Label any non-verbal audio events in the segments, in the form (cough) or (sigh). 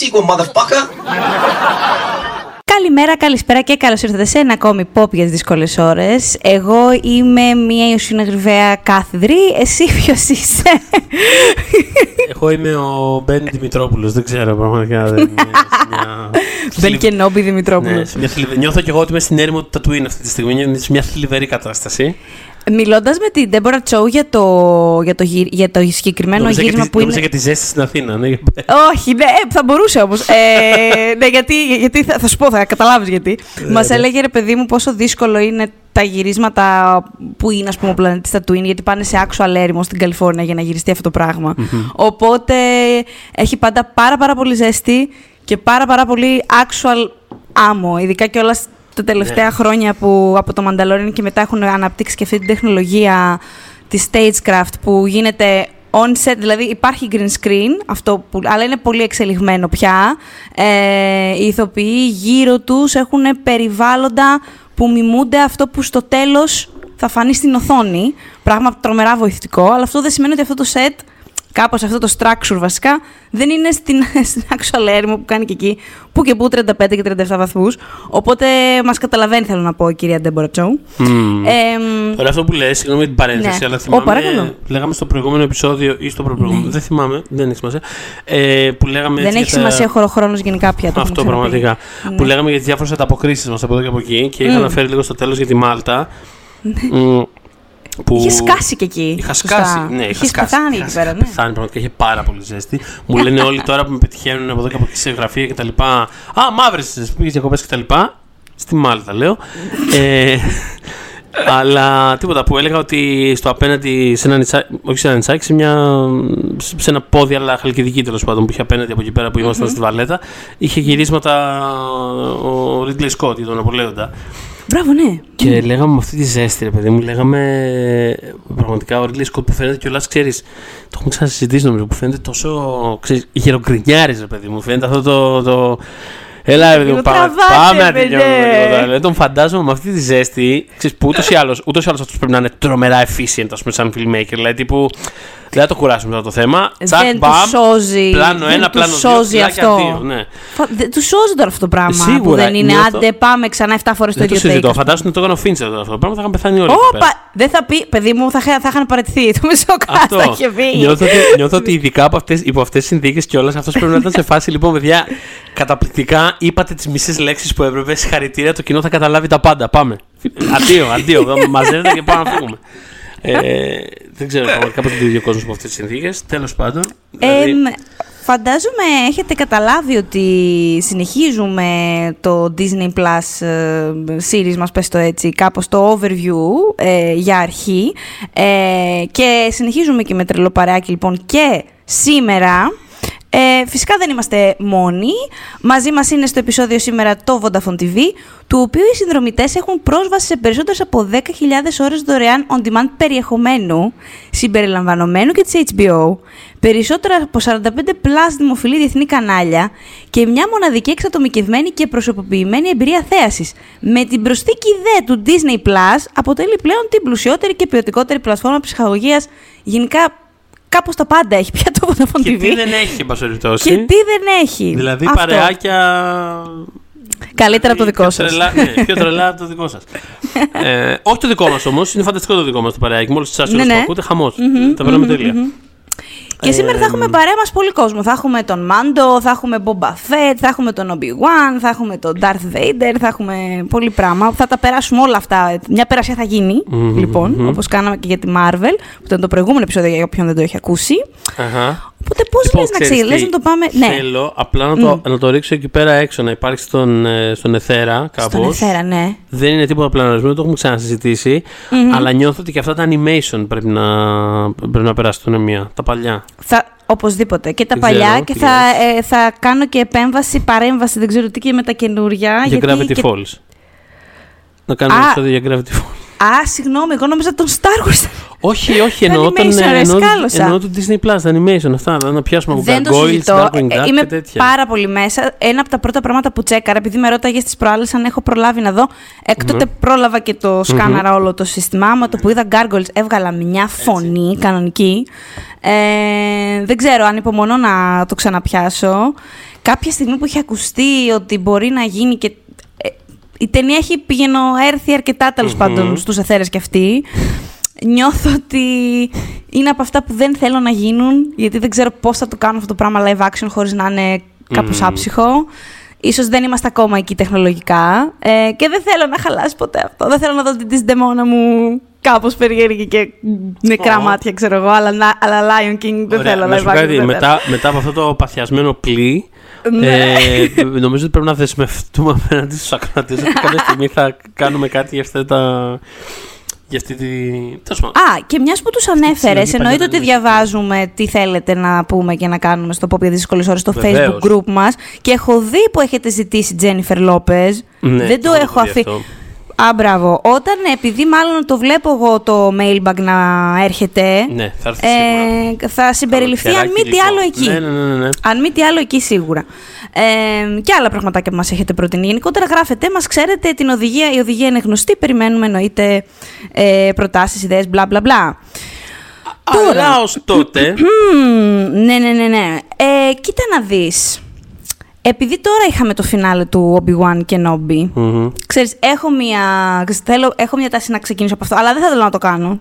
take that sequel, motherfucker. Καλημέρα, καλησπέρα και καλώς ήρθατε σε ένα ακόμη pop για τις δύσκολες ώρες. Εγώ είμαι μια Ιωσήνα κάθεδρη. Εσύ (laughs) ποιος είσαι; Εγώ είμαι ο Μπεν Δημητρόπουλος. Δεν ξέρω πραγματικά. Δεν είναι μια... (laughs) Μπεν και Νόμπι Δημητρόπουλο. Ναι, σε μια θλιβε- Νιώθω και εγώ ότι είμαι στην έρημο του Tatooine αυτή τη στιγμή. Είναι σε μια θλιβερή κατάσταση. Μιλώντας με την Ντέμπορα Τσόου για το, για το, γυ- για το συγκεκριμένο Νόμιζα για γύρισμα τη- που νόμιζα είναι. για τη ζέστη στην Αθήνα. Ναι. Όχι, ναι, ε, θα μπορούσε όμως. Ε, (laughs) ναι, γιατί, γιατί θα, θα σου πω, θα καταλάβεις γιατί. Μας ναι. έλεγε ρε παιδί μου πόσο δύσκολο είναι τα γυρίσματα που είναι, ας πούμε, ο πλανήτης Tatooine, γιατί πάνε σε actual έρημο στην Καλιφόρνια για να γυριστεί αυτό το πραγμα Οπότε έχει πάντα πάρα, πάρα πολύ ζέστη και πάρα, πάρα πολύ actual άμμο. Ειδικά και όλα τα τελευταία Ναι. χρόνια που από το Mandalorian και μετά έχουν αναπτύξει και αυτή την τεχνολογία της stagecraft που γίνεται on set, δηλαδή υπάρχει green screen, αυτό που, αλλά είναι πολύ εξελιγμένο πια. Ε, οι ηθοποιοί γύρω τους έχουν περιβάλλοντα που μιμούνται αυτό που στο τέλος θα φανεί στην οθόνη. Πράγμα τρομερά βοηθητικό, αλλά αυτό δεν σημαίνει ότι αυτό το set, κάπως αυτό το structure βασικά, δεν είναι στην, (laughs) στην actual έρημο που κάνει και εκεί, που και που 35 και 37 βαθμούς. Οπότε μας καταλαβαίνει, θέλω να πω, η κυρία Ντέμπορα Τσόου. Μμμ. Εμ, Τώρα αυτό που λες, συγγνώμη για την παρένθεση, Ναι. αλλά Ω, θυμάμαι. παρακαλώ. Λέγαμε στο προηγούμενο επεισόδιο ή στο προηγούμενο. Δεν θυμάμαι, δεν έχει σημασία. Ε, που λέγαμε δεν έτσι έχει για τα- σημασία χωροχρόνος γενικά πια. Το Αυτό έχουμε ξαναπεί. πραγματικά. Ναι. Που λέγαμε για τι διάφορες ανταποκρίσεις μας από εδώ και από εκεί και είχα αναφέρει λίγο στο τέλος για τη Μάλτα. Μ, Που... Είχε σκάσει και εκεί. Είχα σωστά. σκάσει. Ναι, είχα Είχες σκάσει. πεθάνει Είχα εκεί πέρα, ναι. πεθάνει, πραγματικά είχε πάρα πολύ ζέστη. Μου λένε όλοι τώρα που με πετυχαίνουν από εδώ και από εκεί σε γραφεία κτλ. Α, μαύρες πήγες διακοπές κτλ. Στη Μάλτα λέω. ε, αλλά τίποτα που έλεγα ότι στο απέναντι σε ένα νητσάκι, όχι σε ένα νητσάκι, σε, μια, σε ένα πόδι, αλλά χαλκιδική τέλος πάντων που είχε απέναντι από εκεί πέρα που ήμασταν στη Βαλέτα, είχε γυρίσματα ο Ridley Scott για τον Απολέοντα. Μπράβο, ναι. Και λέγαμε με αυτή τη ζέστη, ρε παιδί μου, λέγαμε πραγματικά ο Ridley Scott που φαίνεται κιόλας, ξέρεις, το έχουμε ξανασυζητήσει νομίζω, που φαίνεται τόσο. Ξέρεις, γεροκρινιάρης, ρε παιδί μου, φαίνεται αυτό το. το Έλα, ρε παιδί μου, Λίγο πάμε, τραβάτε, πάμε να ρε, τελειώνουμε ναι. λίγο τώρα. Δηλαδή, τον φαντάζομαι με αυτή τη ζέστη, ξέρεις, που ούτως ή άλλως, ούτως ή άλλως αυτός πρέπει να είναι τρομερά efficient, ας πούμε, σαν filmmaker, δηλαδή, τύπου, δεν θα το κουράσουμε τώρα το θέμα, τσακ, δεν μπαμ, τους σώζει. πλάνο δεν ένα, τους πλάνο δύο, σώζει φυλάκια αυτό. δύο, ναι. Φα- δεν- τους σώζει τώρα αυτό το πράγμα. που Σίγουρα, δεν είναι νιώθω- άντε, πάμε ξανά 7 φορές το Δεν το ίδιο συζητώ, take. φαντάσου ότι το έκανε ο Φίντσερ τώρα αυτό το πράγμα, θα είχαν πεθάνει όλοι. εκεί πέρα. Όπα! Δεν θα πει, παιδί μου, θα, είχα- θα είχαν παραιτηθεί. (laughs) Το μισό Αυτό. κάτω είχε πει. Νιώθω ότι, νιώθω ότι ειδικά από αυτές, υπό αυτές τι συνθήκες κιόλας αυτός πρέπει να ήταν σε φάση. Λοιπόν, παιδιά, καταπληκτικά είπατε τις μισές λέξεις που έπρεπε. Συγχαρητήρια, το κοινό θα καταλάβει τα πάντα. Πάμε. Αντίο, αντίο. (laughs) Μαζεύετε και πάμε να φύγουμε. Ε, δεν ξέρω πραγματικά πώ είναι ο κόσμο από αυτές τις συνθήκες. Τέλος πάντων. Δηλαδή, Εμ, φαντάζομαι έχετε καταλάβει ότι συνεχίζουμε το Disney Plus ε, series μας, πες το έτσι, κάπως το overview ε, για αρχή ε, και συνεχίζουμε και με τρελοπαράκι λοιπόν και σήμερα ε, φυσικά δεν είμαστε μόνοι. Μαζί μας είναι στο επεισόδιο σήμερα το Vodafone TV, του οποίου οι συνδρομητές έχουν πρόσβαση σε περισσότερες από 10.000 ώρες δωρεάν on-demand περιεχομένου, συμπεριλαμβανομένου και της HBO, περισσότερα από 45 plus δημοφιλή διεθνή κανάλια και μια μοναδική εξατομικευμένη και προσωποποιημένη εμπειρία θέασης. Με την προσθήκη δε του Disney Plus αποτελεί πλέον την πλουσιότερη και ποιοτικότερη πλατφόρμα ψυχαγωγίας γενικά Κάπως τα πάντα έχει πια το Vodafone και TV. τι δεν έχει, εν πάση περιπτώσει; Και τι δεν έχει. Δηλαδή Αυτό. παρεάκια. Καλύτερα από το δικό πιο σας. τρελά- ναι, πιο τρελά από το δικό σας. (laughs) ε, όχι το δικό μας όμως, είναι φανταστικό το δικό μας το παρεάκι. Μόλις σα Ναι, ναι, ναι. το ακούτε, χαμός. Τα περνάμε τέλεια. Και σήμερα θα έχουμε παρέα μας πολύ κόσμο. Θα έχουμε τον Μάντο, θα έχουμε Boba Fett, θα έχουμε τον Obi-Wan, θα έχουμε τον Darth Vader, θα έχουμε πολύ πράγμα. Θα τα περάσουμε όλα αυτά. Μια περασιά θα γίνει, λοιπόν, όπως κάναμε και για τη Marvel, που ήταν το προηγούμενο επεισόδιο για όποιον δεν το έχει ακούσει. Αχα. Οπότε πώς Λοιπόν, λες να ξέρεις ξέρεις, λες τι, να το πάμε... Ναι, Θέλω απλά να το, να το ρίξω εκεί πέρα έξω, να υπάρχει στον, ε, στον εθέρα κάπως. στον Εθέρα, ναι. Δεν είναι τίποτα πλαναρισμένο, το έχουμε ξανασυζητήσει. Αλλά νιώθω ότι και αυτά τα animation πρέπει να, πρέπει να περάσουν μία. Τα παλιά. Θα, οπωσδήποτε. Και τα Δεν παλιά ξέρω, και τι θα, ε, θα κάνω και επέμβαση, παρέμβαση, δεν ξέρω τι και με τα καινούρια. Για γιατί Gravity και- Falls. Να κάνουμε Α. επεισόδιο για Gravity Falls. Α, συγγνώμη, εγώ νόμιζα τον Star Wars. όχι, όχι, εννοώ τον, animation, ρε, εννοώ, σκάλωσα. εννοώ το Disney Plus, τα animation αυτά. Να πιάσουμε από Δεν το Gargoyles, συζητώ. Darkwing Ε, Duck Είμαι και τέτοια. πάρα πολύ μέσα. Ένα από τα πρώτα πράγματα που τσέκαρα, επειδή με ρώταγες στι προάλλες αν έχω προλάβει να δω. Έκτοτε πρόλαβα και το σκάναρα όλο το σύστημα. Άμα το που είδα Gargoyles έβγαλα μια φωνή κανονική. Ε, δεν ξέρω αν υπομονώ να το ξαναπιάσω. κάποια στιγμή που είχε ακουστεί ότι μπορεί να γίνει και. Ε, η ταινία έχει πηγαίνω έρθει αρκετά τέλος Μμμ. πάντων στους εθέρες κι αυτή. Νιώθω ότι είναι από αυτά που δεν θέλω να γίνουν, γιατί δεν ξέρω πώς θα το κάνω αυτό το πράγμα live action χωρίς να είναι κάπως Μμμ. άψυχο. Ίσως δεν είμαστε ακόμα εκεί τεχνολογικά ε, και δεν θέλω να χαλάσει ποτέ αυτό. Δεν θέλω να δω την της ντεμόνα μου κάπως περίεργη και νεκρά Ω. μάτια, ξέρω εγώ, αλλά, να- αλλά Lion King δεν Ωραία, θέλω να live σου πω action. κάτι, δεν θέλω. μετά, μετά από αυτό το παθιασμένο πλοίο, Ναι. ε, νομίζω ότι πρέπει να δεσμευτούμε απέναντι στους ακροατές ότι κάποια στιγμή θα κάνουμε κάτι για αυτά τα... Για αυτή τη... Τέλος πάντων. Α, και μιας που τους ανέφερες, συλλογή εννοείται ότι παλιών διαβάζουμε τι θέλετε να πούμε και να κάνουμε στο Pop για δύσκολε ώρε στο Βεβαίως. Facebook group μας. Και έχω δει που έχετε ζητήσει Jennifer Lopez. Ναι, δεν το και εγώ έχω δει αφήσει. Αυτό. Α, μπράβο. Όταν, επειδή μάλλον το βλέπω εγώ το mailbag να έρχεται, Ναι, θα έρθει σίγουρα. ε, θα συμπεριληφθεί αν Καλοκαιράκι μη τι άλλο υλικό. εκεί. Ναι, ναι, ναι, ναι. Αν μη τι άλλο εκεί σίγουρα. Ε, και άλλα πραγματάκια που μας έχετε προτείνει. Γενικότερα γράφετε μας, ξέρετε την οδηγία. Η οδηγία είναι γνωστή. Περιμένουμε εννοείται ε, προτάσεις, ιδέες, μπλα μπλα μπλα. Αλλά ως τότε... Μμμ, ναι, ναι, ναι, ναι. Ε, κοίτα να δεις. Επειδή τώρα είχαμε το φινάλε του Obi-Wan και Nobby, Μμμ. ξέρεις, έχω μια, θέλω, έχω μια τάση να ξεκινήσω από αυτό, αλλά δεν θα θέλω να το κάνω.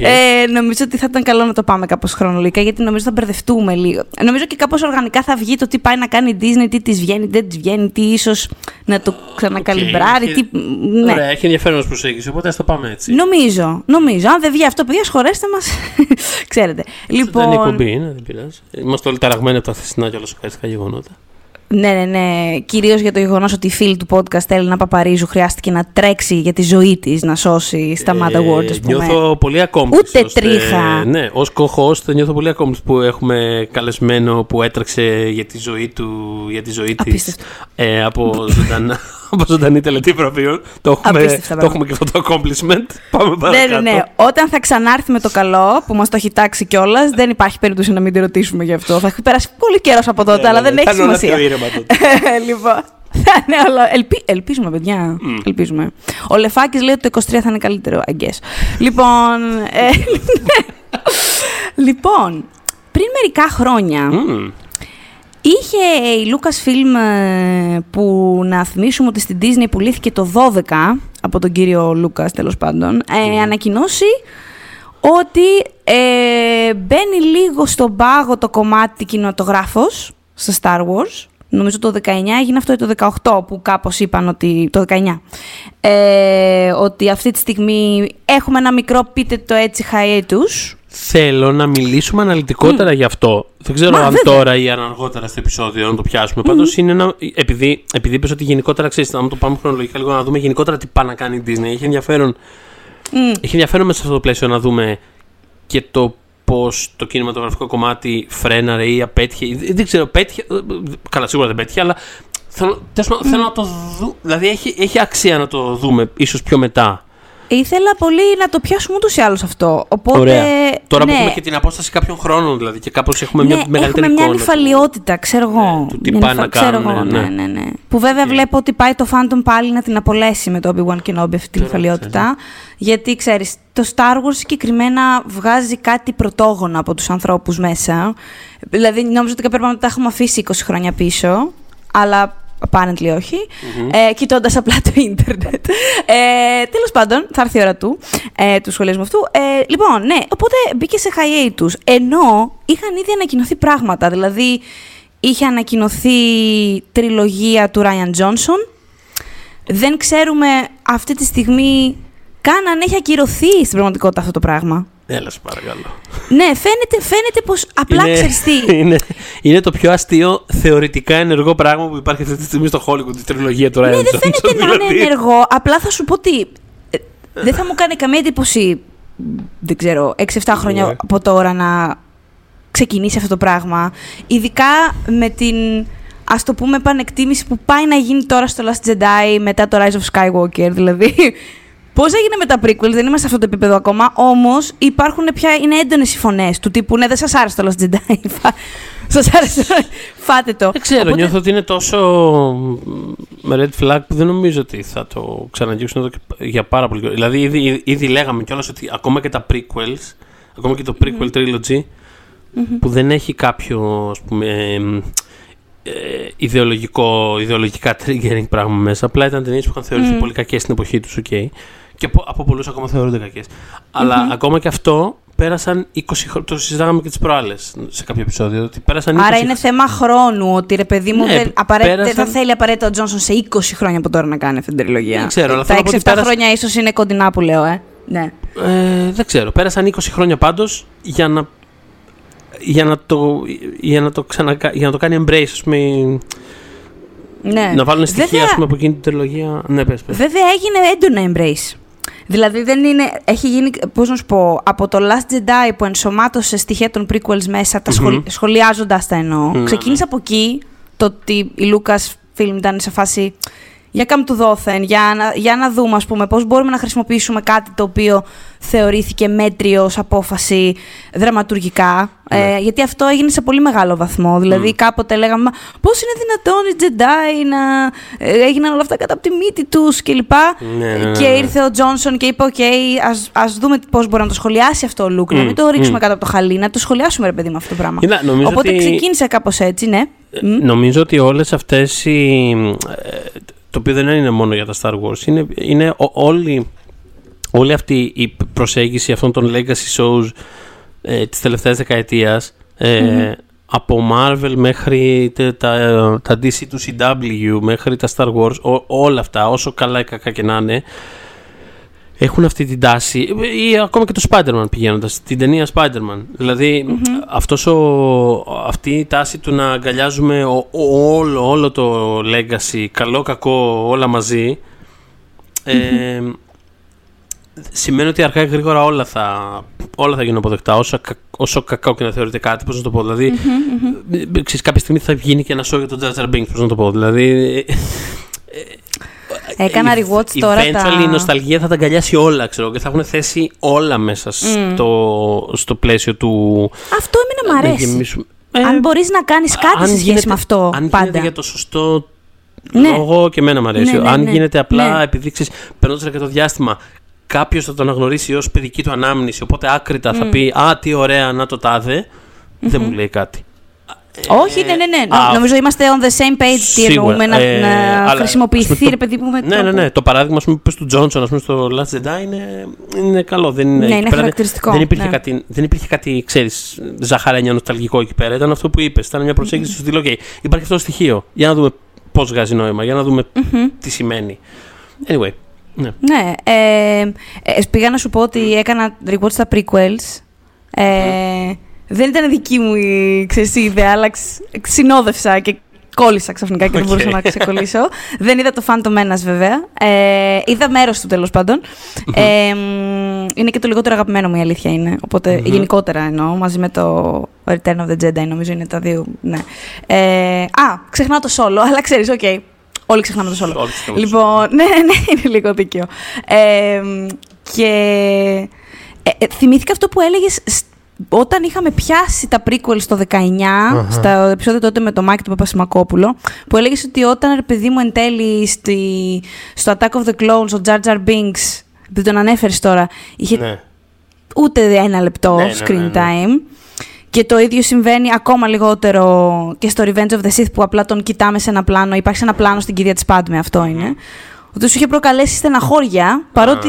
Ε, νομίζω ότι θα ήταν καλό να το πάμε κάπως χρονολογικά, γιατί νομίζω θα μπερδευτούμε λίγο. Νομίζω και κάπως οργανικά θα βγει το τι πάει να κάνει η Disney, τι της βγαίνει, δεν της βγαίνει, τι ίσως να το ξανακαλιμπράρει, Οκ, τι... Ναι. Ωραία, έχει ενδιαφέρον ως προσέγγιση, οπότε ας το πάμε έτσι. Νομίζω, νομίζω. Αν δεν βγει αυτό, παιδιά, σχολάστε μας. (laughs) Ξέρετε. Δεν είναι Λοιπόν, εκπομπή, είναι, δεν πειράζει. Είμαστε όλοι ταραγμένοι από τα χθεσινά και όλα σοκαριστικά γεγονότα. Ναι, ναι, ναι. Κυρίως για το γεγονός ότι η φίλη του podcast Έλενα Παπαρίζου χρειάστηκε να τρέξει για τη ζωή της να σώσει στα Mad Awards, ας πούμε. Ε, Νιώθω πολύ accomplished. Ούτε ώστε- τρίχα. Ναι, ως co-host νιώθω πολύ accomplished που έχουμε καλεσμένο που έτρεξε για τη ζωή του, για τη ζωή της Απίστευτο. ε, από, ζωντανά, από ζωντανή τελετή βραβείων. Το έχουμε, Απίστευτα το έχουμε και αυτό το accomplishment. Πάμε Ναι, παρακάτω. ναι, ναι. Όταν θα ξανάρθει με το καλό, που μας το έχει τάξει κιόλας, δεν υπάρχει περίπτωση να μην τη ρωτήσουμε γι' αυτό. Θα έχει περάσει πολύ καιρός από τότε, Ναι, αλλά ναι, δεν ναι, έχει θα είναι όλα σημασία. πιο ήρεμα τότε. (laughs) λοιπόν. Θα είναι όλα. Ελπι... Ελπίζουμε, παιδιά. Ελπίζουμε. Ο Λεφάκης λέει ότι το 23 θα είναι καλύτερο, I guess. λοιπόν. ε, (laughs) λοιπόν, πριν μερικά χρόνια. Μμμ. Είχε η Lucasfilm ε, που να θυμίσουμε ότι στην Disney πουλήθηκε το 12 από τον κύριο Λούκας τέλος πάντων ε, ανακοινώσει ότι ε, μπαίνει λίγο στον πάγο το κομμάτι κινηματογράφος στα Star Wars. Νομίζω το 19 έγινε αυτό ή το 18 που κάπως είπαν ότι... Το 19. Ε, ότι αυτή τη στιγμή έχουμε ένα μικρό πείτε το έτσι hiatus. Θέλω να μιλήσουμε αναλυτικότερα γι' αυτό. Δεν ξέρω Μα, αν βέβαια. τώρα ή αν αργότερα στο επεισόδιο να το πιάσουμε. Πάντως είναι ένα. Επειδή, επειδή είπες ότι γενικότερα ξέρεις, να το πάμε χρονολογικά λίγο να δούμε γενικότερα τι πάει να κάνει η Disney. Έχει ενδιαφέρον, Μμ. έχει ενδιαφέρον μέσα σε αυτό το πλαίσιο να δούμε και το πώς το κινηματογραφικό κομμάτι φρέναρε ή απέτυχε. ή Δεν ξέρω, πέτυχε. ε, Καλά, σίγουρα δεν πέτυχε, αλλά θέλω, τέλος πάντων, θέλω να το δούμε. Δηλαδή έχει, έχει αξία να το δούμε ίσως πιο μετά. Ήθελα πολύ να το πιάσουμε ούτως ή άλλως αυτό. Οπότε, Ωραία. Τώρα ναι. που έχουμε και την απόσταση κάποιων χρόνων, δηλαδή και κάπως έχουμε ναι, μια μεγαλύτερη έχουμε μια εικόνα. του- νυφαλιότητα, ξέρω εγώ. Ναι, του τι Μια πάνε νυφα- να ξέρω κάνουν, εγώ, ναι. ναι, ναι, ναι. Που βέβαια Και- βλέπω ότι πάει το Phantom πάλι να την απολέσει με το Obi-Wan Kenobi αυτή την Τώρα, νυφαλιότητα. Γιατί ξέρεις, το Star Wars συγκεκριμένα βγάζει κάτι πρωτόγωνο από τους ανθρώπους μέσα. Δηλαδή, νόμιζα ότι πρέπει να τα έχουμε αφήσει 20 χρόνια πίσω, αλλά apparently όχι, ε, κοιτώντας απλά το ίντερνετ. Ε, Τέλος πάντων, θα έρθει η ώρα του, ε, του σχολιασμού αυτού. Ε, λοιπόν, ναι, οπότε μπήκε σε hiatus. Ενώ είχαν ήδη ανακοινωθεί πράγματα. Δηλαδή, είχε ανακοινωθεί τριλογία του Ryan Johnson. Δεν ξέρουμε αυτή τη στιγμή καν αν έχει ακυρωθεί στην πραγματικότητα αυτό το πράγμα. Έλα, σε παρακαλώ. Ναι, φαίνεται, φαίνεται πως απλά ξέρεις τι. (laughs) είναι, είναι το πιο αστείο θεωρητικά ενεργό πράγμα που υπάρχει αυτή τη στιγμή στο Hollywood, η τριλογία του Ryan Ναι, δεν Johnson, φαίνεται να είναι δηλαδή. ενεργό. Απλά θα σου πω ότι ε, δεν θα μου κάνει καμία εντύπωση, δεν ξέρω, 6-7 χρόνια Ναι. από τώρα να ξεκινήσει αυτό το πράγμα. Ειδικά με την, ας το πούμε, επανεκτίμηση που πάει να γίνει τώρα στο Last Jedi μετά το Rise of Skywalker. Δηλαδή, πώς έγινε με τα prequels, δεν είμαστε σε αυτό το επίπεδο ακόμα, όμως υπάρχουν πια, είναι έντονες οι φωνές του τύπου, ναι, δεν σας άρεσε το Last Jedi, (laughs) Φα- σας άρεσε, φάτε το. Δεν ξέρω, Οπότε- νιώθω ότι είναι τόσο με red flag που δεν νομίζω ότι θα το ξαναγγίξουν εδώ και για πάρα πολύ καιρό. Δηλαδή, ήδη, ήδη, ήδη λέγαμε κιόλας ότι ακόμα και τα prequels, ακόμα και το prequel trilogy, που δεν έχει κάποιο, ας πούμε, εμ, ε, ιδεολογικό, ιδεολογικά triggering πράγμα μέσα. Απλά ήταν ταινίες που είχαν θεωρηθεί Mm. πολύ κακές στην εποχή τους, okay. Και από, από πολλούς ακόμα θεωρούνται κακές. Αλλά ακόμα και αυτό πέρασαν 20 χρόνια. Το συζητάγαμε και τις προάλλες σε κάποιο επεισόδιο. Ότι πέρασαν 20 Άρα είναι θέμα χρόνου ότι ρε παιδί μου Ναι, δεν, απαραίτητα, πέρασαν- δεν θα θέλει απαραίτητα ο Τζόνσον σε 20 χρόνια από τώρα να κάνει αυτή την τριλογία. Δεν ξέρω, αλλά Τα θέλω να πω 6-7 ότι πέρασε- χρόνια ίσως είναι κοντινά που λέω, ε. Ναι. Ε, δεν ξέρω. Πέρασαν 20 χρόνια πάντως για να. Για να, το, για, να το ξανακα... για να το κάνει embrace, ας πούμε, ναι. να βάλουν στοιχεία Βέβαια- ας πούμε, από εκείνη την τριλογία. Ναι, πες, πες. Βέβαια έγινε έντονα embrace. Δηλαδή δεν είναι, έχει γίνει, πώς να σου πω, από το Last Jedi που ενσωμάτωσε στοιχεία των prequels μέσα, τα σχολ, Μμμ. σχολιάζοντας τα εννοώ. Ναι, Ξεκίνησε από εκεί το ότι η Lucas Film ήταν σε φάση για κάμ του δόθεν, για να, για να δούμε ας πούμε πώς μπορούμε να χρησιμοποιήσουμε κάτι το οποίο θεωρήθηκε μέτριο ως απόφαση δραματουργικά. Ναι. Ε, γιατί αυτό έγινε σε πολύ μεγάλο βαθμό. Δηλαδή κάποτε λέγαμε «Μα πώς είναι δυνατόν οι Jedi να ε, έγιναν όλα αυτά κάτω από τη μύτη τους κλπ. Ναι, ναι, ναι, Και ναι. ήρθε ο Τζόνσον και είπε: Οκ, ας, ας δούμε πώς μπορεί να το σχολιάσει αυτό ο Λουκ. Να Μμ, μην το ρίξουμε μμ. κάτω από το χαλί, να το σχολιάσουμε, ρε παιδί μου, αυτό το πράγμα. Κοίτα, νομίζω Οπότε ότι- ξεκίνησε κάπως έτσι, ναι. Μμ. Νομίζω ότι όλες αυτές οι... ε, Το οποίο δεν είναι μόνο για τα Star Wars. Είναι, είναι ο- όλη, όλη αυτή η προσέγγιση αυτών των legacy shows ε, της τελευταίας δεκαετίας ε, από Marvel μέχρι τα, τα, τα DC του CW μέχρι τα Star Wars ό- όλα αυτά όσο καλά ή κακά και να είναι έχουν αυτή την τάση ή ακόμα και το Spider-Man πηγαίνοντας την ταινία Spider-Man. Δηλαδή αυτός ο, αυτή η τάση του να αγκαλιάζουμε ο- ο- όλο, όλο το legacy καλό κακό όλα μαζί ε, σημαίνει ότι αργά ή γρήγορα όλα θα, όλα θα γίνουν αποδεκτά όσο, κα- όσο κακό και να θεωρείται κάτι πώς να το πω. Δηλαδή ε, ξέρεις, κάποια στιγμή θα γίνει και ένα show για τον Jar Jar Binks πώς να το πω. Δηλαδή Έκανα ε, rewatch τώρα Eventually τα... η νοσταλγία θα τα αγκαλιάσει όλα, ξέρω, και θα έχουν θέσει όλα μέσα στο, στο πλαίσιο του. Αυτό εμένα μου να αρέσει. γεμίσουμε- Ε, Αν μπορείς να κάνεις κάτι αν σε σχέση γίνεται- με αυτό Αν πάντα. γίνεται για το σωστό Ναι. λόγο και εμένα μου αρέσει. Ναι, ναι, αν ναι. γίνεται απλά Ναι. επειδή ξέρεις, περνώντας αρκετό διάστημα, κάποιος θα το αναγνωρίσει ως παιδική του ανάμνηση, οπότε άκρητα θα πει Α, τι ωραία να το τάδε. Δεν μου λέει κάτι. Όχι, ναι, ναι, ναι. α, Νομίζω είμαστε on the same page. Τι Σίγουρα. εννοούμε να, Ε, να αλλά, ας χρησιμοποιηθεί, πούμε, το- ρε παιδί μου, με Ναι, ναι, τρόπο- ναι. Το παράδειγμα ας πούμε, που είπες του Τζόνσον ας πούμε, στο Last Jedi είναι, είναι καλό. Δεν είναι, Ναι, εκεί είναι πέρα χαρακτηριστικό, Δεν υπήρχε, ναι. κάτι, δεν υπήρχε κάτι, ξέρεις, ζαχαρένια νοσταλγικό εκεί πέρα. Ήταν αυτό που είπες. Ήταν μια προσέγγιση στο στυλ, OK, υπάρχει αυτό το στοιχείο. Για να δούμε πώς βγάζει νόημα, για να δούμε τι σημαίνει. Anyway, ναι. Ναι. Ε, ε, πήγα να σου πω ότι έκανα rewatch στα prequels. Ε, δεν ήταν δική μου η, ξέρεις, η ιδέα, αλλά ξ- συνόδευσα και κόλλησα ξαφνικά και δεν Οκ. μπορούσα να ξεκολλήσω. δεν είδα το Phantom Menace βέβαια. Ε, είδα μέρος του τέλος πάντων. Ε, μ, είναι και το λιγότερο αγαπημένο μου η αλήθεια είναι. Οπότε γενικότερα εννοώ, μαζί με το Return of the Jedi νομίζω είναι τα δύο. Ναι. Ε, α, ξεχνάω το Solo, αλλά ξέρεις, οκ. Όλοι ξεχνάμε το Solo. Όλοι ξεχνάμε το Λοιπόν, ναι, ναι, είναι λίγο δίκαιο. Ε, και ε, ε, θυμήθηκα αυτό που έλεγες σ- όταν είχαμε πιάσει τα prequels το 19, στα επεισόδια τότε με το Μάκη του Παπασημακόπουλο, που έλεγες ότι όταν, ρε παιδί μου, εν τέλει στη, στο Attack of the Clones, ο Jar Jar Binks, επειδή τον ανέφερες τώρα, είχε ναι. ούτε ένα λεπτό Ναι, ναι, screen ναι, ναι. time. Και το ίδιο συμβαίνει ακόμα λιγότερο και στο Revenge of the Sith που απλά τον κοιτάμε σε ένα πλάνο. Υπάρχει ένα πλάνο στην κυρία της Πάντμε, αυτό είναι. Ότι σου είχε προκαλέσει στεναχώρια, παρότι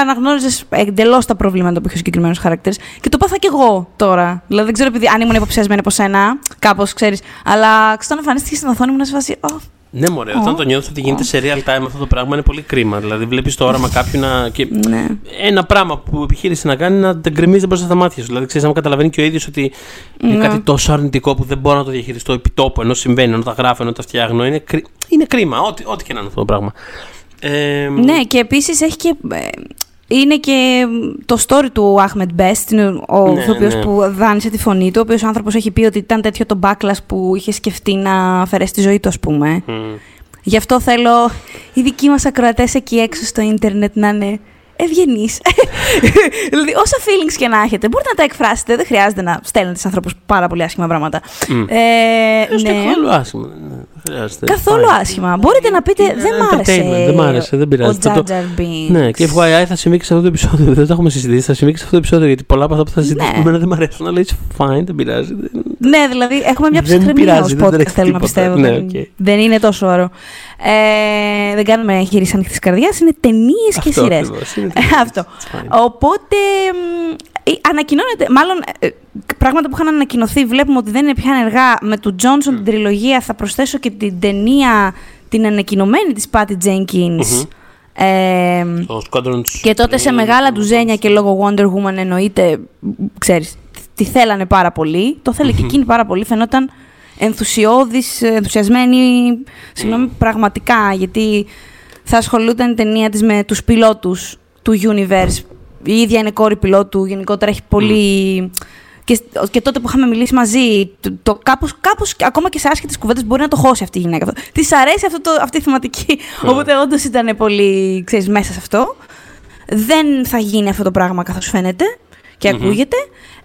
αναγνώριζες εντελώς τα προβλήματα που είχε ο συγκεκριμένος χαρακτήρας. Και το πάθα κι εγώ τώρα. Δηλαδή δεν ξέρω επειδή αν ήμουν υποψιασμένη από σένα, κάπως ξέρεις. Αλλά ξέρω, εμφανίστηκε στην οθόνη μου να σε φάση. «Ω, Ναι, μωρέ, όταν το νιώθω ότι γίνεται σε real time αυτό το πράγμα είναι πολύ κρίμα. Δηλαδή, βλέπεις το όραμα κάποιου να. Και ναι. ένα πράγμα που επιχείρησε να κάνει να τα γκρεμίζει μπροστά στα μάτια σου. Δηλαδή, ξέρεις, άμα καταλαβαίνει και ο ίδιος ότι είναι Ναι. κάτι τόσο αρνητικό που δεν μπορώ να το διαχειριστώ επί τόπου ενώ συμβαίνει, ενώ τα γράφω, ενώ τα φτιάχνω. Είναι, κρί... είναι κρίμα, ό,τι, ό,τι και να είναι αυτό το πράγμα. Ε, Ναι, και επίσης έχει και. Ε, Είναι και το story του Ahmed Best, είναι ο Ναι, ηθοποιός ναι. που δάνεισε τη φωνή του, ο οποίος άνθρωπος έχει πει ότι ήταν τέτοιο το backlash που είχε σκεφτεί να αφαιρέσει τη ζωή του, ας πούμε. μ, Γι' αυτό θέλω οι δικοί μας ακροατές εκεί έξω στο ίντερνετ να είναι ευγενείς. (laughs) δηλαδή, όσα feelings και να έχετε, μπορείτε να τα εκφράσετε. Δεν χρειάζεται να στέλνετε σε ανθρώπους πάρα πολύ άσχημα πράγματα. μ. Ε, Έστω ναι. καθόλου άσχημα. Ναι, δεν χρειάζεται. Καθόλου Fine. άσχημα. Μπορείτε να πείτε, Είναι δεν ένα μ' άρεσε. entertainment, δεν μ' άρεσε, δεν πειράζει. Ο Θα Jar το- Jar Binks. Ναι, και FYI θα συμβεί και σε αυτό το επεισόδιο. Δεν το έχουμε συζητήσει. Θα συμβεί και σε αυτό το επεισόδιο γιατί πολλά από αυτά που θα συζητήσουμε Ναι. εμένα δεν μου αρέσουν. Αλλά it's fine, δεν πειράζει. δεν- ναι, δηλαδή έχουμε μια Δεν ψυχραιμία πειράζει, ως δεν podcast, τρέχει θέλω να τίποτα. πιστεύω. Ναι, δεν, οκ. δεν είναι τόσο ωραίο. Ε, δεν κάνουμε γύριση ανοιχτής καρδιάς, είναι ταινίες και Αυτό σειρές. ακριβώς, είναι Αυτό. It's fine. Οπότε μ, ε, ανακοινώνεται, μάλλον ε, πράγματα που είχαν ανακοινωθεί, βλέπουμε ότι δεν είναι πια ενεργά. Με του Τζόνσον την τριλογία θα προσθέσω και την ταινία, την ανακοινωμένη της Patty Jenkins. Μμμ. Ε, Το Squadron και τότε σε Spring, μεγάλα ντουζένια και λόγω Wonder Woman εννοείται, ξέρεις, τη θέλανε πάρα πολύ. Το θέλει και εκείνη πάρα πολύ. Φαινόταν ενθουσιώδης, ενθουσιασμένη, συγγνώμη, πραγματικά, γιατί θα ασχολούταν η ταινία της με τους πιλότους του Universe. Η ίδια είναι κόρη πιλότου, γενικότερα έχει πολύ... Και, και τότε που είχαμε μιλήσει μαζί, το, το κάπως, κάπως, ακόμα και σε άσχετες κουβέντες μπορεί να το χώσει αυτή η γυναίκα. Της αρέσει αυτό το, αυτή η θεματική. Οπότε όντως ήταν πολύ, ξέρεις, μέσα σε αυτό. Δεν θα γίνει αυτό το πράγμα καθώς φαίνεται και Μμμ. ακούγεται.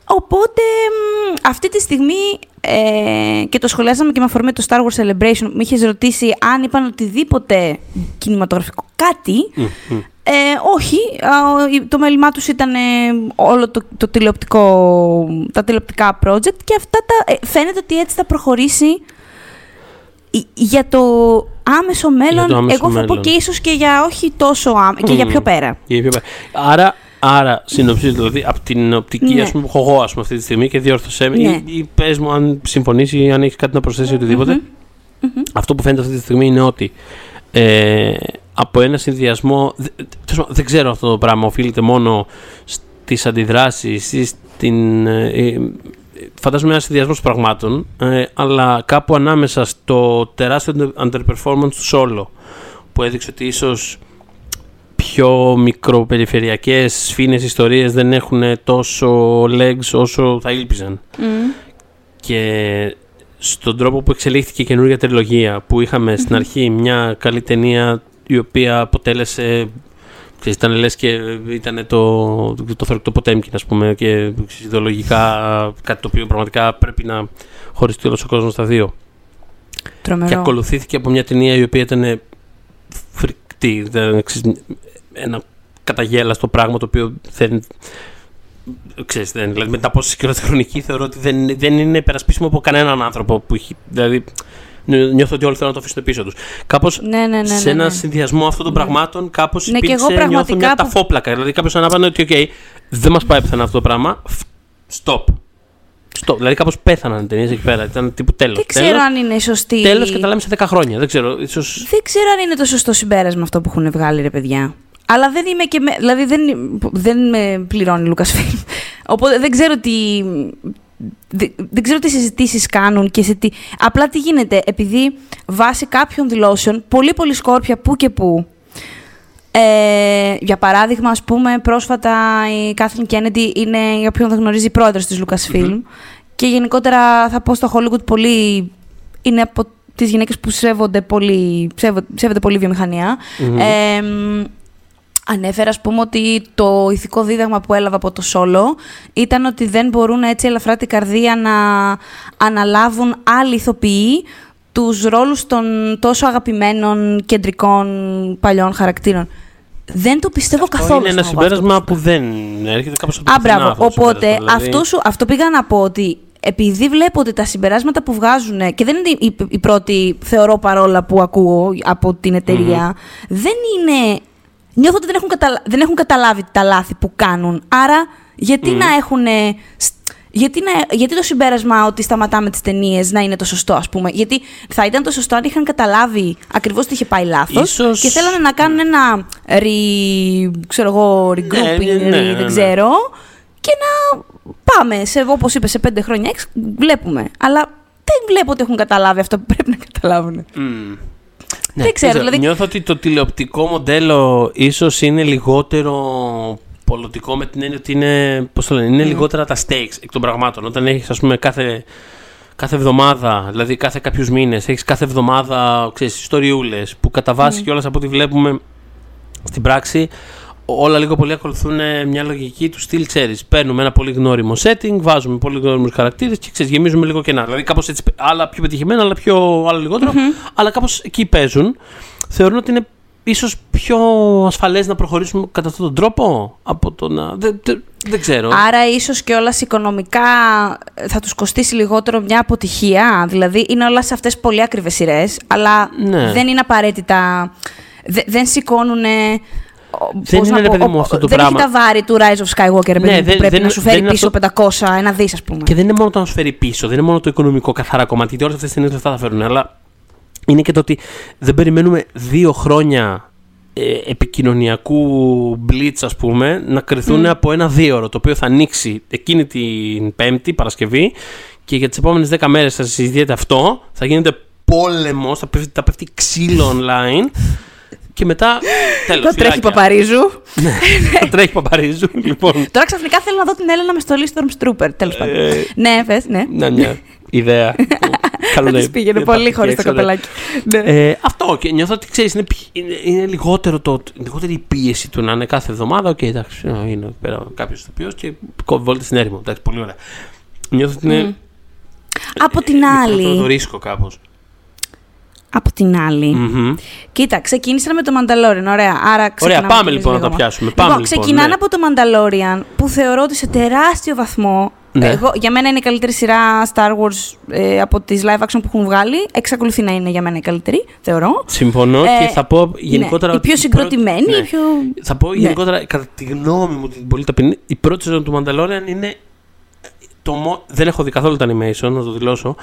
Οπότε μ, αυτή τη στιγμή ε, και το σχολιάζαμε και με αφορμή το Star Wars Celebration, μου είχες ρωτήσει αν είπαν οτιδήποτε κινηματογραφικό κάτι. Μμ, μμ. Ε, όχι, α, η- το μέλημά τους ήταν ε, όλο το, το τηλεοπτικό, τα τηλεοπτικά project και αυτά τα, ε, φαίνεται ότι έτσι θα προχωρήσει η- για το άμεσο μέλλον, το άμεσο εγώ θα πω μέλλον. και ίσως και για όχι τόσο άμεσο, και για Μμ. πιο πέρα. Για πιο πέρα. Άρα, άρα συνοψίζω δηλαδή από την οπτική Ναι. ας πούμε, που έχω εγώ ας πούμε, αυτή τη στιγμή και διόρθωσέ με Ναι. ή, ή πες μου αν συμφωνήσει ή αν έχει κάτι να προσθέσει οτιδήποτε. Αυτό που φαίνεται αυτή τη στιγμή είναι ότι ε, από ένα συνδυασμό. δε- τέλος πάντων, Δεν ξέρω αυτό το πράγμα οφείλεται μόνο στις αντιδράσεις ή στην. ε, ε, Φαντάζομαι ένα συνδυασμός πραγμάτων, ε, αλλά κάπου ανάμεσα στο τεράστιο underperformance του Solo, που έδειξε ότι ίσως πιο μικροπεριφερειακές σφήνες ιστορίες δεν έχουν τόσο legs όσο θα ήλπιζαν. Και στον τρόπο που εξελίχθηκε η καινούργια τριλογία που είχαμε στην αρχή μια καλή ταινία η οποία αποτέλεσε ξέρεις, ήταν λες και ήταν το, το θορυκτό Ποτέμκιν ας πούμε και ξέρεις, ιδεολογικά κάτι το οποίο πραγματικά πρέπει να χωριστεί όλος ο κόσμος στα δύο Τρομερό. και ακολουθήθηκε από μια ταινία η οποία ήταν φρικτή. Ήταν ξέρεις, ένα καταγέλαστο πράγμα το οποίο δεν. Ξέρεις, δεν, δηλαδή μετά από όση χρονική θεωρώ ότι δεν, δεν είναι υπερασπίσιμο από κανέναν άνθρωπο που έχει. Δηλαδή νιώ- νιώθω ότι όλοι θέλουν να το αφήσουν πίσω τους. Κάπως Ναι, ναι, ναι, ναι, σε ένα ναι. συνδυασμό αυτών των Ναι. πραγμάτων, κάπως Ναι, και υπήρξε εγώ νιώθω πραγματικά μια που- ταφόπλακα. Δηλαδή κάποιος ανάπανε ότι, OK, δεν μας πάει πουθενά αυτό το πράγμα. Stop. Stop. Δηλαδή κάπως πέθαναν οι ταινίες εκεί πέρα. Ήταν τύπου τέλος. Δεν ξέρω αν είναι σωστή. Τέλος και τα λέμε σε 10 χρόνια. Δεν ξέρω. Ίσως... Δεν ξέρω αν είναι το σωστό συμπέρασμα αυτό που έχουν βγάλει, ρε παιδιά. Αλλά δεν είμαι και. Με, δηλαδή δεν, δεν με πληρώνει Λούκα Φιλμ. Οπότε δεν ξέρω τι. Δεν, δεν ξέρω τι συζητήσεις κάνουν και σε τι. Απλά τι γίνεται, επειδή βάσει κάποιων δηλώσεων, πολύ πολύ σκόρπια που και που. Ε, για παράδειγμα, ας πούμε, πρόσφατα η Κάθριν Κέννεντι είναι, για όποιον δεν γνωρίζει, η πρόεδρος της Lucasfilm. Και γενικότερα θα πω στο Hollywood πολύ... Είναι από τις γυναίκες που σέβονται πολύ, σέβονται, σέβονται πολύ βιομηχανία. Μμμ. Ε, μ, ανέφερα, ας πούμε, ότι το ηθικό δίδαγμα που έλαβα από το σόλο ήταν ότι δεν μπορούν έτσι ελαφρά την καρδία να αναλάβουν άλλοι ηθοποιοί τους ρόλους των τόσο αγαπημένων κεντρικών παλιών χαρακτήρων. Δεν το πιστεύω Αυτό καθόλου. Είναι ένα στον Hogwarts. συμπέρασμα που δεν έρχεται κάπως από το Α, πουθενά μπράβο. αυτό το Οπότε συμπέρασμα, δηλαδή. αυτό, σου, αυτό πήγα να πω ότι επειδή βλέπω ότι τα συμπεράσματα που βγάζουν και δεν είναι η, η πρώτη, θεωρώ παρόλα που ακούω από την εταιρεια δεν είναι. Νιώθω ότι δεν έχουν, καταλα- δεν έχουν καταλάβει τα λάθη που κάνουν. Άρα, γιατί να έχουν. Γιατί, να, γιατί το συμπέρασμα ότι σταματάμε τις ταινίες να είναι το σωστό, ας πούμε; Γιατί θα ήταν το σωστό αν είχαν καταλάβει ακριβώς τι είχε πάει λάθος Ίσως- και θέλανε να κάνουν ένα re, ξέρω εγώ, regrouping, ναι, ναι, re- ναι, δεν ναι. ξέρω. Και να πάμε, σε, όπως είπες, σε πέντε χρόνια έξω, βλέπουμε. Αλλά δεν βλέπω ότι έχουν καταλάβει αυτό που πρέπει να καταλάβουν. Μμμ. Δεν ξέρω, δηλαδή- Νιώθω ότι το τηλεοπτικό μοντέλο ίσως είναι λιγότερο πολιτικό με την έννοια ότι είναι, πώς το λένε, είναι λιγότερα τα stakes εκ των πραγμάτων. Όταν έχεις ας πούμε κάθε, κάθε εβδομάδα, δηλαδή κάθε κάποιους μήνες, έχεις κάθε εβδομάδα ξέρεις, ιστοριούλες που κατά βάση και από ό,τι βλέπουμε στην πράξη όλα λίγο πολύ ακολουθούν ε, μια λογική του στυλ, ξέρεις. Παίρνουμε ένα πολύ γνώριμο setting, βάζουμε πολύ γνώριμους χαρακτήρες και ξέρεις, γεμίζουμε λίγο κενά. Δηλαδή κάπως έτσι, άλλα πιο πετυχημένα, άλλα, πιο, άλλα λιγότερο, αλλά κάπως εκεί παίζουν. Θεωρούν ότι είναι ίσως πιο ασφαλές να προχωρήσουμε κατά αυτόν τον τρόπο από το να... Δεν, δεν, δεν ξέρω. Άρα ίσως και όλα οικονομικά θα τους κοστίσει λιγότερο μια αποτυχία. Δηλαδή είναι όλα σε αυτές πολύ ακριβές σειρές, αλλά Ναι. δεν είναι απαραίτητα... δε- δεν σηκώνουν... Δεν είναι, ρε παιδί μου, αυτό το δεν πράγμα. έχει τα βάρη του Rise of Skywalker, ρε παιδί Ναι, μου, που δεν- πρέπει δεν- να σου δεν φέρει είναι πίσω αυτό- 500, ένα δις, ας πούμε. Και δεν είναι μόνο το να σου φέρει πίσω, δεν είναι μόνο το οικονομικό καθαρά κομμάτι, γιατί όλες αυτές τις ταινίες λεφτά θα φέρουν, αλλά είναι και το ότι δεν περιμένουμε δύο χρόνια ε, επικοινωνιακού blitz, ας πούμε, να κρυθούν από ένα δίωρο, το οποίο θα ανοίξει εκείνη την Πέμπτη, Παρασκευή, και για τις επόμενες 10 μέρες θα συζητιέται αυτό, θα γίνεται πόλεμος, θα πέφτει, θα πέφτει ξύλο online, και μετά, τέλος, Θα τρέχει φυλάκια. Παπαρίζου. (laughs) Θα τρέχει Παπαρίζου, λοιπόν. Τώρα ξαφνικά θέλω να δω την Έλενα με στολή Stormtrooper, τέλος πάντων. Ε, Ναι, πες, ναι. Να μια ιδέα. που καλό (laughs) Θα να της πήγαινε υπάρχει πολύ χωρίς το έξω, ναι. καπελάκι. Ναι. Ε, αυτό και νιώθω ότι ξέρεις, είναι, πι- είναι, είναι λιγότερο το, λιγότερη η πίεση του να είναι κάθε εβδομάδα. Οκ, εντάξει, ε, είναι εκεί πέρα κάποιος ηθοποιός και κόβει στην έρημο. Εντάξει, πολύ ωραία. Νιώθω ότι είναι. Από την μικρότερο Το άλλη, ρίσκο κάπως. Από την άλλη, Κοίτα, ξεκίνησα με το Mandalorian. Ωραία, άρα ξεκινάμε πάμε κι εμείς λοιπόν να λίγο. τα πιάσουμε. Πάμε, λοιπόν, λοιπόν, ξεκινάνε ναι. από το Mandalorian που θεωρώ ότι σε τεράστιο βαθμό. Ναι. Εγώ, για μένα είναι η καλύτερη σειρά Star Wars ε, από τις live action που έχουν βγάλει. Εξακολουθεί να είναι για μένα η καλύτερη, θεωρώ. Συμφωνώ Ε, και θα πω γενικότερα. ναι, η ότι πιο η πρώτη- συγκροτημένη, ναι. η πιο... Θα πω Ναι. γενικότερα, κατά τη γνώμη μου, την πολύ ταπεινή, η πρώτη σεζόν του Mandalorian είναι. Το μο... Δεν έχω δει καθόλου τα animation, να το δηλωσω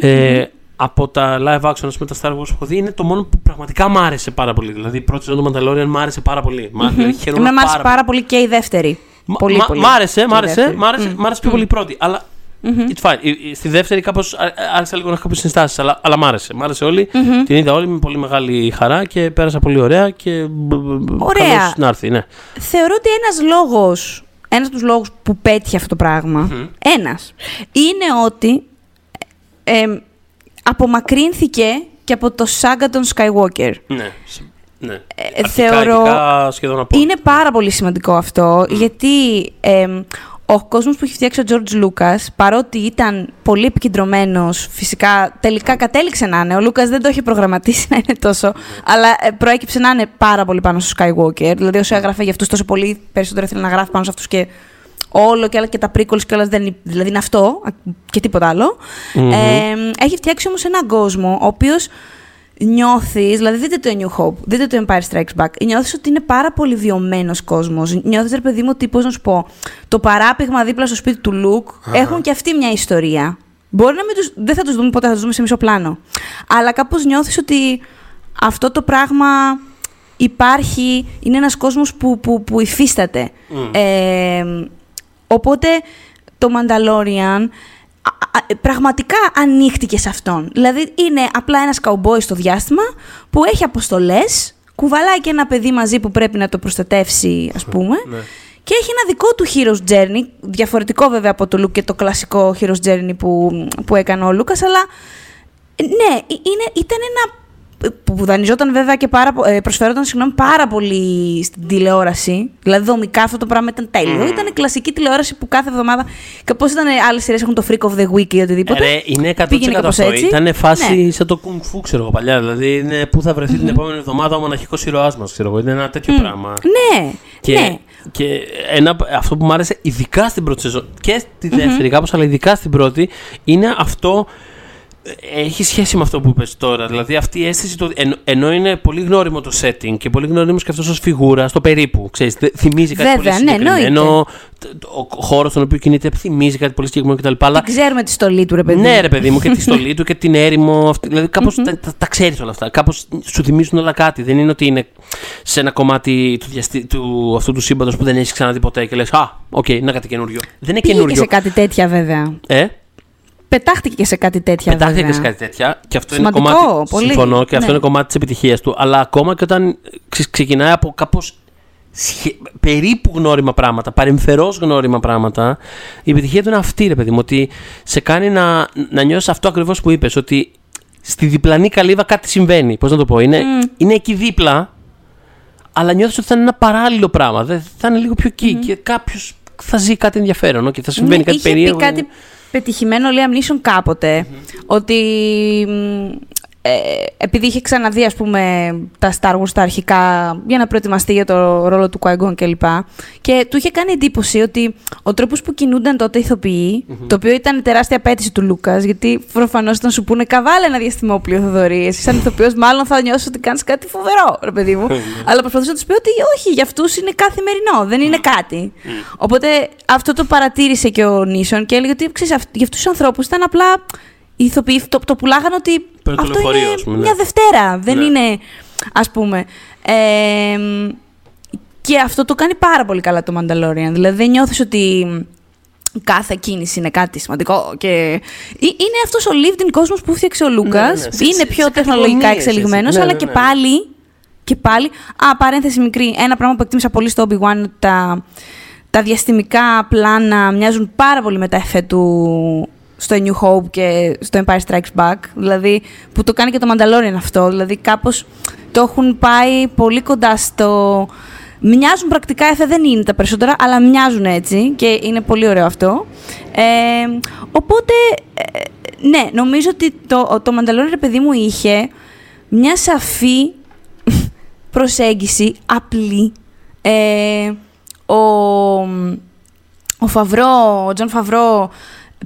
Ε, από τα live action, ας πούμε, τα Star Wars που έχω δει, είναι το μόνο που πραγματικά μ' άρεσε πάρα πολύ. Δηλαδή, η πρώτη σεζόν του Mandalorian μ' άρεσε πάρα πολύ. Μ' δηλαδή, χαίρομαι Εμένα μ' άρεσε πάρα πάρα πολύ και η δεύτερη. Μα- πολύ, μα- πολύ. Μ' άρεσε, μ' Και η άρεσε, δεύτερη. μ' άρεσε, μ' άρεσε πιο πολύ η πρώτη. Αλλά it's fine. Η- η- Στη δεύτερη κάπως άρχισα λίγο να έχω κάποιες συνστάσεις. Αλλά, αλλά μ' άρεσε. Μ' άρεσε όλη. Την είδα όλη με πολύ μεγάλη χαρά και πέρασα πολύ ωραία. Και Ωραία. καλώς να έρθει, ναι. Θεωρώ ότι ένας λόγος, ένας από τους λόγους που πέτυχε αυτό το πράγμα, ένας, είναι ότι ε, ε, απομακρύνθηκε και από το σάγκα των Skywalker. Ναι. σ- ναι. Ε, Αρχικά, θεωρώ- αρχικά σχεδόν από. Είναι πάρα πολύ σημαντικό αυτό, γιατί ε, ο κόσμος που έχει φτιάξει ο George Lucas, παρότι ήταν πολύ επικεντρωμένος, φυσικά τελικά κατέληξε να είναι, ο Lucas δεν το είχε προγραμματίσει να είναι τόσο, αλλά ε, προέκυψε να είναι πάρα πολύ πάνω στο Skywalker, δηλαδή όσο έγραφε για αυτούς τόσο πολύ, περισσότερο ήθελε να γράφει πάνω σε αυτούς και όλο και άλλα και τα prequels και όλας δεν είναι, δηλαδή είναι αυτό και τίποτα άλλο. Μμμ. Ε, έχει φτιάξει όμως έναν κόσμο ο οποίος νιώθεις, δηλαδή δείτε το A New Hope, δείτε το Empire Strikes Back, νιώθεις ότι είναι πάρα πολύ βιωμένος κόσμος. Νιώθεις, ρε παιδί μου, ότι πώς να σου πω, το παράπηγμα δίπλα στο σπίτι του Λουκ έχουν και αυτή μια ιστορία. Μπορεί να μην τους, δεν θα τους δούμε ποτέ, θα τους δούμε σε μισό πλάνο. Αλλά κάπως νιώθεις ότι αυτό το πράγμα υπάρχει, είναι ένας κόσμος που, που, που υφίσταται. Ε, οπότε το Mandalorian α- α- πραγματικά ανοίχτηκε σε αυτόν. Δηλαδή είναι απλά ένας καουμπόι στο διάστημα που έχει αποστολές, κουβαλάει και ένα παιδί μαζί που πρέπει να το προστατεύσει ας πούμε Ναι. και έχει ένα δικό του hero's journey, διαφορετικό βέβαια από το Luke και το κλασικό hero's journey που, που έκανε ο Λούκας, αλλά ε, ναι, ε- είναι, ήταν ένα που που δανειζόταν βέβαια και πάρα, πο- ε, προσφερόταν συγγνώμη, πάρα πολύ στην τηλεόραση. Δηλαδή, δομικά αυτό το πράγμα ήταν τέλειο. Ήταν κλασική τηλεόραση που κάθε εβδομάδα. Και πώ ήταν άλλες σειρές έχουν το Freak of the Week ή οτιδήποτε. Ρε, είναι 100% Πήγαινε κάπως αυτό. έτσι. Ήταν φάση Ναι. σαν το Kung Fu, ξέρω εγώ παλιά. Δηλαδή, είναι πού θα βρεθεί την επόμενη εβδομάδα ο μοναχικός ήρωάς μας, ξέρω εγώ. Είναι ένα τέτοιο πράγμα. Ναι, Και, ναι. και ένα, αυτό που μου άρεσε ειδικά στην πρώτη σεζόν και στη δεύτερη κάπως, αλλά ειδικά στην πρώτη, είναι αυτό. Ε, Έχει σχέση με αυτό που είπες τώρα. Δηλαδή αυτή η αίσθηση, το, εν- ενώ είναι πολύ γνώριμο το setting και πολύ γνώριμος και αυτός ως φιγούρα στο περίπου. Ξέρεις, δε- θυμίζει κάτι Βέβαια, πολύ ναι, συγκεκριμένο. το- ο χώρος στον οποίο κινείται θυμίζει κάτι πολύ συγκεκριμένο κτλ. Αλλά Δεν ξέρουμε τη στολή του, ρε παιδί. ναι, ρε παιδί μου, και τη στολή του και την έρημο. αυτή- Δηλαδή, κάπως τα, τα, τα ξέρεις όλα αυτά. Κάπως σου θυμίζουν όλα κάτι. Δεν είναι ότι είναι σε ένα κομμάτι του, διαστη... του αυτού του σύμπαντος που δεν έχεις ξαναδεί ποτέ και λες: Α, οκ, είναι κάτι καινούριο. Δεν είναι Πήγε και καινούριο. σε κάτι τέτοια, βέβαια. Ε, Πετάχτηκε και σε κάτι τέτοια, πετάχθηκε βέβαια. σε κάτι τέτοια. Και αυτό Σημαντικό, είναι κομμάτι. πολύ. Συμφωνώ και αυτό Ναι. είναι κομμάτι της επιτυχίας του. Αλλά ακόμα και όταν ξε- ξεκινάει από κάπως περίπου γνώριμα πράγματα, παρεμφερώς γνώριμα πράγματα, η επιτυχία του είναι αυτή, ρε παιδί μου. Ότι σε κάνει να, να νιώσεις αυτό ακριβώς που είπες. Ότι στη διπλανή καλύβα κάτι συμβαίνει. Πώς να το πω, είναι, είναι εκεί δίπλα, αλλά νιώθεις ότι θα είναι ένα παράλληλο πράγμα. Δεν, θα είναι λίγο πιο εκεί και κάποιος θα ζει κάτι ενδιαφέρον και θα συμβαίνει Ναι, κάτι είχε περίεργο. πει κάτι πετυχημένο, λέει Amnesion κάποτε, ότι μ, ε, επειδή είχε ξαναδεί, ας πούμε, τα Star Wars τα αρχικά για να προετοιμαστεί για το ρόλο του Qui-Gon κλπ. Και του είχε κάνει εντύπωση ότι ο τρόπος που κινούνταν τότε οι ηθοποιοι το οποίο ήταν τεράστια απέτηση του Λούκας, γιατί προφανώς όταν σου πούνε καβάλε ένα διαστημόπλιο Θοδωρή, εσύ σαν ηθοποιός, μάλλον θα νιώσει ότι κάνεις κάτι φοβερό, ρε παιδί μου. (laughs) Αλλά προσπαθούσε να τους πει ότι όχι, για αυτούς είναι καθημερινό, δεν είναι κάτι. Οπότε αυτό το παρατήρησε και ο Νίσον και έλεγε ότι ξέρεις, για αυτούς τους ανθρώπους ήταν απλά οι ηθοποιοί το, το πουλάγαν ότι Παίρνει το αυτό λεωφορείο, είναι ας πούμε, ναι. μια Δευτέρα, δεν Ναι. είναι ας πούμε. Ε, και αυτό το κάνει πάρα πολύ καλά το Mandalorian. Δηλαδή δεν νιώθεις ότι κάθε κίνηση είναι κάτι σημαντικό. Και... Ε- Είναι αυτός ο lived in κόσμος που φτιάξε ο Λούκας. ναι. Σε- Είναι σε- πιο σε τεχνολογικά κατηγορίες, εξελιγμένος, έτσι. Ναι, αλλά ναι, και ναι. πάλι... Και πάλι. Α, παρένθεση μικρή. Ένα πράγμα που εκτίμησα πολύ στο Obi-Wan είναι ότι τα, τα διαστημικά πλάνα μοιάζουν πάρα πολύ με τα εφέ του στο A New Hope και στο Empire Strikes Back. Δηλαδή, που το κάνει και το Mandalorian αυτό. Δηλαδή, κάπως το έχουν πάει πολύ κοντά στο... Μοιάζουν πρακτικά εφέ, δεν είναι τα περισσότερα, αλλά μοιάζουν έτσι και είναι πολύ ωραίο αυτό. Ε, οπότε, ε, ναι, νομίζω ότι το, το Mandalorian, ρε παιδί μου, είχε μια σαφή προσέγγιση, απλή. Ε, ο, ο Φαβρό, ο Τζον Φαβρό,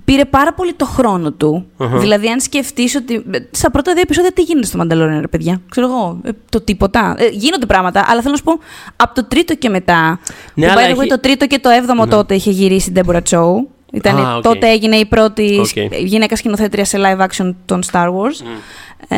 πήρε πάρα πολύ το χρόνο του. Αχα. Δηλαδή, αν σκεφτείς ότι. ε, Στα πρώτα δύο επεισόδια τι γίνεται στο Mandalorian, ρε παιδιά; Ξέρω εγώ. ε, το τίποτα. Ε, γίνονται πράγματα, αλλά θέλω να σου πω από το τρίτο και μετά. Ναι, που αλλά by the way, έχει- το τρίτο και το έβδομο τότε είχε γυρίσει η Deborah Chow. Ήταν, Α, οκ. Τότε έγινε η πρώτη Οκ. σκ- γυναίκα σκηνοθέτρια σε live action των Star Wars. Ε,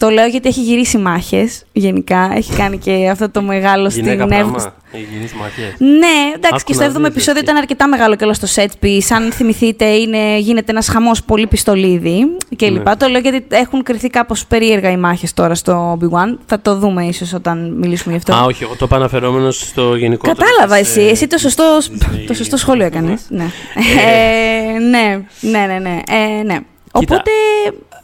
το λέω γιατί έχει γυρίσει μάχες γενικά. Έχει κάνει και αυτό το μεγάλο στην Γυναίκα έβδομη. πράγμα. Έχει γυρίσει μαχές. Ναι, εντάξει, Άκου και στο να 7ο δεις, επεισόδιο εσύ. ήταν αρκετά μεγάλο και όλο στο set piece. Αν θυμηθείτε, είναι, γίνεται ένας χαμός πολύ πιστολίδι κλπ. Ναι. Το λέω γιατί έχουν κρυθεί κάπως περίεργα οι μάχες τώρα στο Obi-Wan. Θα το δούμε ίσως όταν μιλήσουμε γι' αυτό. Α, όχι, εγώ το είπα αναφερόμενος στο γενικό. Κατάλαβα εσύ. Εσύ το σωστό, της- το σωστό σχόλιο έκανες. Ναι. Ε, ναι, ναι, ναι. ναι. Ε, ναι. Οπότε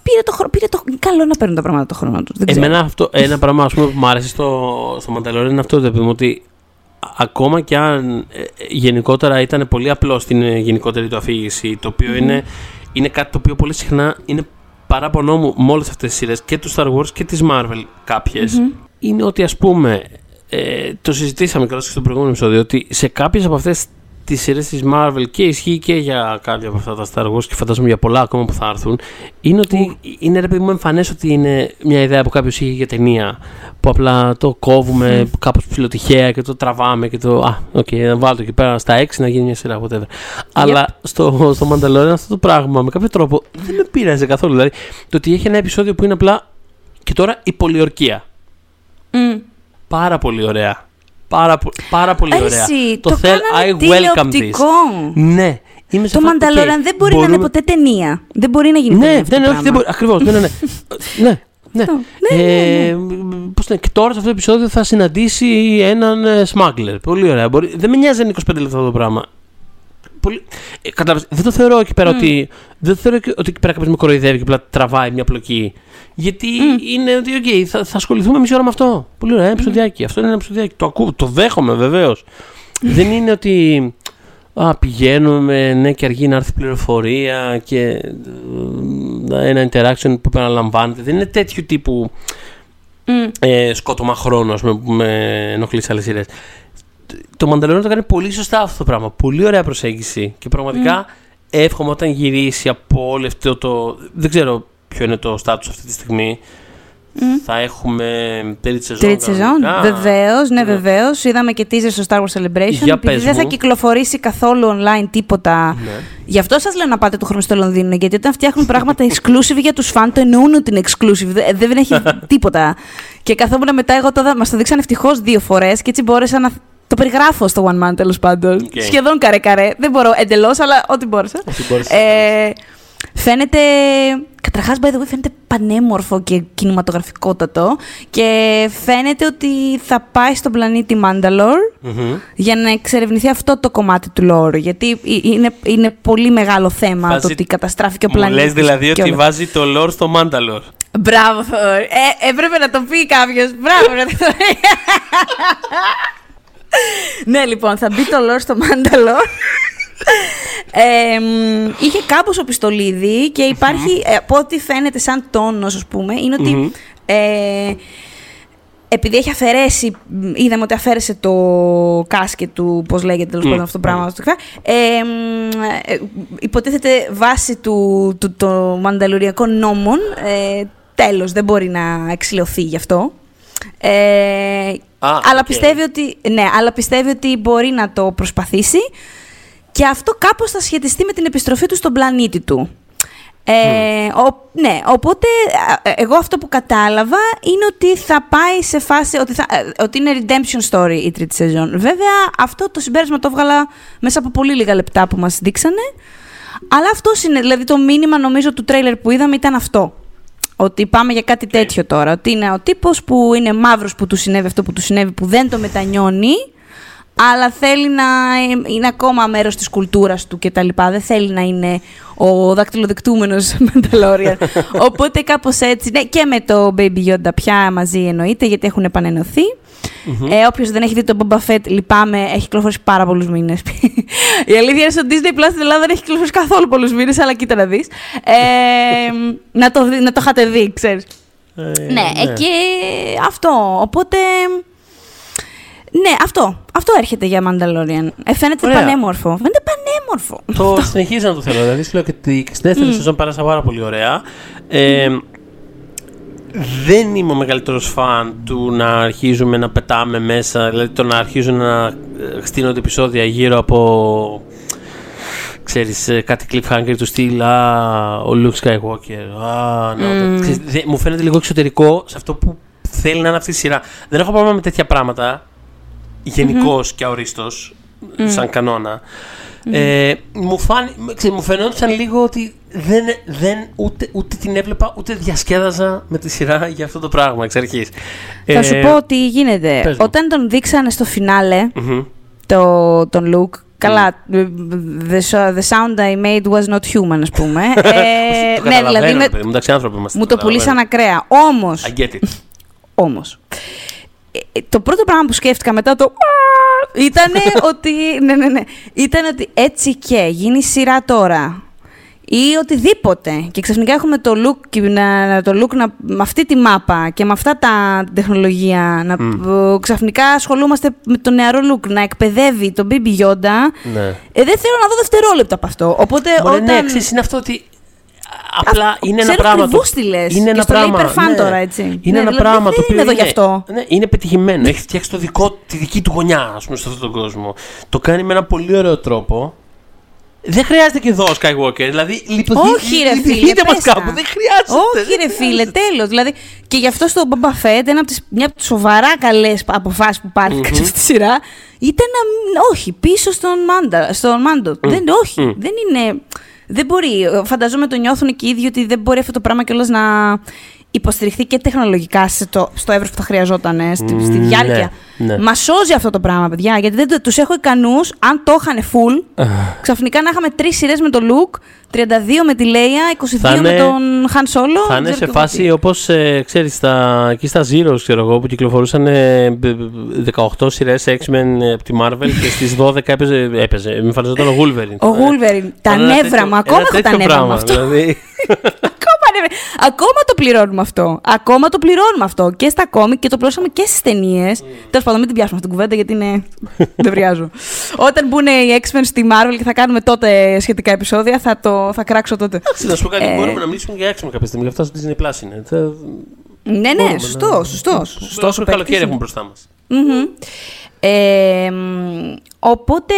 πήρε το, χρόνο- πήρε το. Καλό να παίρνουν τα πράγματα το χρόνο τους. Δεν ξέρω. Εμένα αυτό, ένα πράγμα ας πούμε, που μου άρεσε στο, στο Mandalorian είναι αυτό, το ότι ακόμα και αν ε, γενικότερα ήταν πολύ απλό στην ε, γενικότερη του αφήγηση, το οποιο είναι, είναι κάτι το οποίο πολύ συχνά είναι παράπονό μου με όλες αυτές τις σειρές και του Star Wars και της Marvel καποιες είναι ότι ας πούμε, ε, το συζητήσαμε κιόλας και στο προηγούμενο επεισόδιο, ότι σε κάποιες από αυτές τις σειρές της Marvel και ισχύει και για κάποια από αυτά τα Star Wars και φαντάζομαι για πολλά ακόμα που θα έρθουν, είναι ότι είναι ρε παιδί μου εμφανές ότι είναι μια ιδέα που κάποιος είχε για ταινία, που απλά το κόβουμε κάπως ψιλοτυχαία και το τραβάμε και το, α, οκ, να βάλω το εκεί πέρα στα 6 να γίνει μια σειρά, whatever. Αλλά στο, στο Mandalorian αυτό το πράγμα με κάποιο τρόπο δεν με πείραζε καθόλου. Δηλαδή, το ότι έχει ένα επεισόδιο που είναι απλά και τώρα η πολιορκία. Μμ. Πάρα πολύ ωραία. Πάρα, πο- πάρα πολύ ωραία. Εσύ, το το θέλ, I κάνανε welcome this. τηλεοπτικό. Ναι. Είμαι σε Το φάση, Mandalorian οκ, δεν μπορεί να είναι μπορούμε- ποτέ ταινία. Δεν μπορεί να γίνει Ναι, ταινία αυτό δεν, το όχι, δεν πράγμα. μπορεί. Ακριβώς. Ναι, ναι, ναι. (laughs) ναι. Ναι. Αυτό. Ναι, Ε, πώς λένε, και τώρα σε αυτό το επεισόδιο θα συναντήσει έναν ε, smuggler. Πολύ ωραία. Μπορεί, δεν με νοιάζει αν είναι 25 λεπτά αυτό το πράγμα. Πολύ... Ε, κατάλαβες, δεν το θεωρώ εκεί πέρα ότι. Δεν το θεωρώ και- ότι εκεί πέρα κάποιος με κοροϊδεύει και απλά τραβάει μια πλοκή. Γιατί είναι ότι, οκ, θα, θα ασχοληθούμε μισή ώρα με αυτό. Πολύ ωραία, ένα επεισοδιάκι. Αυτό είναι ένα επεισοδιάκι. Το ακούω, το δέχομαι βεβαίως. δεν είναι ότι. Α, πηγαίνουμε, ναι, και αργεί να έρθει πληροφορία και ε, ένα interaction που επαναλαμβάνεται. Δεν είναι τέτοιου τύπου Μμ. ε, σκότωμα χρόνου, ας πούμε, που με ενοχλεί σε άλλες σειρές. Το Mandalorian το κάνει πολύ σωστά αυτό το πράγμα. Πολύ ωραία προσέγγιση. Και πραγματικά εύχομαι όταν γυρίσει από όλο αυτό το. Δεν ξέρω ποιο είναι το status αυτή τη στιγμή. Θα έχουμε τρίτη σεζόν. Τρίτη σεζόν. κανονικά. Βεβαίως, ναι, Ναι. βεβαίως. Είδαμε και teaser στο Star Wars Celebration. Για επειδή πες δεν θα μου. κυκλοφορήσει καθόλου online τίποτα. Ναι. Γι' αυτό σας λέω να πάτε του χρόνου στο Λονδίνο. Γιατί όταν φτιάχνουν πράγματα (laughs) exclusive για τους φαν, το εννοούν ότι είναι exclusive. Δεν, δεν έχει (laughs) τίποτα. Και καθόμουν μετά, εγώ το, μας το δείξαν ευτυχώς δύο φορές και έτσι μπόρεσα να. Το περιγράφω στο One Man τέλος πάντων. Οκ. Σχεδόν καρέ-καρέ. Δεν μπορώ εντελώς, αλλά ό,τι μπόρεσα. Ό,τι μπόρεσες. Ε, φαίνεται. Καταρχάς, by the way, φαίνεται πανέμορφο και κινηματογραφικότατο. Και φαίνεται ότι θα πάει στον πλανήτη Μάνταλορ Μμμ. για να εξερευνηθεί αυτό το κομμάτι του lore. Γιατί ε- είναι, είναι πολύ μεγάλο θέμα Βάζει- το ότι καταστράφηκε ο Μου πλανήτης. λες δηλαδή και ότι όλα. βάζει το lore στο Mandalore. Μπράβο, Θοδωρή. Ε, έπρεπε να το πει κάποιος. Μπράβο, ρε Θοδωρή. (laughs) ναι, λοιπόν, θα μπει το lore στο Μάνταλορ. Ε, μ, είχε κάπως ο πιστολίδι και υπάρχει, ε, από ό,τι φαίνεται σαν τόνος, ας πούμε, είναι ότι ε, επειδή έχει αφαιρέσει, μ, είδαμε ότι αφαίρεσε το κάσκετ του, πώς λέγεται τέλος Μμ. πάντων αυτό το πράγμα, στο κρά- ε, μ, ε, υποτίθεται βάση του, του, των μανταλουριακών νόμων, ε, τέλος, δεν μπορεί να εξιλεωθεί γι' αυτό. Ε, Α, αλλά, οκ. πιστεύει ότι, ναι, αλλά πιστεύει ότι μπορεί να το προσπαθήσει και αυτό κάπως θα σχετιστεί με την επιστροφή του στον πλανήτη του. Ε, ο, ναι, οπότε α, ε, εγώ αυτό που κατάλαβα είναι ότι θα πάει σε φάση, ότι, θα, ε, ότι είναι redemption story η τρίτη σεζόν. Βέβαια αυτό το συμπέρασμα το έβγαλα μέσα από πολύ λίγα λεπτά που μας δείξανε, αλλά αυτός είναι, δηλαδή το μήνυμα νομίζω του τρέιλερ που είδαμε ήταν αυτό. Ότι πάμε για κάτι τέτοιο τώρα. Ότι είναι ο τύπος που είναι μαύρος που του συνέβη αυτό που του συνέβη, που δεν το μετανιώνει, αλλά θέλει να ε, είναι ακόμα μέρος της κουλτούρας του και τα λοιπά. Δεν θέλει να είναι ο δακτυλοδεικτούμενος (laughs) Mandalorian. Οπότε κάπως έτσι, ναι, και με το Baby Yoda πια μαζί εννοείται, γιατί έχουν επανενωθεί. Ε, Όποιος δεν έχει δει τον Boba Fett, λυπάμαι, έχει κυκλοφορήσει πάρα πολλούς μήνες. (laughs) Η αλήθεια είναι στο Disney Plus στην Ελλάδα δεν έχει κυκλοφορήσει καθόλου πολλούς μήνες, αλλά κοίτα να δεις. Ε, (laughs) να, το, δει- να το είχατε δει, ξέρεις. Ε, ναι, ε, και αυτό. Οπότε. Ναι, αυτό. Αυτό έρχεται για Mandalorian. Ε, φαίνεται Ωραία. πανέμορφο. Φαίνεται πανέμορφο. Το συνεχίζω να το θέλω. Δηλαδή, σου λέω και τη στη δεύτερη σεζόν πέρασα πάρα πολύ ωραία. Ε, δεν είμαι ο μεγαλύτερος φαν του να αρχίζουμε να πετάμε μέσα, δηλαδή το να αρχίζουν να ε, χτίνονται επεισόδια γύρω από ξέρεις, ε, κάτι cliffhanger του στυλ «Α, ο Luke Skywalker». Α, ναι, ξέρεις, δε- μου φαίνεται λίγο εξωτερικό σε αυτό που θέλει να είναι αυτή η σειρά. Δεν έχω πρόβλημα με τέτοια πράγματα, γενικώς και αορίστως, σαν κανόνα. Ε, μου, φάνη, ξέρεις, μου φαινόταν λίγο ότι δεν, δεν ούτε, ούτε την έβλεπα ούτε διασκέδαζα με τη σειρά για αυτό το πράγμα εξ αρχής. Θα σου Ε, πω τι γίνεται. πες μου. Όταν τον δείξανε στο φινάλε, μμμ. το, τον Luke. Καλά, the, so- the sound I made was not human, ας πούμε. (laughs) ε, Το ναι, καταλαβαίνω, δηλαδή ρε με- παιδί μου, εντάξει, άνθρωποι είμαστε. μου το καταλαβαίνω. πουλήσαν ακραία. Όμως, I get it. (laughs) όμως, ε, ε, το πρώτο πράγμα που σκέφτηκα μετά το ήταν (laughs) ότι, ναι, ναι, ναι, ήταν ότι έτσι και γίνει σειρά τώρα ή οτιδήποτε και ξαφνικά έχουμε το look, και να, να- το look να, με αυτή τη μάπα και με αυτά τα την τεχνολογία να, ε, ξαφνικά ασχολούμαστε με το νεαρό look να εκπαιδεύει τον Baby Yoda ναι. ε, δεν θέλω να δω δευτερόλεπτα από αυτό οπότε Μωρέ, όταν ναι, ξέρεις, είναι αυτό ότι απλά είναι ένα ξέρω πράγμα. ακριβώς τι λες. Είναι Και ένα στο λέει πράγμα. υπερφαν ναι. τώρα, έτσι. Είναι Ναι, ένα δηλαδή πράγμα δεν το οποίο είμαι εδώ είναι, γι' αυτό. Ναι, είναι πετυχημένο. Έχεις φτιάξει το δικό, τη δική του γωνιά, ας πούμε, σε αυτόν τον κόσμο. Το κάνει με ένα πολύ ωραίο τρόπο. Δεν χρειάζεται και εδώ ο Skywalker. Δηλαδή, λιποθυ... Όχι, ρε φίλε. λυπηθείτε μας πες τα. κάπου. Δεν χρειάζεται. Όχι, δεν ρε φίλε, χρειάζεται. τέλος. Δηλαδή, και γι' αυτό στο Boba Fett, ένα από τις, μια από τις σοβαρά καλές αποφάσεις που πάρθηκαν σε αυτή τη σειρά ήταν να. μην- Όχι, πίσω στον, Μάντα, στον Μάντο. Δεν, όχι, Μμ. δεν είναι. Δεν μπορεί. Φανταζόμαι το νιώθουν και οι ίδιοι ότι δεν μπορεί αυτό το πράγμα κιόλας να υποστηριχθεί και τεχνολογικά σε το, στο εύρος που θα χρειαζόταν ε, στη, στη Ναι, διάρκεια. ναι. Μα σώζει αυτό το πράγμα, παιδιά. Γιατί δεν τους έχω ικανούς, αν το είχαν full, ξαφνικά να είχαμε τρεις σειρές με το Luke, 32 με τη Λέια, 22 Θα με είναι- τον Han Solo. Θα δεν είναι ξέρω σε και εγώ φάση τι. όπως ε, ξέρεις, στα, εκεί στα Zeros ξέρω εγώ, που κυκλοφορούσαν ε, μπ- μπ- 18 σειρές X-Men ε, από τη Marvel και στις 12 έπαιζε, έπαιζε. Εμφανιζόταν ο Wolverine. Ο Wolverine. Τα Ένα νεύρα τέτοιο- μου. Ακόμα ένα έχω τα τέτοιο νεύρα μου πράγμα, αυτό. Δηλαδή, (laughs) Ακόμα, νεύρα. Ακόμα το πληρώνουμε αυτό. Ακόμα το πληρώνουμε αυτό. Και στα κόμικ και το πληρώσαμε και στις ταινίες. Τέλος πάντων, μην την πιάσουμε αυτή την κουβέντα γιατί είναι. Δεν βριάζω. Όταν μπουν οι X-Men στη Marvel και θα κάνουμε τότε σχετικά επεισόδια, θα, το, θα κράξω τότε. εντάξει, να σου πω κάτι, Ε. μπορούμε να μιλήσουμε για X-Men κάποια στιγμή. Γι' αυτό στο Disney Plus είναι. Θα- Ναι, ναι, μπορούμε σωστό, να- σωστό. σωστό Όσο σου καλοκαίρι παίκτης. έχουμε μπροστά μας. Μμμ. Ε, μ, οπότε,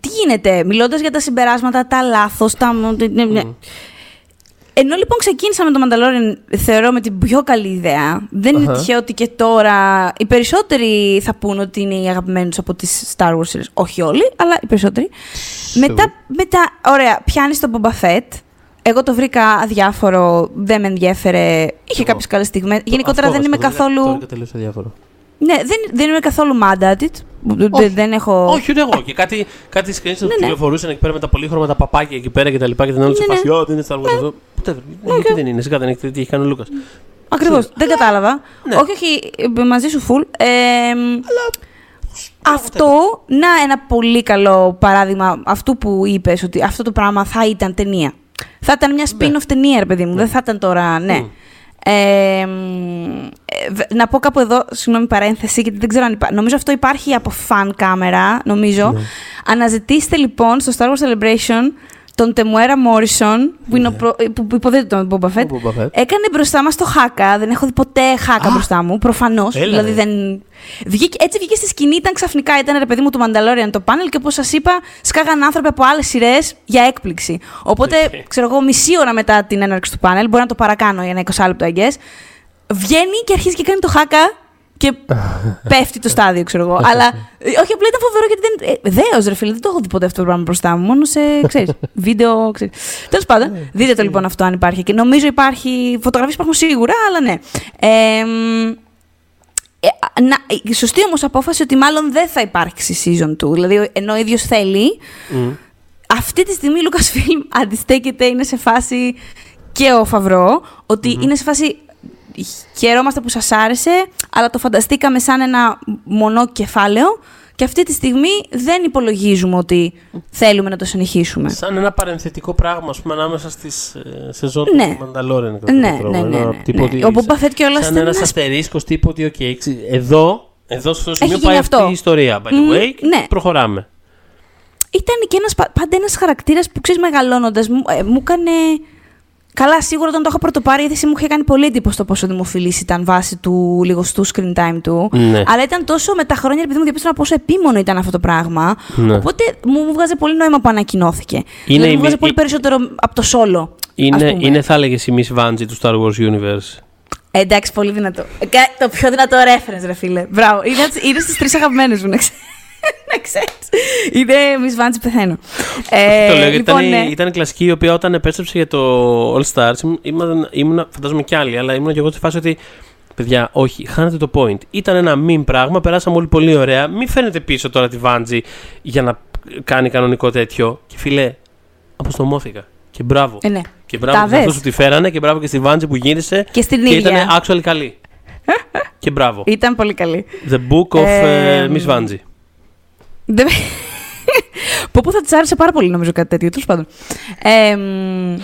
τι γίνεται, μιλώντας για τα συμπεράσματα, τα λάθος, τα... ναι, ναι. Ενώ λοιπόν ξεκίνησα με το Mandalorian, θεωρώ με την πιο καλή ιδέα. Δεν είναι Αχα. τυχαίο ότι και τώρα οι περισσότεροι θα πούν ότι είναι οι αγαπημένοι τους από τις Star Wars series. Όχι όλοι, αλλά οι περισσότεροι. Μετά, μετά, ωραία, πιάνεις τον Boba Fett. Εγώ το βρήκα αδιάφορο, δεν με ενδιέφερε. Είχε Εγώ. κάποιε καλέ στιγμές. Γενικότερα δεν είμαι καθόλου. Τώρα τελείω αδιάφορο. Ναι, δεν, δεν είμαι καθόλου mad at it. Δεν- Όχι. Δεν έχω. Όχι, ούτε εγώ. Και κάτι, κάτι σκηνές που Ναι, ναι. κυκλοφορούσαν εκεί πέρα με τα πολύχρωμα τα παπάκια εκεί πέρα και τα λοιπά και την άλλη σε Ναι, ναι. φάση. «Ω, δεν είναι Star Wars εδώ. Ποτέ δεν. Ναι, Γιατί δεν είναι. Σιγά δεν έχετε δει τι έχει κάνει ο Λούκας. Ακριβώς. Δεν κατάλαβα. Ναι. Όχι, όχι, ε, μαζί σου full. Ε, Αυτό, να ένα πολύ καλό παράδειγμα αυτού που είπες, ότι αυτό το πράγμα θα ήταν ταινία. Θα ήταν μια Ναι. spin-off ταινία, ρε παιδί μου. Δεν θα ήταν τώρα, ναι. Μμ. Ε, μ, ε, β- να πω κάπου εδώ, συγγνώμη παρένθεση, γιατί δεν ξέρω αν υπάρχει. Νομίζω αυτό υπάρχει από fan κάμερα, νομίζω. Ναι. Αναζητήστε λοιπόν στο Star Wars Celebration τον Τεμουέρα Μόρισον, που, είναι ο προ- που, που υποδίδεται τον Boba Fett. Ναι. Ο Boba Fett. Έκανε μπροστά μας το χάκα. Δεν έχω δει ποτέ χάκα Α! μπροστά μου. Προφανώς. Έλα, Δηλαδή ρε. δεν. Βγήκε, έτσι βγήκε στη σκηνή, ήταν ξαφνικά. Ήταν ρε παιδί μου του Mandalorian το πάνελ και όπως σας είπα, σκάγαν άνθρωποι από άλλες σειρές για έκπληξη. Οπότε, Οκ. ξέρω εγώ, μισή ώρα μετά την έναρξη του πάνελ, μπορεί να το παρακάνω για ένα 20 λεπτό, I guess, βγαίνει και αρχίζει και κάνει το χάκα και πέφτει το στάδιο, ξέρω εγώ. (laughs) Αλλά ε, όχι, απλά ήταν φοβερό γιατί δεν. Ε, δέος, ρε φίλε, δεν το έχω δει ποτέ αυτό το πράγμα μπροστά μου. Μόνο σε, (laughs) ξέρεις, βίντεο. Τέλος πάντων, δείτε το λοιπόν αυτό αν υπάρχει. Και νομίζω υπάρχει. Φωτογραφίες υπάρχουν σίγουρα, αλλά ναι. Ε, μ, ε, α, να, η σωστή όμως απόφαση ότι μάλλον δεν θα υπάρξει season 2. Δηλαδή, ενώ ο ίδιος θέλει, Μμ. αυτή τη στιγμή η Lucasfilm αντιστέκεται, είναι σε φάση και ο Φαβρό, ότι είναι σε φάση χαιρόμαστε που σας άρεσε, αλλά το φανταστήκαμε σαν ένα μονό κεφάλαιο και αυτή τη στιγμή δεν υπολογίζουμε ότι θέλουμε να το συνεχίσουμε. Σαν ένα παρενθετικό πράγμα, ας πούμε, ανάμεσα στις ε, σεζόν Ναι. του Μανταλόρεν. Ναι, ναι, ναι, ναι, ναι. Ο Boba Fett κιόλας Σαν ήταν ένας ένας- αστερίσκος τύπου ότι, οκ, εξ- εδώ, εδώ στο σημείο γίνει πάει αυτό. αυτή η ιστορία. By the Μμμ, way, ναι. προχωράμε. Ήταν και ένας, πα- πάντα ένας χαρακτήρας που ξέρεις μεγαλώνοντας μου, ε, μου έκανε... Καλά, σίγουρα όταν το έχω πρωτοπάρει, η είδηση μου είχε κάνει πολύ εντύπωση το πόσο δημοφιλής ήταν βάσει του λιγοστού screen time του. Ναι. Αλλά ήταν τόσο με τα χρόνια, επειδή μου διαπίστωνα πόσο επίμονο ήταν αυτό το πράγμα. Ναι. Οπότε μου, μου βγάζε πολύ νόημα που ανακοινώθηκε. Είναι δηλαδή, η μου βγάζε μη- πολύ η- περισσότερο από το solo. ας Είναι, πούμε. είναι, θα έλεγες η Miss Vanjie του Star Wars Universe. Ε, εντάξει, πολύ δυνατό. Ε, κα- το πιο δυνατό reference, ρε φίλε. Μπράβο. Είναι, είναι στις τρεις αγαπημένες μου, να ξέρεις. (laughs) να ξέρεις. Είναι Miss Vanjie πεθαίνω. Ε, το λέω γιατί λοιπόν, ήταν, ναι. ήταν η κλασική η οποία όταν επέστρεψε για το All Stars ήμουν, ήμουν, ήμουν- φαντάζομαι κι άλλοι, αλλά ήμουν και εγώ στη φάση ότι παιδιά, όχι, χάνετε το point. Ήταν ένα meme πράγμα, περάσαμε όλοι πολύ ωραία. Μην φαίνεται πίσω τώρα τη Βάντζη για να κάνει κανονικό τέτοιο. Και φιλέ, αποστομώθηκα. Και μπράβο. Ε, ναι. Και μπράβο Τα και σε αυτούς δες. που τη φέρανε και μπράβο και στη Βάντζη που γύρισε. Και στην και ίδια. ήταν actually καλή. (laughs) και μπράβο. Ήταν πολύ καλή. The book of Ε, ε, Miss Vanjie. Δεν- Πω πω θα της άρεσε πάρα πολύ νομίζω κάτι τέτοιο, τέλος πάντων. Ε, μ,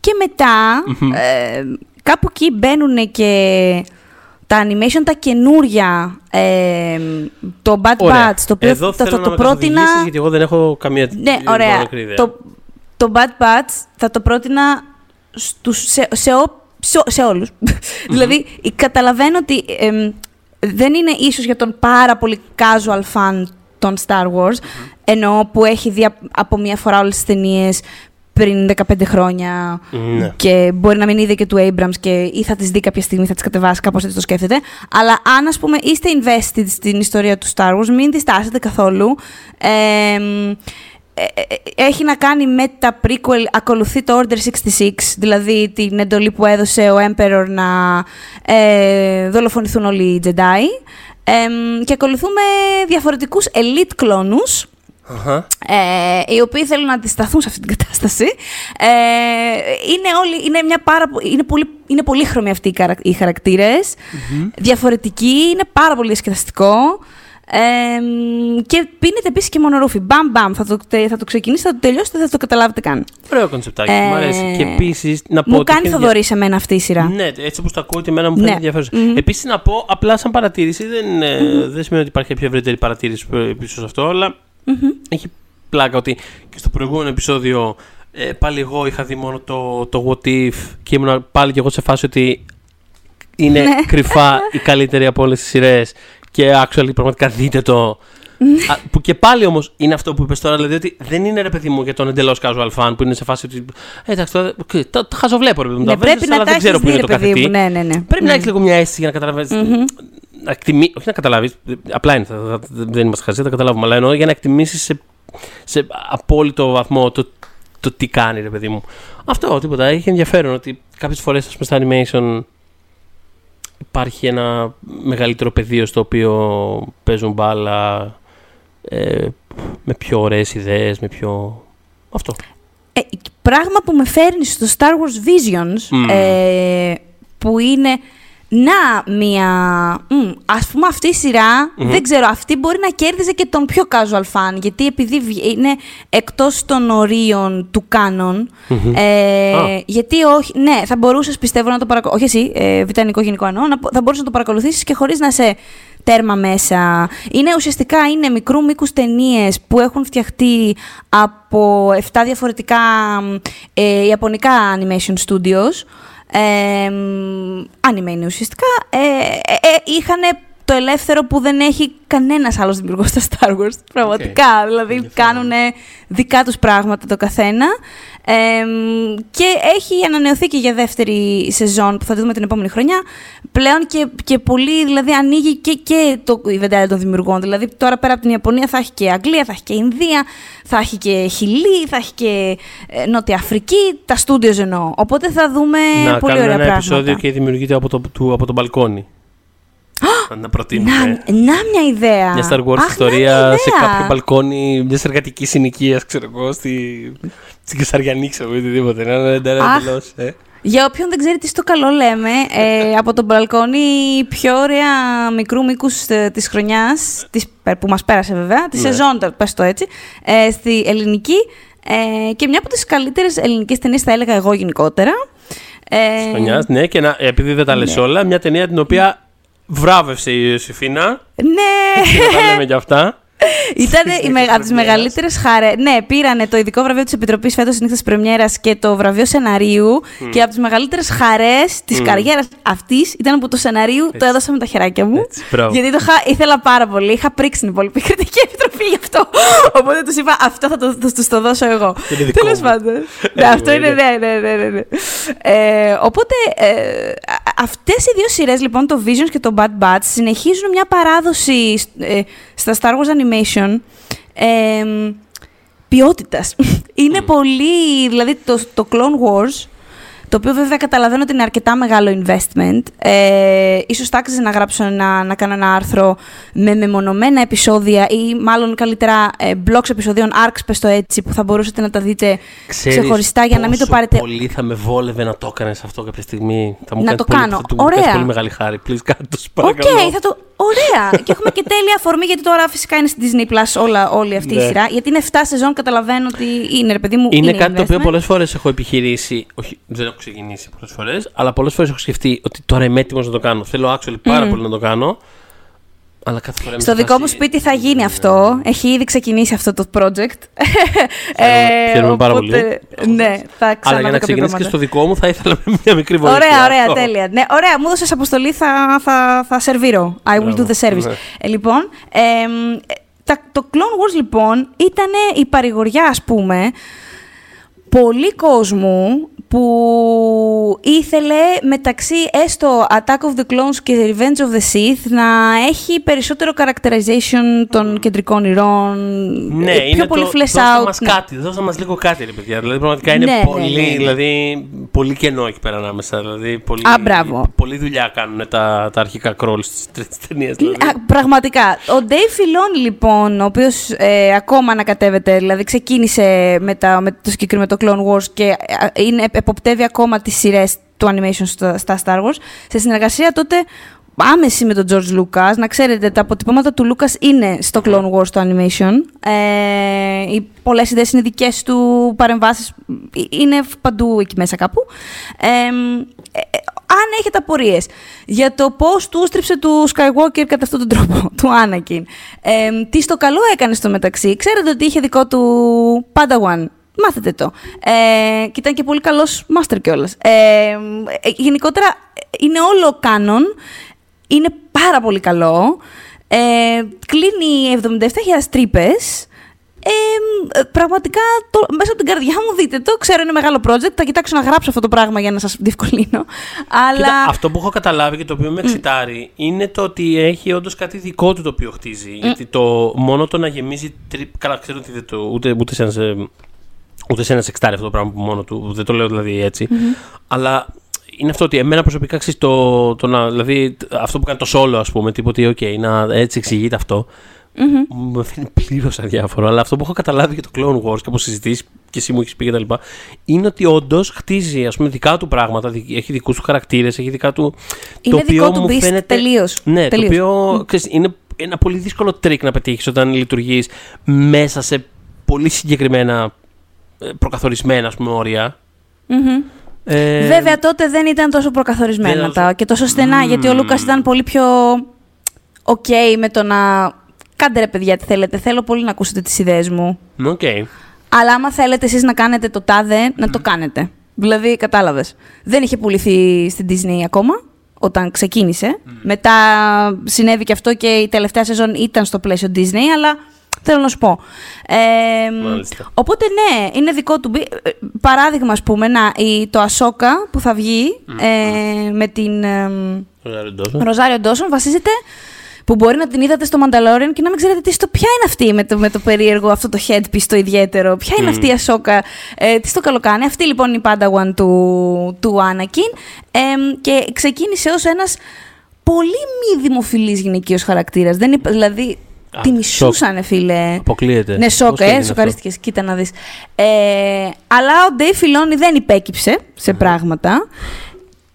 και μετά, ε, κάπου εκεί μπαίνουν και τα animation τα καινούρια, ε, το Bad Ωραία. Batch, το οποίο Εδώ θα θέλω το, να το με πρότεινα... καθοδηγήσεις, γιατί εγώ δεν έχω καμία Ναι, ωραία. μικρή ιδέα. Το, το Bad Batch θα το πρότεινα στους, σε, σε, ο- σε, σε όλους. δηλαδή, καταλαβαίνω ότι εμ, δεν είναι ίσως για τον πάρα πολύ casual fan των Star Wars, ενώ που έχει δει απ- από μία φορά όλες τις ταινίες πριν 15 χρόνια Ναι. και μπορεί να μην είδε και του Abrams και ή θα τις δει κάποια στιγμή, θα τις κατεβάσει, κάπως έτσι το σκέφτεται. Αλλά αν, ας πούμε, είστε invested στην ιστορία του Star Wars, μην διστάσετε καθόλου. Εμ, ε, ε, έχει να κάνει με τα prequel, ακολουθεί το Order 66, δηλαδή την εντολή που έδωσε ο Emperor να ε, δολοφονηθούν όλοι οι Jedi. Εμ, και ακολουθούμε διαφορετικούς elite κλόνους, Αχα. ε, οι οποίοι θέλουν να αντισταθούν σε αυτή την κατάσταση. Ε, είναι, όλοι, είναι, μια πάρα, πο- είναι, πολύ, είναι πολύχρωμοι αυτοί οι, χαρα, οι χαρακτηρες Διαφορετικοί, είναι πάρα πολύ διασκεδαστικό. Ε, και πίνετε επίσης και μονορούφι. Μπαμ, μπαμ. Θα το, τε- θα το ξεκινήσετε, θα το τελειώσετε, δεν θα το καταλάβετε καν. Ωραίο κονσεπτάκι, Ε, μου αρέσει. Και επίσης να πω. Μου ότι κάνει είχε Θοδωρή σε μένα αυτή η σειρά. Ναι, έτσι όπως το ακούω, ότι εμένα μου φαίνεται Ναι. ενδιαφέρουσα. Μμμ. Επίσης να πω, απλά σαν παρατήρηση, δεν, ε, δεν σημαίνει ότι υπάρχει κάποια ευρύτερη παρατήρηση π- πίσω σε αυτό, αλλά έχει πλάκα ότι και στο προηγούμενο επεισόδιο ε, πάλι εγώ είχα δει μόνο το, το What If και ήμουν πάλι και εγώ σε φάση ότι είναι Ναι. κρυφά η καλύτερη από όλες τις σειρές και actually πραγματικά δείτε το. Α, που και πάλι όμως είναι αυτό που είπες τώρα, δηλαδή ότι δεν είναι ρε παιδί μου για τον εντελώς casual fan που είναι σε φάση ότι. Ε, εντάξει, τώρα, οκ, το, το χαζοβλέπω ρε παιδί μου. Ναι, τα πρέπει βρίζεις, να αλλά τα δεν ξέρω έχεις που δει, είναι ρε το παιδί μου. καθετή. Ναι, ναι, ναι. Πρέπει να Ναι. έχεις λίγο μια αίσθηση για να καταλαβαίνεις. Να εκτιμήσει, όχι να καταλάβεις, απλά είναι, θα- θα- δεν είμαστε χαζοί, θα τα καταλάβουμε. Αλλά εννοώ για να εκτιμήσεις σε, σε απόλυτο βαθμό το, το τι κάνει, ρε παιδί μου. Αυτό, τίποτα. Έχει ενδιαφέρον ότι κάποιες φορές στα animation υπάρχει ένα μεγαλύτερο πεδίο στο οποίο παίζουν μπάλα ε, με πιο ωραίες ιδέες, με πιο... Αυτό. Ε, πράγμα που με φέρνει στο Star Wars Visions, Μμμ. ε, που είναι να μία. μ, ας πούμε αυτή η σειρα δεν ξέρω, αυτή μπορεί να κέρδιζε και τον πιο casual fan. Γιατί επειδή βγ- είναι εκτός των ορίων του κάνον. Ε, Α. γιατί όχι. Ναι, θα μπορούσες πιστεύω να το παρακολουθήσει. Όχι εσύ, ε, βιτανικό γενικό εννοώ. Να, θα μπορούσες να το παρακολουθήσεις και χωρίς να σε τέρμα μέσα. Είναι ουσιαστικά είναι μικρού μήκους ταινίες που έχουν φτιαχτεί από 7 διαφορετικά μ, ε, ιαπωνικά animation studios. Ε, μ, anime είναι ουσιαστικά. Ε, ε, ε, είχαν το ελεύθερο που δεν έχει κανένας άλλος δημιουργός στα Star Wars. Πραγματικά. Δηλαδή Ενδιαφέρον. κάνουν δικά τους πράγματα το καθένα. Ε, μ, και έχει ανανεωθεί και για δεύτερη σεζόν που θα τη δούμε την επόμενη χρονιά. Πλέον και, και πολύ, δηλαδή ανοίγει και, και το η βεντάλια των δημιουργών. Δηλαδή τώρα πέρα από την Ιαπωνία θα έχει και Αγγλία, θα έχει και Ινδία, θα έχει και Χιλή, θα έχει και ε, Νότια Αφρική, τα στούντιος εννοώ. Οπότε θα δούμε να πολύ κάνουμε ωραία ένα πράγματα. επεισόδιο και δημιουργείται από το, του, από το μπαλκόνι. Να, να προτείνουμε. Να, να μια ιδέα. Μια Star Wars Αχ, ιστορία να μια σε ιδέα. κάποιο μπαλκόνι μιας εργατικής συνοικίας, ξέρω εγώ, στη, στην Κεσαριανή, ξέρω εγώ, οτιδήποτε. Να είναι ένα Αχ. εντελώς, ε. Για όποιον δεν ξέρει τι στο καλό λέμε, ε, από τον μπαλκόνι η πιο ωραία μικρού μήκους ε, της χρονιάς, της, ε, που μας πέρασε βέβαια, της Ναι. σεζόν, το- πες το έτσι, ε, στη ελληνική ε, και μια από τις καλύτερες ελληνικές ταινίες θα έλεγα εγώ γενικότερα. Ε, Χρονιάς, ναι, και να, επειδή δεν τα λες όλα, μια ταινία την οποία βράβευσε η Ιωσήφίνα. ναι, και να τα λέμε κι αυτά. Ήταν Στις η με, από τις πρεμιέρας. μεγαλύτερες χαρέ. Ναι, πήρανε το ειδικό βραβείο της Επιτροπής φέτος νύχτας Πρεμιέρας και το βραβείο σεναρίου. Και από τις μεγαλύτερες χαρές της Μμ. καριέρας αυτής ήταν που το σεναρίου το Έτσι. έδωσα με τα χεράκια μου. Έτσι, μπράβο. γιατί το είχα, ήθελα πάρα πολύ. Είχα πρίξει την υπόλοιπη κριτική επιτροπή γι' αυτό. Οπότε τους είπα αυτό θα το, θα τους το δώσω εγώ. είναι δικό Τέλος μου. πάντων. ναι, Anyway, αυτό είναι. ναι. Ναι, ναι, ναι. ναι, ναι. Ε, οπότε ε, αυτές οι δύο σειρές, λοιπόν, το Visions και το Bad Batch, συνεχίζουν μια παράδοση ε, στα Star Wars Animation ε, ποιότητας. (laughs) είναι πολύ, δηλαδή το, το Clone Wars, το οποίο βέβαια καταλαβαίνω ότι είναι αρκετά μεγάλο investment. Ε, ίσως θα άξιζε να γράψω ένα, να κάνω ένα άρθρο με μεμονωμένα επεισόδια ή μάλλον καλύτερα ε, blocks επεισοδίων, arcs πες το έτσι, που θα μπορούσατε να τα δείτε Ξέρεις ξεχωριστά για να μην το πόσο πάρετε... πολύ θα με βόλευε να το έκανες αυτό κάποια στιγμή. Θα μου Να κάνει το πολύ, κάνω. Θα του μου κάνεις Ωραία. πολύ μεγάλη χάρη. Please, κάνε το, σου Οκ, παρακαλώ. θα το. Ωραία! (laughs) και έχουμε και τέλεια αφορμή γιατί τώρα φυσικά είναι στη Disney Plus όλα, όλη αυτή η Ναι. σειρά. Γιατί είναι 7 σεζόν, καταλαβαίνω ότι είναι ρε παιδί μου. Είναι, κάτι το οποίο investment. πολλές φορές έχω επιχειρήσει. Όχι, δεν έχω ξεκινήσει πολλές φορές, αλλά πολλές φορές έχω σκεφτεί ότι τώρα είμαι έτοιμος να το κάνω. Θέλω actually πάρα πολύ να το κάνω. Αλλά κάθε φορά είμαι Στο σε δικό μου φάση, σπίτι θα ναι, γίνει ναι, αυτό. Έχει ήδη ξεκινήσει αυτό το project. Χαίρομαι- χαίρομαι πάρα πολύ. Ναι, θα Αλλά ξαναδώ για να κάποια ξεκινήσει και πράγματα. στο δικό μου θα ήθελα με μια μικρή βοήθεια. Ωραία, ωραία, Αυτό. τέλεια. Ναι, ωραία, μου έδωσε αποστολή, θα, θα, θα σερβίρω. I will Μπράβο, do the service. ναι. Ε, λοιπόν, εμ, ε, τα, το Clone Wars λοιπόν ήταν η παρηγοριά, ας πούμε, πολύ κόσμου που ήθελε μεταξύ έστω Attack of the Clones και Revenge of the Sith να έχει περισσότερο characterization των κεντρικών ηρών, Ναι, ε, πιο είναι πολύ το, flesh δώστε out. Μας ναι. κάτι, δώστε μας λίγο κάτι, ρε παιδιά. Δηλαδή, πραγματικά είναι Ναι, ναι, πολύ, ναι, ναι. δηλαδή, πολύ κενό εκεί πέρα ανάμεσα. Δηλαδή, πολύ, Α, μπράβο. Πολύ δουλειά κάνουν τα, τα αρχικά κρόλ στις τρεις ταινίες. Δηλαδή. Α, πραγματικά. Ο Dave Filoni, λοιπόν, ο οποίος ακόμα ανακατεύεται, δηλαδή ξεκίνησε με, τα, με το συγκεκριμένο το Clone Wars και ε, είναι, εποπτεύει ακόμα τις σειρές του animation στα, στα Star Wars, σε συνεργασία τότε άμεση με τον George Lucas. Να ξέρετε, τα αποτυπώματα του Lucas είναι στο Clone Wars το animation. Ε, οι πολλές ιδέες είναι δικές του, παρεμβάσεις ε, είναι παντού εκεί μέσα κάπου. Ε, ε, ε, αν έχετε απορίες για το πώς του στρίψε του Skywalker κατά αυτόν τον τρόπο, (laughs) του Anakin, ε, τι στο καλό έκανε στο μεταξύ, ξέρετε ότι είχε δικό του Padawan, μάθετε το. Ε, και ήταν και πολύ καλός master κιόλας. Ε, ε, γενικότερα είναι όλο κάνον, είναι πάρα πολύ καλό. Ε, κλείνει 77.000 τρύπες. Ε, ε, πραγματικά το, μέσα από την καρδιά μου δείτε το. Ξέρω είναι μεγάλο project. Θα κοιτάξω να γράψω αυτό το πράγμα για να σας διευκολύνω. Αλλά. Κοίτα, αυτό που έχω καταλάβει και το οποίο με εξητάρει είναι το ότι έχει όντως κάτι δικό του το οποίο χτίζει. Γιατί το, μόνο το να γεμίζει. Τρι... Καλά, ξέρω ότι δεν το, ούτε, ούτε σε ένα. σε- Ούτε σε ένα σεξτάρι αυτό το πράγμα που μόνο του. Δεν το λέω δηλαδή έτσι. Αλλά είναι αυτό ότι εμένα προσωπικά ξέρεις το, το να. Δηλαδή αυτό που κάνει το Solo, ας πούμε. Τίποτε, οκ, να έτσι εξηγείται αυτό. Μου αφήνει πλήρως αδιάφορο. Αλλά αυτό που έχω καταλάβει για το Clone Wars και από συζητήσεις και εσύ μου έχεις πει κτλ. Είναι ότι όντως χτίζει ας πούμε, δικά του πράγματα, έχει δικούς του χαρακτήρες, έχει δικά του. Είναι το οποίο δικό του μου φαίνεται. Τελείως. Ναι, τελείως. το οποίο ξέρεις, είναι ένα πολύ δύσκολο τρίκ να πετύχεις όταν λειτουργείς μέσα σε πολύ συγκεκριμένα ε, προκαθορισμένα ας πούμε, όρια. Mm-hmm. Ε... Βέβαια τότε δεν ήταν τόσο προκαθορισμένα τα και τόσο στενά, γιατί ο Λούκας ήταν πολύ πιο οκ με το να. Κάντε ρε παιδιά τι θέλετε. Θέλω πολύ να ακούσετε τις ιδέες μου. Okay. Αλλά άμα θέλετε εσείς να κάνετε το τάδε, να το κάνετε. Δηλαδή, κατάλαβες. Δεν είχε πουληθεί στην Disney ακόμα όταν ξεκίνησε. Μετά συνέβη και αυτό και η τελευταία σεζόν ήταν στο πλαίσιο Disney, αλλά θέλω να σου πω. Ε, οπότε ναι, είναι δικό του. Ε, παράδειγμα, ας πούμε, να, η, το Ασόκα που θα βγει ε, με την. Ε, Ροζάριο Ντόσον βασίζεται που μπορεί να την είδατε στο Mandalorian και να μην ξέρετε τι στο, ποια είναι αυτή με το, με το περίεργο αυτό το headpiece το ιδιαίτερο. Ποια είναι αυτή η Ασόκα, ε, τι στο καλοκάνει. Αυτή λοιπόν είναι η Padawan του, του Anakin ε, και ξεκίνησε ως ένας πολύ μη δημοφιλής γυναικείος χαρακτήρας. Δεν, δηλαδή, Α, τη μισούσανε, φίλε. Αποκλείεται. Ναι, σοκ, ε, σοκαρίστηκε. Κοίτα να δεις. Ε, αλλά ο Ντέι Φιλόνι δεν υπέκυψε σε πράγματα.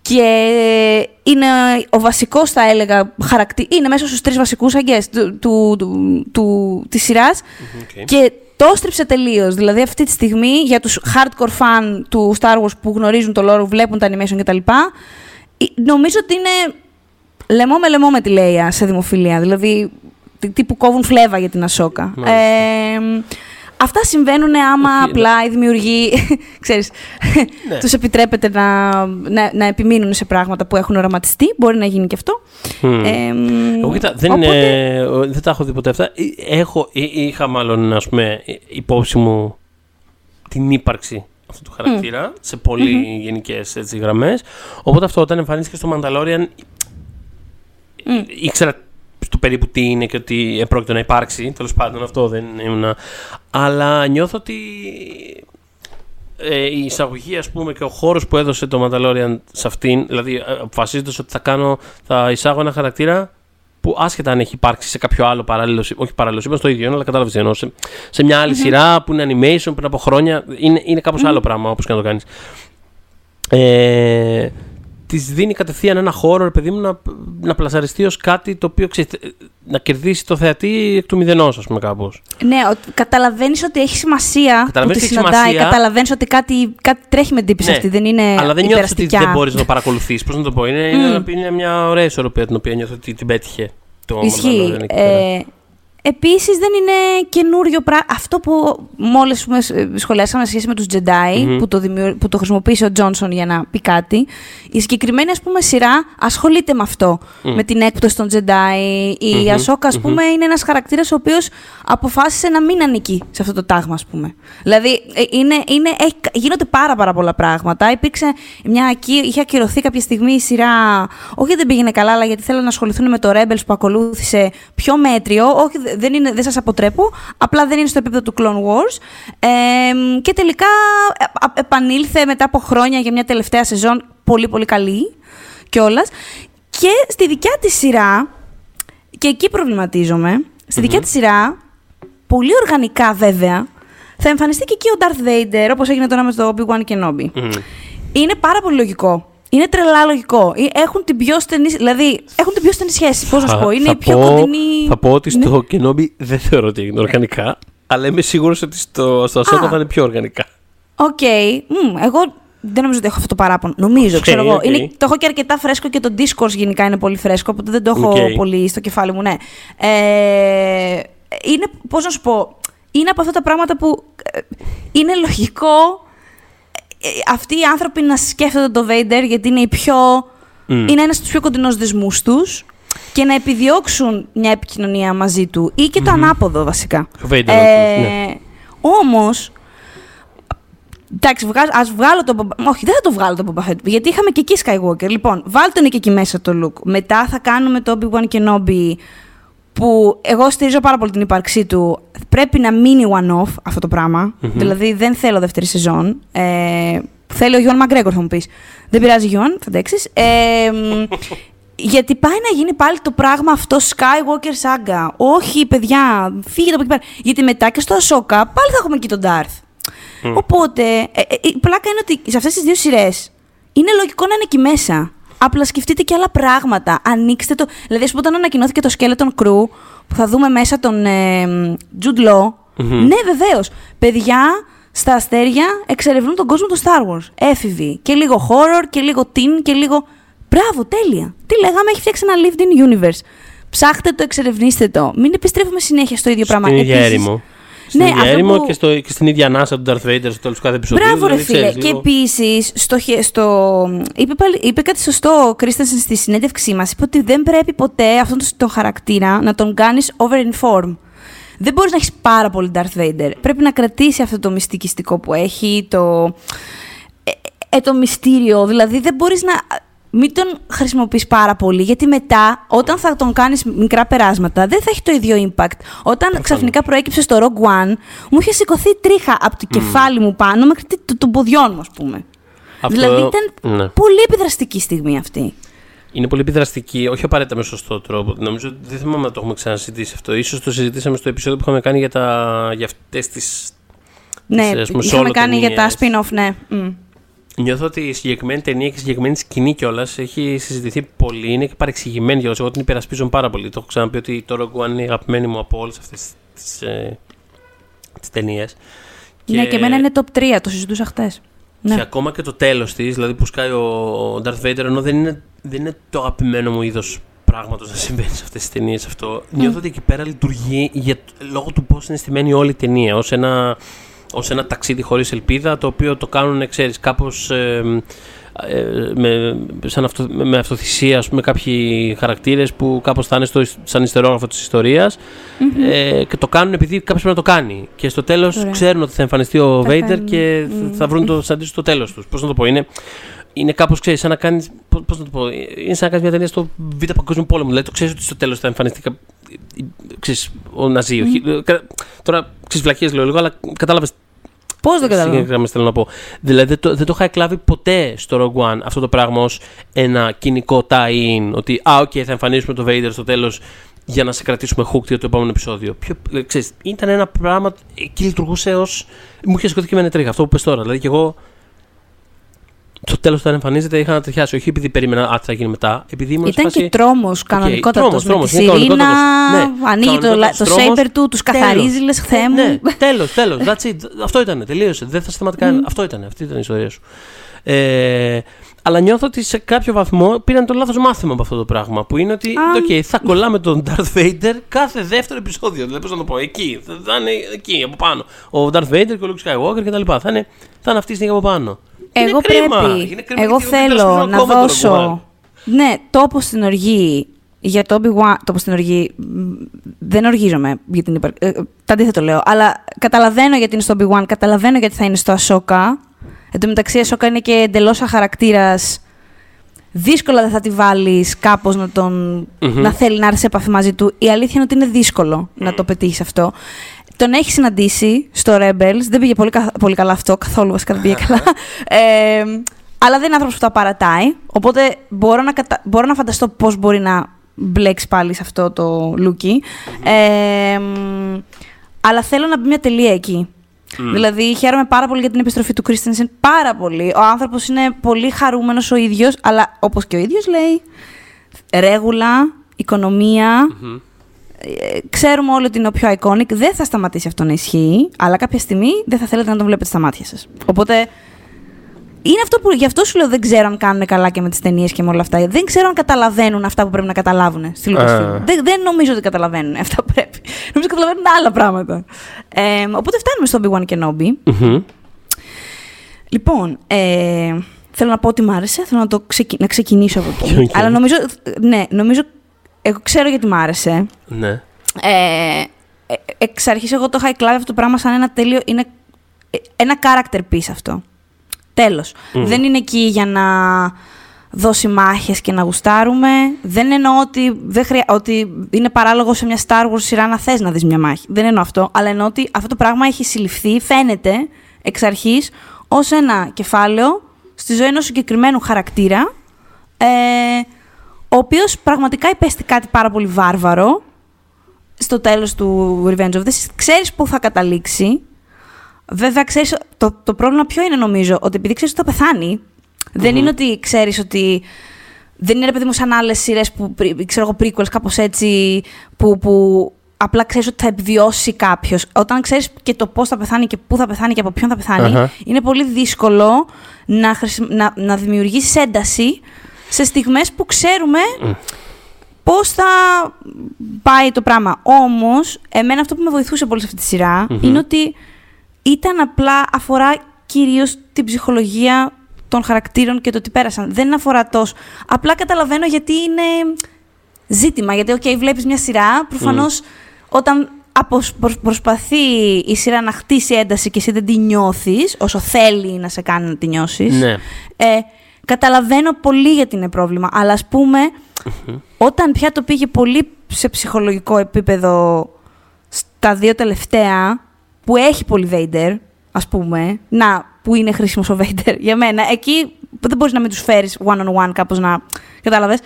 Και είναι ο βασικός, θα έλεγα, χαρακτή... Είναι μέσα στους τρεις βασικούς αγγές του, του, του, του, της σειράς. Και το στρίψε τελείως. Δηλαδή, αυτή τη στιγμή, για τους hardcore fan του Star Wars που γνωρίζουν το lore, βλέπουν τα animation κτλ., νομίζω ότι είναι λαιμό με λαιμό με τη Λέια σε δημοφιλία. Δηλαδή, τύπου κόβουν φλέβα για την Ασόκα. Ε, Αυτά συμβαίνουν άμα απλά οι δημιουργοί, (laughs) ξέρεις, ναι. τους επιτρέπεται να, να, να, επιμείνουν σε πράγματα που έχουν οραματιστεί. Μπορεί να γίνει και αυτό. Ε, Εγώ κοίτα, δεν, οπότε... δεν τα έχω δει ποτέ αυτά. Ε, έχω, είχα μάλλον, ας πούμε, υπόψη μου την ύπαρξη αυτού του χαρακτήρα σε πολύ mm-hmm. γενικές έτσι, γραμμές. Οπότε αυτό όταν εμφανίστηκε στο Mandalorian mm. ήξερα στο περίπου τι είναι και ότι επρόκειτο να υπάρξει. Τέλος πάντων, αυτό δεν ήμουν. Αλλά νιώθω ότι ε, η εισαγωγή ας πούμε και ο χώρος που έδωσε το Mandalorian σε αυτήν, δηλαδή ε, αποφασίζοντας ότι θα, κάνω, θα εισάγω ένα χαρακτήρα που άσχετα αν έχει υπάρξει σε κάποιο άλλο παράλληλο, όχι παράλληλο, είπα στο ίδιο, αλλά κατάλαβες τι εννοώ. Σε, σε μια άλλη mm-hmm. σειρά που είναι animation πριν από χρόνια, είναι, είναι κάπως mm-hmm. άλλο πράγμα όπως και να το κάνεις. Ε, της δίνει κατευθείαν ένα χώρο, ρε παιδί μου, να, να πλασαριστεί ως κάτι το οποίο ξέρεις, να κερδίσει το θεατή εκ του μηδενός, ας πούμε, κάπως. Ναι, καταλαβαίνεις ότι έχει σημασία. που τη συναντάει, καταλαβαίνεις ότι κάτι, κάτι τρέχει με την τύπη ναι, αυτή, δεν είναι. Αλλά δεν νιώθεις ότι δεν μπορείς να το παρακολουθείς. Πώς να το πω, είναι, mm. είναι, μια ωραία ισορροπία την οποία νιώθω ότι την πέτυχε. Το Ισχύει. Ε, Επίσης δεν είναι καινούριο πράγμα. Αυτό που μόλις σχολιάσαμε σε σχέση με τους Jedi, που, το που το χρησιμοποίησε ο Τζόνσον για να πει κάτι, η συγκεκριμένη ας πούμε, σειρά ασχολείται με αυτό. Με την έκπτωση των Jedi. Η Ασόκα, ας πούμε, είναι ένας χαρακτήρας ο οποίος αποφάσισε να μην ανήκει σε αυτό το τάγμα, ας πούμε. Δηλαδή, ε, είναι, είναι, γίνονται πάρα, πάρα πολλά πράγματα. Υπήρξε μια, είχε ακυρωθεί κάποια στιγμή η σειρά. Όχι, δεν πήγαινε καλά, αλλά γιατί θέλουν να ασχοληθούν με το Rebels που ακολούθησε πιο μέτριο. Όχι, δεν, είναι, δεν σας αποτρέπω, απλά δεν είναι στο επίπεδο του Clone Wars. Ε, και τελικά ε, επανήλθε μετά από χρόνια για μια τελευταία σεζόν πολύ πολύ καλή κιόλας. Και στη δικιά της σειρά, και εκεί προβληματίζομαι, στη δικιά της σειρά, πολύ οργανικά βέβαια, θα εμφανιστεί και εκεί ο Darth Vader, όπως έγινε τώρα με το Obi-Wan Kenobi. mm Είναι πάρα πολύ λογικό. Είναι τρελά λογικό. Ε, έχουν την πιο στενή, δηλαδή, έχουν την πιο στενή σχέση. Πώς να σου πω, είναι η πιο κοντινή. Θα πω ότι στο ναι. Kenobi δεν θεωρώ ότι είναι οργανικά, αλλά είμαι σίγουρος ότι στο, στο Ahsoka θα είναι πιο οργανικά. Οκ. Okay. εγώ δεν νομίζω ότι έχω αυτό το παράπονο. Νομίζω, okay, ξέρω εγώ. Okay. Είναι, το έχω και αρκετά φρέσκο και το discourse γενικά είναι πολύ φρέσκο, οπότε δεν το έχω okay. πολύ στο κεφάλι μου, ναι. Ε, είναι, πώς να σου πω, είναι από αυτά τα πράγματα που ε, είναι λογικό ε, αυτοί οι άνθρωποι να σκέφτονται το Vader γιατί είναι, η πιο, είναι ένας από τους πιο κοντινούς δεσμούς τους και να επιδιώξουν μια επικοινωνία μαζί του ή και το ανάποδο βασικά. Vader, ε, ναι. Όμως, Εντάξει, ας βγάλω το. Όχι, δεν θα το βγάλω το Boba Fett, γιατί είχαμε και εκεί Skywalker. Λοιπόν, βάλτε τον και εκεί μέσα το look. Μετά θα κάνουμε το Obi-Wan Kenobi που εγώ στηρίζω πάρα πολύ την ύπαρξή του. Πρέπει να μείνει one-off αυτό το πραγμα Δηλαδή δεν θέλω δεύτερη σεζόν. Ε, θέλει ο Γιώργο Μαγκρέγκορ, θα μου πεις. Δεν πειράζει, Γιώργο, θα αντέξεις. Ε, (laughs) γιατί πάει να γίνει πάλι το πράγμα αυτό Skywalker Saga. Όχι, παιδιά, φύγετε από εκεί πέρα. Γιατί μετά και στο Ασόκα πάλι θα έχουμε εκεί τον Darth. Οπότε, ε, ε, η πλάκα είναι ότι σε αυτές τις δύο σειρές είναι λογικό να είναι εκεί μέσα. Απλά σκεφτείτε και άλλα πράγματα. Ανοίξτε το. Δηλαδή, ας πούμε, όταν ανακοινώθηκε το Skeleton Crew, που θα δούμε μέσα τον ε, Jude Law. Ναι, βεβαίως. Παιδιά στα αστέρια εξερευνούν τον κόσμο του Star Wars. Έφηβοι. Και λίγο horror και λίγο teen και λίγο. Μπράβο, τέλεια. Τι λέγαμε, έχει φτιάξει ένα lived in universe. Ψάχτε το, εξερευνήστε το. Μην επιστρέφουμε συνέχεια στο ίδιο πράγμα. Στην ίδια έρημο. Στην ναι, ίδια έρημο που... και, στο, και στην ίδια ανάσα του Darth Vader στο τέλος του κάθε επεισόδου. Μπράβο, δηλαδή, ρε φίλε. Και επίσης, στο, στο... είπε, είπε κάτι σωστό ο Κρίστενσεν στη συνέντευξή μας. Είπε ότι δεν πρέπει ποτέ αυτόν τον χαρακτήρα να τον κάνεις over-inform. Δεν μπορείς να έχεις πάρα πολύ Darth Vader. Πρέπει να κρατήσει αυτό το μυστικιστικό που έχει, το. Ε, ε, το μυστήριο. Δηλαδή δεν μπορείς να μην τον χρησιμοποιείς πάρα πολύ, γιατί μετά, όταν θα τον κάνεις μικρά περάσματα, δεν θα έχει το ίδιο impact. Όταν ξαφνικά προέκυψε στο Rogue One, μου είχε σηκωθεί τρίχα από το κεφάλι μου πάνω μέχρι το, το ποδιών μου, ας πούμε. Αυτό... Δηλαδή ήταν ναι. πολύ επιδραστική στιγμή αυτή. Είναι πολύ επιδραστική, όχι απαραίτητα με σωστό τρόπο. Νομίζω ότι δεν θυμάμαι να το έχουμε ξανασυζητήσει αυτό. Ίσως το συζητήσαμε στο επεισόδιο που είχαμε κάνει για, τα, για αυτές τις... Ναι, τις, είχαμε κάνει για τα spin-off, ναι. Νιώθω ότι η συγκεκριμένη ταινία και η συγκεκριμένη σκηνή κιόλας έχει συζητηθεί πολύ. Είναι και παρεξηγημένη κιόλας. Εγώ την υπερασπίζω πάρα πολύ. Το έχω ξαναπεί ότι το Rogue One είναι η αγαπημένη μου από όλες αυτές τις ε, ταινίες. Ναι, και εμένα είναι top 3, το συζητούσα χτες. Ναι. Και ακόμα και το τέλος της, δηλαδή που σκάει ο Darth Vader, ενώ δεν είναι, δεν είναι το αγαπημένο μου είδος πράγματος να συμβαίνει σε αυτές τις ταινίες αυτό. Mm. Νιώθω ότι εκεί πέρα λειτουργεί για, λόγω του πώς είναι στημένη όλη η ταινία. Ω ένα ως ένα ταξίδι χωρίς ελπίδα, το οποίο το κάνουν, ξέρεις, κάπως ε, ε, με, σαν αυτο, με αυτοθυσία, ας πούμε, κάποιοι χαρακτήρες που κάπως θα είναι στο, σαν ιστερόγραφο της ιστοριας ε, και το κάνουν επειδή κάποιος πρέπει να το κάνει. Και στο τέλος ξέρουν ότι θα εμφανιστεί ο Βέιντερ και θα βρουν το αντίστοιχο στο τέλος τους. Πώς να το πω, είναι, είναι κάπως, ξέρεις, σαν να κάνεις, πώς να το πω, είναι σαν να κάνεις μια ταινία στο Β' Παγκόσμιο Πόλεμο. Δηλαδή το ξέρεις ότι στο τέλος θα εμφανιστεί ξέρεις, ο Ναζί. Mm-hmm. Τώρα, ξέρεις, βλακίες λέω λίγο, αλλά κατάλαβες Πώς δεν καταλαβαίνω. θέλω να πω. Δηλαδή δεν το, δεν το είχα εκλάβει ποτέ στο Rogue One αυτό το πράγμα ως ένα κοινικό tie-in. Ότι, α, οκ, okay, θα εμφανίσουμε το Vader στο τέλος για να σε κρατήσουμε hooked για το επόμενο επεισόδιο. Ποιο, ε, ξέρεις, ήταν ένα πράγμα. Εκεί λειτουργούσε ως. Μου είχε σηκωθεί και η τρίχα αυτό που πες τώρα. Δηλαδή και εγώ στο τέλος, όταν εμφανίζεται, είχα ανατριχιάσει. Όχι επειδή περίμενα τι θα γίνει μετά. Επειδή ήμουν Ήταν και τρόμος κανονικότατος. Okay, με τη Σιρήνα, ναι, ανοίγει το, το σέιμπερ του, τους καθαρίζεις, λες χθε μου. Ναι, τέλος, τέλος. Αυτό ήταν. Τελείωσε. Δεν θα σταματήσει καν. Αυτό ήταν. Αυτή ήταν η ιστορία σου. Ε, αλλά νιώθω ότι σε κάποιο βαθμό πήραν το λάθος μάθημα από αυτό το πράγμα. Που είναι ότι okay, θα κολλάμε τον Darth Vader κάθε δεύτερο επεισόδιο. Δηλαδή, πώς να το πω, εκεί. Θα είναι εκεί από πάνω. Ο Darth Vader και ο Luke Skywalker κτλ. Θα είναι, θα είναι αυτή η στιγμή από πάνω. Εγώ πρέπει. Εγώ θέλω να δώσω. Ναι, τόπο στην οργή για το Obi-Wan, τόπο στην οργή, δεν οργίζομαι για την υπαρ... ε, τα αντίθετο λέω, αλλά καταλαβαίνω γιατί είναι στο Obi-Wan, καταλαβαίνω γιατί θα είναι στο Ashoka. Εν τω μεταξύ, η Ashoka είναι και εντελώς αχαρακτήρας. Δύσκολα δεν θα τη βάλεις κάπως να, τον... να θέλει να έρθει σε επαφή μαζί του. Η αλήθεια είναι ότι είναι δύσκολο να το πετύχεις αυτό. Τον έχει συναντήσει στο Rebels. Δεν πήγε πολύ, πολύ καλά αυτό, καθόλου βασικά δεν πήγε καλά. (laughs) Ε, αλλά δεν είναι άνθρωπος που τα παρατάει. Οπότε μπορώ να, κατα... μπορώ να φανταστώ πώς μπορεί να μπλέξει πάλι σε αυτό το λουκι. Ε, αλλά θέλω να μπει μια τελεία εκεί. Δηλαδή, χαίρομαι πάρα πολύ για την επιστροφή του Κρίστενσεν. Πάρα πολύ. Ο άνθρωπος είναι πολύ χαρούμενος ο ίδιος, αλλά όπως και ο ίδιος λέει, ρέγουλα, ε, ξέρουμε όλοι ότι είναι ο πιο iconic. Δεν θα σταματήσει αυτό να ισχύει, αλλά κάποια στιγμή δεν θα θέλετε να τον βλέπετε στα μάτια σας. Οπότε. Είναι αυτό που γι' αυτό σου λέω δεν ξέρω αν κάνουν καλά και με τις ταινίες και με όλα αυτά. Δεν ξέρω αν καταλαβαίνουν αυτά που πρέπει να καταλάβουν στη Lucasfilm. Δεν, δεν νομίζω ότι καταλαβαίνουν αυτά που πρέπει. Νομίζω ότι καταλαβαίνουν άλλα πράγματα. Ε, οπότε φτάνουμε στο Obi-Wan Kenobi. mm Λοιπόν, ε, θέλω να πω ότι μ' άρεσε. Θέλω να, το να ξεκινήσω από εκεί. (laughs) Αλλά νομίζω, ναι, νομίζω εγώ ξέρω γιατί μ' άρεσε. Ναι. Ε, ε, εξ αρχής εγώ το είχα εκλάβει αυτό το πράγμα σαν ένα τέλειο... Είναι ένα character piece αυτό. Τέλος. Δεν είναι εκεί για να δώσει μάχες και να γουστάρουμε. Δεν εννοώ ότι, δεν χρεια... ότι είναι παράλογο σε μια Star Wars σειρά να θες να δεις μια μάχη. Δεν εννοώ αυτό. Αλλά εννοώ ότι αυτό το πράγμα έχει συλληφθεί, φαίνεται εξ αρχής, ως ένα κεφάλαιο στη ζωή ενός συγκεκριμένου χαρακτήρα ε, ο οποίος πραγματικά υπέστη κάτι πάρα πολύ βάρβαρο στο τέλος του Revenge of the Sith. Ξέρεις πού θα καταλήξει, Βέβαια, ξέρεις, το, το πρόβλημα ποιο είναι νομίζω, ότι επειδή ξέρεις ότι θα πεθάνει, δεν είναι ότι ξέρεις ότι. Δεν είναι ρε παιδί μου σαν άλλες σειρές που. πρι- ξέρω εγώ, prequels, κάπως έτσι. Που, που απλά ξέρεις ότι θα επιβιώσει κάποιος. Όταν ξέρεις και το πώς θα πεθάνει και πού θα πεθάνει και από ποιον θα πεθάνει, Αχα. είναι πολύ δύσκολο να, χρησι... να, να δημιουργήσεις ένταση σε στιγμές που ξέρουμε πώς θα πάει το πράγμα. Όμως, εμένα αυτό που με βοηθούσε πολύ σε αυτή τη σειρά είναι ότι ήταν απλά, αφορά κυρίως την ψυχολογία των χαρακτήρων και το τι πέρασαν. Δεν αφορά τόσο. Απλά καταλαβαίνω γιατί είναι ζήτημα. Γιατί, οκ, βλέπεις μια σειρά, προφανώς όταν απος- προσ- προσπαθεί η σειρά να χτίσει ένταση και εσύ δεν τη νιώθεις, όσο θέλει να σε κάνει να τη νιώσεις, Ναι. ε, καταλαβαίνω πολύ γιατί είναι πρόβλημα. Αλλά ας πούμε, όταν πια το πήγε πολύ σε ψυχολογικό επίπεδο στα δύο τελευταία, που έχει πολύ Vader, ας πούμε, να, που είναι χρήσιμος ο Vader για μένα, εκεί που δεν μπορείς να μην τους φέρεις one-on-one κάπως να κατάλαβες,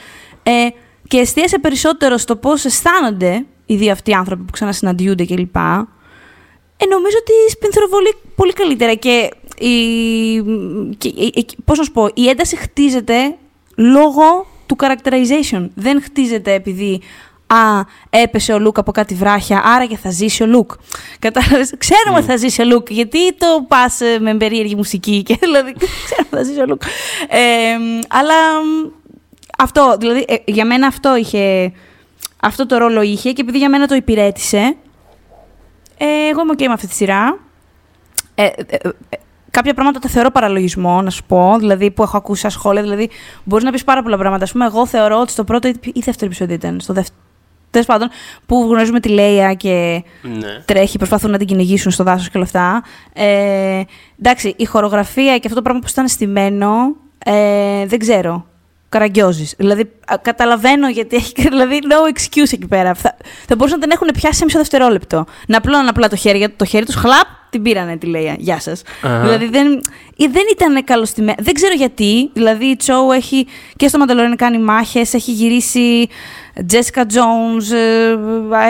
ε, και εστίασε περισσότερο στο πώς αισθάνονται οι δύο αυτοί οι άνθρωποι που ξανασυναντιούνται κλπ. Ε, νομίζω ότι σπινθροβολεί πολύ καλύτερα και, η, και η- η- πώς να σου πω, η ένταση χτίζεται λόγω του characterization. Δεν χτίζεται επειδή «Α, έπεσε ο Λουκ από κάτι βράχια, άρα και θα ζήσει ο Λουκ». Κατάλαβες, ξέρουμε ότι θα ζήσει ο Λουκ, γιατί το πας ε, με περίεργη μουσική και (laughs) δηλαδή ξέρουμε ότι θα ζήσει ο Λουκ. Ε, αλλά μ, αυτό, δηλαδή ε, για μένα αυτό είχε, αυτό το ρόλο είχε και επειδή για μένα το υπηρέτησε, ε, εγώ είμαι ok με αυτή τη σειρά. Ε, ε, ε, ε, κάποια πράγματα τα θεωρώ παραλογισμό, να σου πω. Δηλαδή, που έχω ακούσει σαν σχόλια. Δηλαδή, μπορείς να πεις πάρα πολλά πράγματα. Α πούμε, εγώ θεωρώ ότι στο πρώτο ή ή δεύτερο επεισόδιο ήταν. Στο δεύτερο. Τέλος πάντων, που γνωρίζουμε τη Λέια και ναι. τρέχει, προσπαθούν να την κυνηγήσουν στο δάσος και όλα αυτά. Ε, εντάξει, η χορογραφία και αυτό το πράγμα που ήταν στημένο, ε, δεν ξέρω. Καραγκιόζης. Δηλαδή, α, καταλαβαίνω γιατί έχει. Δηλαδή, no excuse εκεί πέρα. Θα, θα μπορούσαν να την έχουν πιάσει σε μισό δευτερόλεπτο. Να πλώναν απλά το χέρι, το χέρι τους, χλαπ, την πήρανε τη Λέια. Γεια σας. Αχα. Δηλαδή, δεν, ε, δεν ήταν καλωστημένο. Δεν ξέρω γιατί. Δηλαδή, η Τσόου έχει και στο Μανταλόριαν κάνει μάχες, έχει γυρίσει Jessica Jones, ε,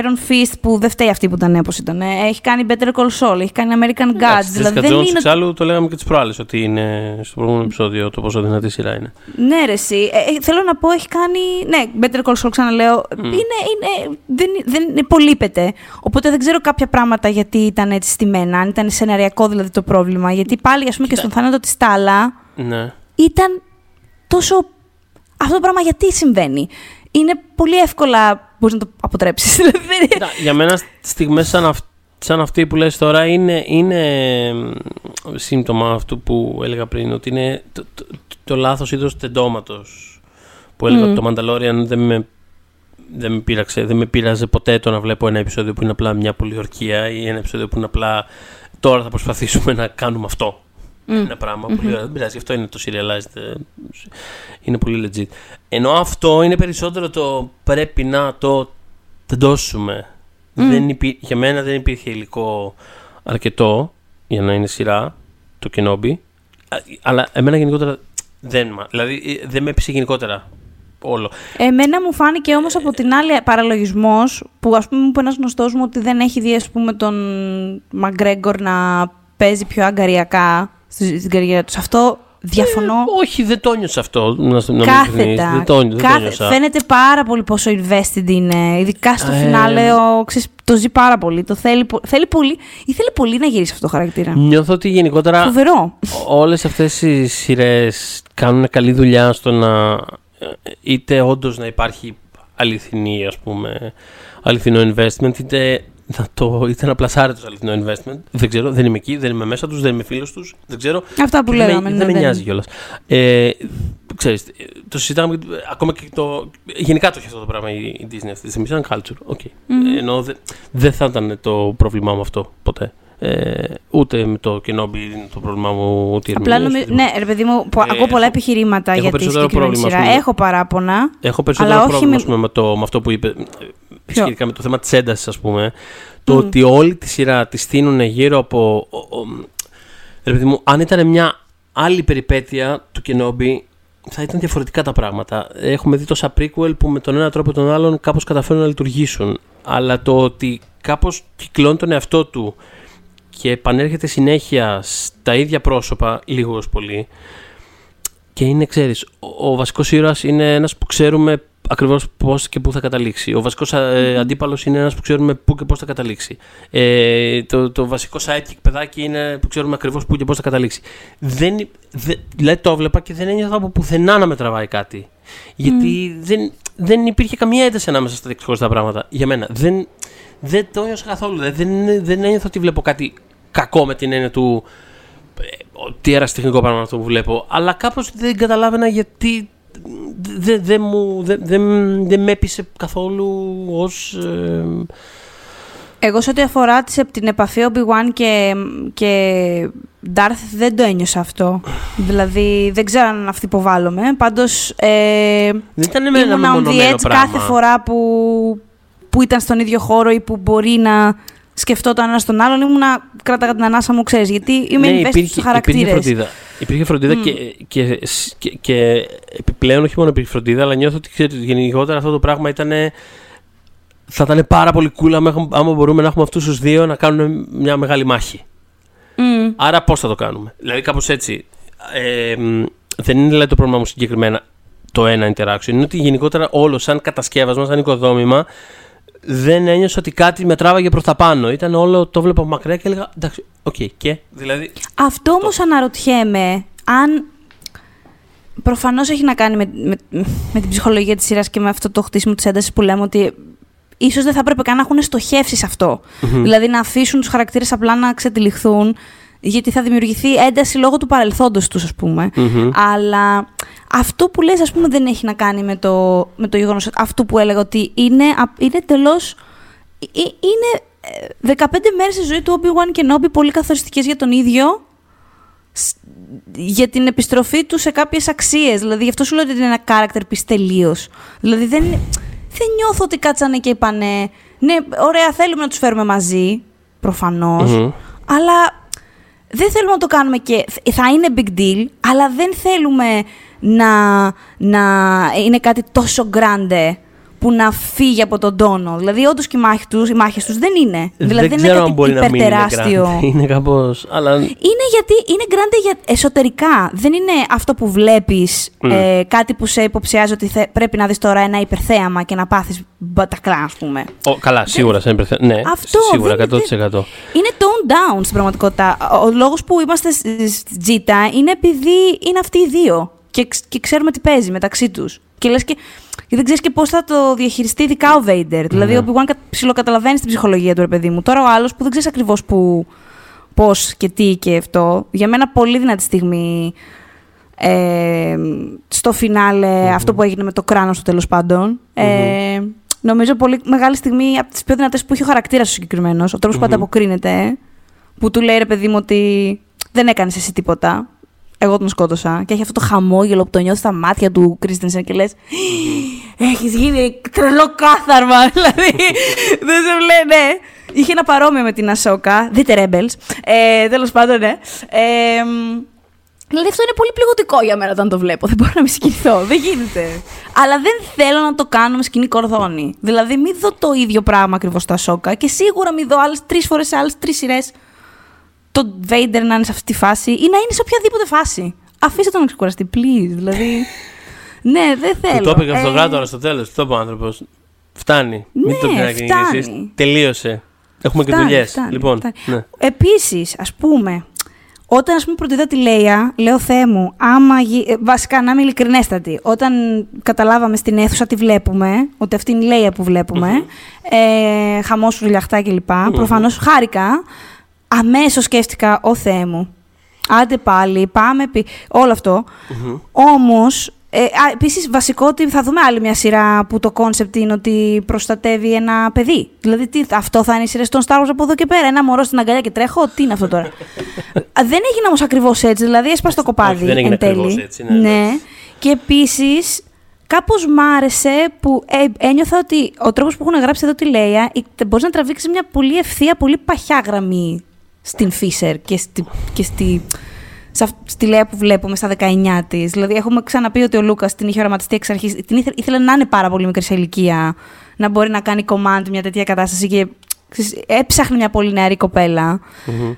Iron Fist, που δεν φταίει αυτή που ήταν όπως ήταν. Έχει κάνει Better Call Saul, έχει κάνει American Gods. Εντάξει, Δηλαδή, Jessica δεν Jones, είναι. εξάλλου το λέγαμε και τις προάλλες ότι είναι στο προηγούμενο επεισόδιο το πόσο δυνατή σειρά είναι. Ναι, ρε, εσύ. Ε, ε, θέλω να πω, έχει κάνει. Ναι, Better Call Saul, ξαναλέω. Είναι, είναι, δεν, δεν υπολείπεται. Οπότε δεν ξέρω κάποια πράγματα γιατί ήταν έτσι στημένα. Αν ήταν σεναριακό δηλαδή το πρόβλημα. Γιατί πάλι, ας πούμε, και στον θάνατο της Τάλα Ναι. ήταν τόσο. Αυτό το πράγμα γιατί συμβαίνει; Είναι πολύ εύκολα μπορείς να το αποτρέψεις. (laughs) Δηλαδή, δεν είναι- Κοίτα, για μένα στιγμές σαν, αυ- σαν αυτή που λες τώρα είναι, είναι μ, σύμπτωμα αυτού που έλεγα πριν, ότι είναι το, το, το λάθος είδος τεντώματος. Που έλεγα Μμ. ότι το Mandalorian δεν με, δεν, με πείραξε, δεν με πείραζε ποτέ το να βλέπω ένα επεισόδιο που είναι απλά μια πολιορκία ή ένα επεισόδιο που είναι απλά τώρα θα προσπαθήσουμε να κάνουμε αυτό. Ένα πράγμα. Πολύ ωραίο. Δεν πειράζει, γι' αυτό είναι το serialized. ε, Είναι πολύ legit. Ενώ αυτό είναι περισσότερο το πρέπει να το τεντώσουμε. Δεν υπή... Για μένα δεν υπήρχε υλικό αρκετό για να είναι σειρά το Kenobi. Α, Αλλά εμένα γενικότερα δεν, μα- δηλαδή, ε, δεν με έπεισε γενικότερα όλο. Εμένα μου φάνηκε όμως από την άλλη παραλογισμός που ας πούμε μου είπε ένας γνωστός μου ότι δεν έχει δει ας πούμε τον Μαγκρέγκορ να παίζει πιο αγκαριακά στη- στην καριέρα του. Σε αυτό διαφωνώ Όχι, δεν το νιώσα αυτό. Να, να είμαι ειλικρινής. κάθετα. Δεν το, δεν το Κάθε- νιώσα. Φαίνεται πάρα πολύ πόσο invested είναι. Ειδικά στο Ε, φινάλε ο, ξέρεις, το ζει πάρα πολύ. Το θέλει, πο- θέλει πολύ. Ήθελε πολύ να γυρίσει αυτό το χαρακτήρα. Νιώθω ότι γενικότερα Φοβερό. όλες αυτές οι σειρές κάνουν καλή δουλειά στο να ε, είτε όντως να υπάρχει αληθινή ας πούμε αληθινό investment είτε να, το, είτε να πλασάρει το αληθινό investment. Δεν ξέρω, δεν είμαι εκεί, δεν είμαι μέσα τους δεν είμαι φίλος τους, δεν ξέρω. Αυτά που δεν, λέγαμε. με, ναι, δεν με δεν- νοιάζει κιόλας. Ε, ξέρεις, ε, το συζητάμε και- ακόμα και το γενικά το έχει αυτό το πράγμα η, η Disney αυτή τη στιγμή σαν culture. Okay. ενώ δεν δεν θα ήταν το πρόβλημά μου αυτό ποτέ ε, ούτε με το Kenobi είναι το πρόβλημά μου ούτε οι Απλά ερμηνείες, νομίζω. ούτε- Ναι, ρε παιδί μου, που Ε, ακούω πολλά έχω- επιχειρήματα έχω για τη περισσότερο συγκεκριμένη πρόβλημα, σειρά. ας πούμε. Έχω παράπονα. Έχω περισσότερο Αλλά όχι πρόβλημα με- ας πούμε, με, το, με αυτό που είπε ε, σχετικά με το θέμα της έντασης ας πούμε. Το Μμμ. ότι όλη τη σειρά τη στείνουν γύρω από... ο- ο- ρε παιδί μου, αν ήταν μια άλλη περιπέτεια του Kenobi θα ήταν διαφορετικά τα πράγματα. Έχουμε δει τόσα prequel που με τον ένα τρόπο ή τον άλλον κάπως καταφέρουν να λειτουργήσουν. Αλλά το ότι κάπως κυκλώνει τον εαυτό του και επανέρχεται συνέχεια στα ίδια πρόσωπα, λίγος πολύ. Και είναι, ξέρεις, ο, ο βασικός ήρωας είναι ένας που ξέρουμε ακριβώς πώς και πού θα καταλήξει. Ο βασικός ε, αντίπαλος είναι ένας που ξέρουμε πού και πώς θα καταλήξει. Ε, το, το βασικό sidekick παιδάκι είναι που ξέρουμε ακριβώς πού και πώς θα καταλήξει. Δεν, δε, δηλαδή το έβλεπα και δεν ένιωθα από πουθενά να με τραβάει κάτι. Γιατί δεν, δεν υπήρχε καμία ένταση ανάμεσα στα τα πράγματα για μένα. Δεν, δεν το ένιωσα καθόλου. Δεν, δεν ένιωθα ότι βλέπω κάτι κακό με την έννοια του. Ε, τι αεραστεχνικό πράγμα αυτό που βλέπω. Αλλά κάπως δεν καταλάβαινα γιατί δεν δε μου, δε, δε, δε με έπεισε καθόλου ως... Ε... Εγώ σε ό,τι αφορά την επαφή Obi-Wan και, και Darth δεν το ένιωσα αυτό. δηλαδή δεν ξέρω αν αυτή υποβάλλομαι. Πάντως ε, δεν ήταν με ένα έτσι κάθε φορά που, που ήταν στον ίδιο χώρο ή που μπορεί να σκεφτόταν ένας τον άλλον, ήμουν να κράταγα την ανάσα μου, ξέρεις. Γιατί είμαι ναι, ευαίσθητο στους χαρακτήρες. Υπήρχε φροντίδα. Υπήρχε φροντίδα mm. και, και, και, και, επιπλέον όχι μόνο υπήρχε φροντίδα, αλλά νιώθω ότι ξέρετε, γενικότερα αυτό το πράγμα ήταν. Θα ήταν πάρα πολύ cool άμα μπορούμε να έχουμε αυτούς τους δύο να κάνουν μια μεγάλη μάχη. Mm. Άρα πώς θα το κάνουμε; Δηλαδή κάπως έτσι. Ε, δεν είναι δηλαδή, το πρόβλημα μου συγκεκριμένα το ένα interaction. Είναι ότι γενικότερα όλο σαν κατασκεύασμα, σαν οικοδόμημα, δεν ένιωσα ότι κάτι με τράβαγε προς τα πάνω. Ήταν όλο, το βλέπω μακριά και έλεγα εντάξει, ok, okay, και; Δηλαδή, Αυτό όμως αναρωτιέμαι αν. Προφανώς έχει να κάνει με, με, με την ψυχολογία της σειράς και με αυτό το χτίσιμο της έντασης που λέμε ότι ίσως δεν θα έπρεπε καν να έχουν στοχεύσει σε αυτό. Δηλαδή να αφήσουν τους χαρακτήρες απλά να ξετυλιχθούν, γιατί θα δημιουργηθεί ένταση λόγω του παρελθόντος τους, ας πούμε. Αλλά αυτό που λες, ας πούμε, δεν έχει να κάνει με το, με το γεγονός αυτό που έλεγα, ότι είναι, είναι τελώς... Είναι 15 ε, μέρες στη ζωή του Obi-Wan και Nobi πολύ καθοριστικές για τον ίδιο, για την επιστροφή του σε κάποιες αξίες. Δηλαδή, γι' αυτό σου λέω ότι είναι ένα character piece τελείως. Δηλαδή, δεν, δεν νιώθω ότι κάτσανε και είπανε, ναι, ωραία, θέλουμε να τους φέρουμε μαζί, αλλά δεν θέλουμε να το κάνουμε και θα είναι big deal, αλλά δεν θέλουμε να, να είναι κάτι τόσο grande που να φύγει από τον τόνο. Δηλαδή, όντως και οι μάχες τους τους δεν είναι. Δεν δηλαδή, δεν είναι κάτι υπερτεράστιο. Είναι, είναι κάπω. Αλλά... Είναι γιατί είναι grande για εσωτερικά. Δεν είναι αυτό που βλέπεις ε, κάτι που σε υποψιάζει ότι πρέπει να δεις τώρα ένα υπερθέαμα και να πάθεις μπατακλά, ας πούμε. Ο, καλά, σίγουρα σε υπερθέαμα. Ναι, αυτό, σίγουρα 100%. είναι tone down στην πραγματικότητα. Ο λόγος που είμαστε στη Τζίτα είναι επειδή είναι αυτοί οι δύο. Και, και ξέρουμε τι παίζει μεταξύ τους. Και λες και και δεν ξέρεις και πώς θα το διαχειριστεί, ειδικά ο Βέιντερ. Δηλαδή, ο Obi-Wan ψιλοκαταλαβαίνει την ψυχολογία του, ρε παιδί μου. Τώρα ο άλλος που δεν ξέρεις ακριβώς πώς και τι και αυτό. Για μένα, πολύ δυνατή στιγμή ε, στο φιναλε αυτό που έγινε με το κράνος του τέλος πάντων. Ε, νομίζω πολύ μεγάλη στιγμή από τις πιο δυνατές που έχει ο χαρακτήρας του συγκεκριμένος. Ο τρόπος που ανταποκρίνεται. Που του λέει ρε παιδί μου ότι δεν έκανες εσύ τίποτα εγώ τον σκότωσα και έχει αυτό το χαμόγελο που το νιώθεις στα μάτια του Κρίστενσεν και λες. Έχεις γίνει τρελό κάθαρμα. (laughs) Δηλαδή, δεν σε βλέπει, ναι. Είχε ένα παρόμοιο με την Ασόκα. Δείτε Rebels. Ε, Τέλος πάντων, ναι. Ε, δηλαδή αυτό είναι πολύ πληγωτικό για μένα όταν το βλέπω. Δεν μπορώ να με συγκινηθώ. δεν γίνεται. Αλλά δεν θέλω να το κάνω με σκηνή κορδόνη. Δηλαδή, μην δω το ίδιο πράγμα ακριβώς στο Ασόκα και σίγουρα μην δω άλλες τρεις φορές σε άλλες τρεις σειρές το Vader να είναι σε αυτή τη φάση ή να είναι σε οποιαδήποτε φάση. Αφήστε τον να ξεκουραστεί, please. Δηλαδή. Ναι, δεν θέλω. Του το έπαιγε αυτό το τώρα στο τέλος. Το είπε ο άνθρωπος. Φτάνει. Ναι, Μην το ξανακυνηγήσει. Τελείωσε. Έχουμε και δουλειές. Λοιπόν, ναι. Επίσης, ας πούμε, όταν ας πούμε προτείνω τη Λέια, λέω Θεέ μου, άμα ε, βασικά να είμαι ειλικρινέστατη, όταν καταλάβαμε στην αίθουσα τι βλέπουμε, ότι αυτή είναι η Λέια που βλέπουμε, mm-hmm. ε, χαμός, κλπ. Mm-hmm. Προφανώς χάρηκα, αμέσως σκέφτηκα, ο Θεέ μου, άντε πάλι, πάμε, πι... όλο αυτό. Mm-hmm. Όμως, ε, επίσης βασικό ότι θα δούμε άλλη μια σειρά που το concept είναι ότι προστατεύει ένα παιδί. Δηλαδή, τι, αυτό θα είναι η σειρά των Star Wars από εδώ και πέρα. Ένα μωρό στην αγκαλιά και τρέχω, τι είναι αυτό τώρα; (laughs) δεν έγινε όμως ακριβώς έτσι, δηλαδή έσπασε το κοπάδι δεν εν τέλει. Έτσι, ναι, ναι. Και επίσης, Κάπως μ' άρεσε που ε, ένιωθα ότι ο τρόπος που έχουν γράψει εδώ τη Λέια μπορείς να τραβήξεις μια πολύ ευθεία, πολύ παχιά γραμμή στην Φίσερ και στη, και στη, στη Λέα που βλέπουμε στα 19 της. Δηλαδή, έχουμε ξαναπεί ότι ο Λούκας την είχε οραματιστεί εξ αρχής. Την ήθελε, ήθελε να είναι πάρα πολύ μικρή σε ηλικία, να μπορεί να κάνει command μια τέτοια κατάσταση και ξέρεις, έψαχνε μια πολύ νεαρή κοπέλα.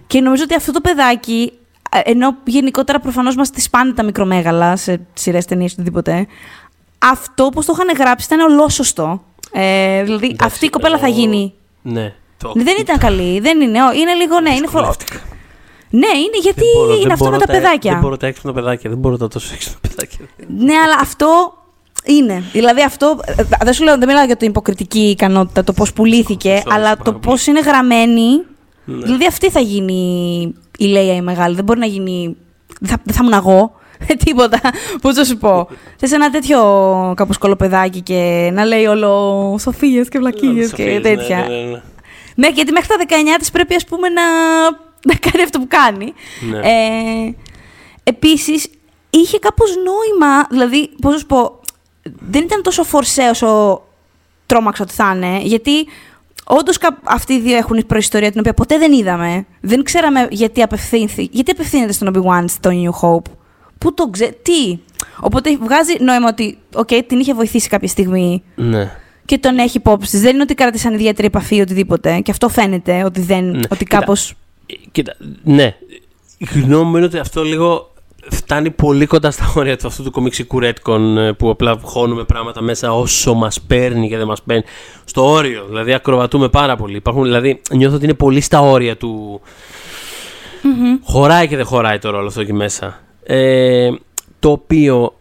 Και νομίζω ότι αυτό το παιδάκι, ε, ενώ γενικότερα προφανώς μας τη σπάνε τα μικρομέγαλα σε σειρές ταινίες οτιδήποτε, αυτό που το είχαν γράψει ήταν ολόσωστο. Ε, δηλαδή Εντάξει, αυτή η κοπέλα θα εγώ- γίνει. Ναι. Το... Δεν ήταν καλή, δεν είναι. Ω, Είναι λίγο, ναι, είναι φο... Δυσκολεύτηκα. Ναι, είναι γιατί Δεν μπορώ, είναι δεν αυτό μπορώ με τα τα- παιδάκια. Δεν μπορώ τα έξυπνα παιδάκια. Δεν μπορώ τα τόσο έξυπνα παιδάκια. Ναι, αλλά αυτό είναι. Δηλαδή αυτό. ε, Δεν σου λέω, δεν μιλάω για την υποκριτική ικανότητα, το πώς πουλήθηκε, Ευχαριστώ, αλλά πάρα το πολύ. πώ είναι γραμμένη. Ναι. Δηλαδή αυτή θα γίνει η Λέια η μεγάλη. Δεν μπορεί να γίνει. Δεν θα, δεν θα ήμουν εγώ. Ε, (laughs) Τίποτα. Πώς θα σου πω. Θε ένα τέτοιο κάπως κολοπεδάκι και να λέει όλο Σοφίες και βλακίες και Σοφίες, τέτοια. Ναι, ναι, ναι. Ναι, γιατί μέχρι τα 19 της πρέπει ας πούμε να, να κάνει αυτό που κάνει. Ναι. Ε, επίσης, είχε κάπως νόημα, δηλαδή, πώς να σου πω, δεν ήταν τόσο φορσέ όσο τρόμαξα ότι θα είναι, γιατί όντως κα- αυτοί οι δύο έχουν προϊστορία την οποία ποτέ δεν είδαμε. Δεν ξέραμε γιατί, απευθύνθη, γιατί απευθύνεται στον Obi-Wan στο New Hope. Πού το ξέρει, τι; Οπότε βγάζει νόημα ότι, οκ, την είχε βοηθήσει κάποια στιγμή Ναι. και τον έχει υπόψη της. Δεν είναι ότι κράτησαν ιδιαίτερη επαφή ή οτιδήποτε. Και αυτό φαίνεται ότι, δεν, Ναι. ότι Κοίτα, κάπως... Ε, Κοίτα, ναι. Η γνώμη μου είναι ότι αυτό λίγο φτάνει πολύ κοντά στα όρια του αυτού του κομιξικού retcon ε, που απλά χώνουμε πράγματα μέσα όσο μας παίρνει και δεν μας παίρνει. Στο όριο, δηλαδή ακροβατούμε πάρα πολύ. Υπάρχουν, δηλαδή νιώθω ότι είναι πολύ στα όρια του. Χωράει και δεν χωράει το ρόλο αυτό εκεί μέσα. Ε, το οποίο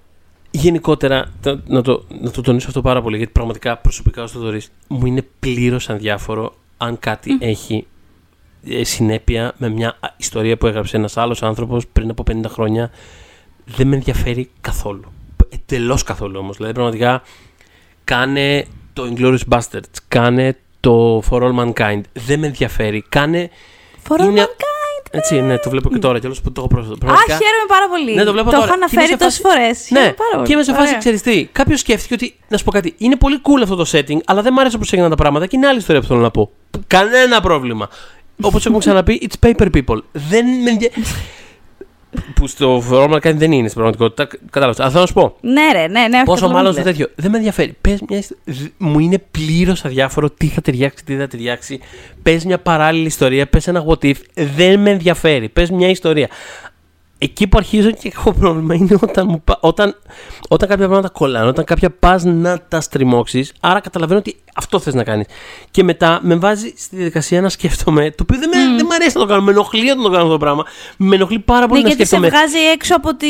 γενικότερα, το- να το, να το τονίσω αυτό πάρα πολύ, γιατί πραγματικά προσωπικά ως Θοδωρής μου είναι πλήρως αδιάφορο αν κάτι έχει ε, συνέπεια με μια α, ιστορία που έγραψε ένας άλλος άνθρωπος πριν από 50 χρόνια. Δεν με ενδιαφέρει καθόλου. Εντελώς καθόλου όμως. Δηλαδή πραγματικά κάνε το Inglourious Basterds, κάνε το For All Mankind. Δεν με ενδιαφέρει. Κάνε... For all είναι- mankind. Έτσι, ναι, το βλέπω και τώρα κιόλας που το έχω πρόσφατα. Α, Πραγματικά- χαίρομαι πάρα πολύ. ναι, το βλέπω το τώρα. έχω Και είμαι αναφέρει σε τόσες φάση- φορές. Ναι, πάρα πολύ. και είμαι σε φάση, Ωραία. ξέρεις τι. Κάποιος σκέφτηκε ότι, να σου πω κάτι, είναι πολύ cool αυτό το setting, αλλά δεν μου άρεσε όπως έγιναν τα πράγματα και είναι άλλη ιστορία που θέλω να πω. Κανένα πρόβλημα. Όπως έχουμε ξαναπεί, it's paper people. Δεν με. ενδια- που στο Ρώμα κάνει δεν είναι στην πραγματικότητα. Κατάλαβες. Αλλά θέλω να σου πω. Ναι, ρε, ναι, ναι. όχι, Πόσο καταλαβαίνω μάλλον τι στο λες. τέτοιο. Δεν με ενδιαφέρει. Πες μια ιστο- δ- Μου είναι πλήρως αδιάφορο τι θα ταιριάξει, τι δεν θα ταιριάξει. Πες μια παράλληλη ιστορία, πες ένα what if. Δεν με ενδιαφέρει. Πες μια ιστορία. Εκεί που αρχίζω και έχω πρόβλημα είναι όταν, μου, πα- όταν, όταν κάποια πράγματα κολλάνε, όταν κάποια πας να τα στριμώξεις. Άρα καταλαβαίνω ότι αυτό θες να κάνεις. Και μετά με βάζει στη διαδικασία να σκέφτομαι, το οποίο δεν, με, δεν μ' αρέσει να το κάνω. Με ενοχλεί όταν το κάνω αυτό το πράγμα. Με ενοχλεί πάρα πολύ Ναι, να γιατί σε σκέφτομαι. βγάζει έξω από, τη...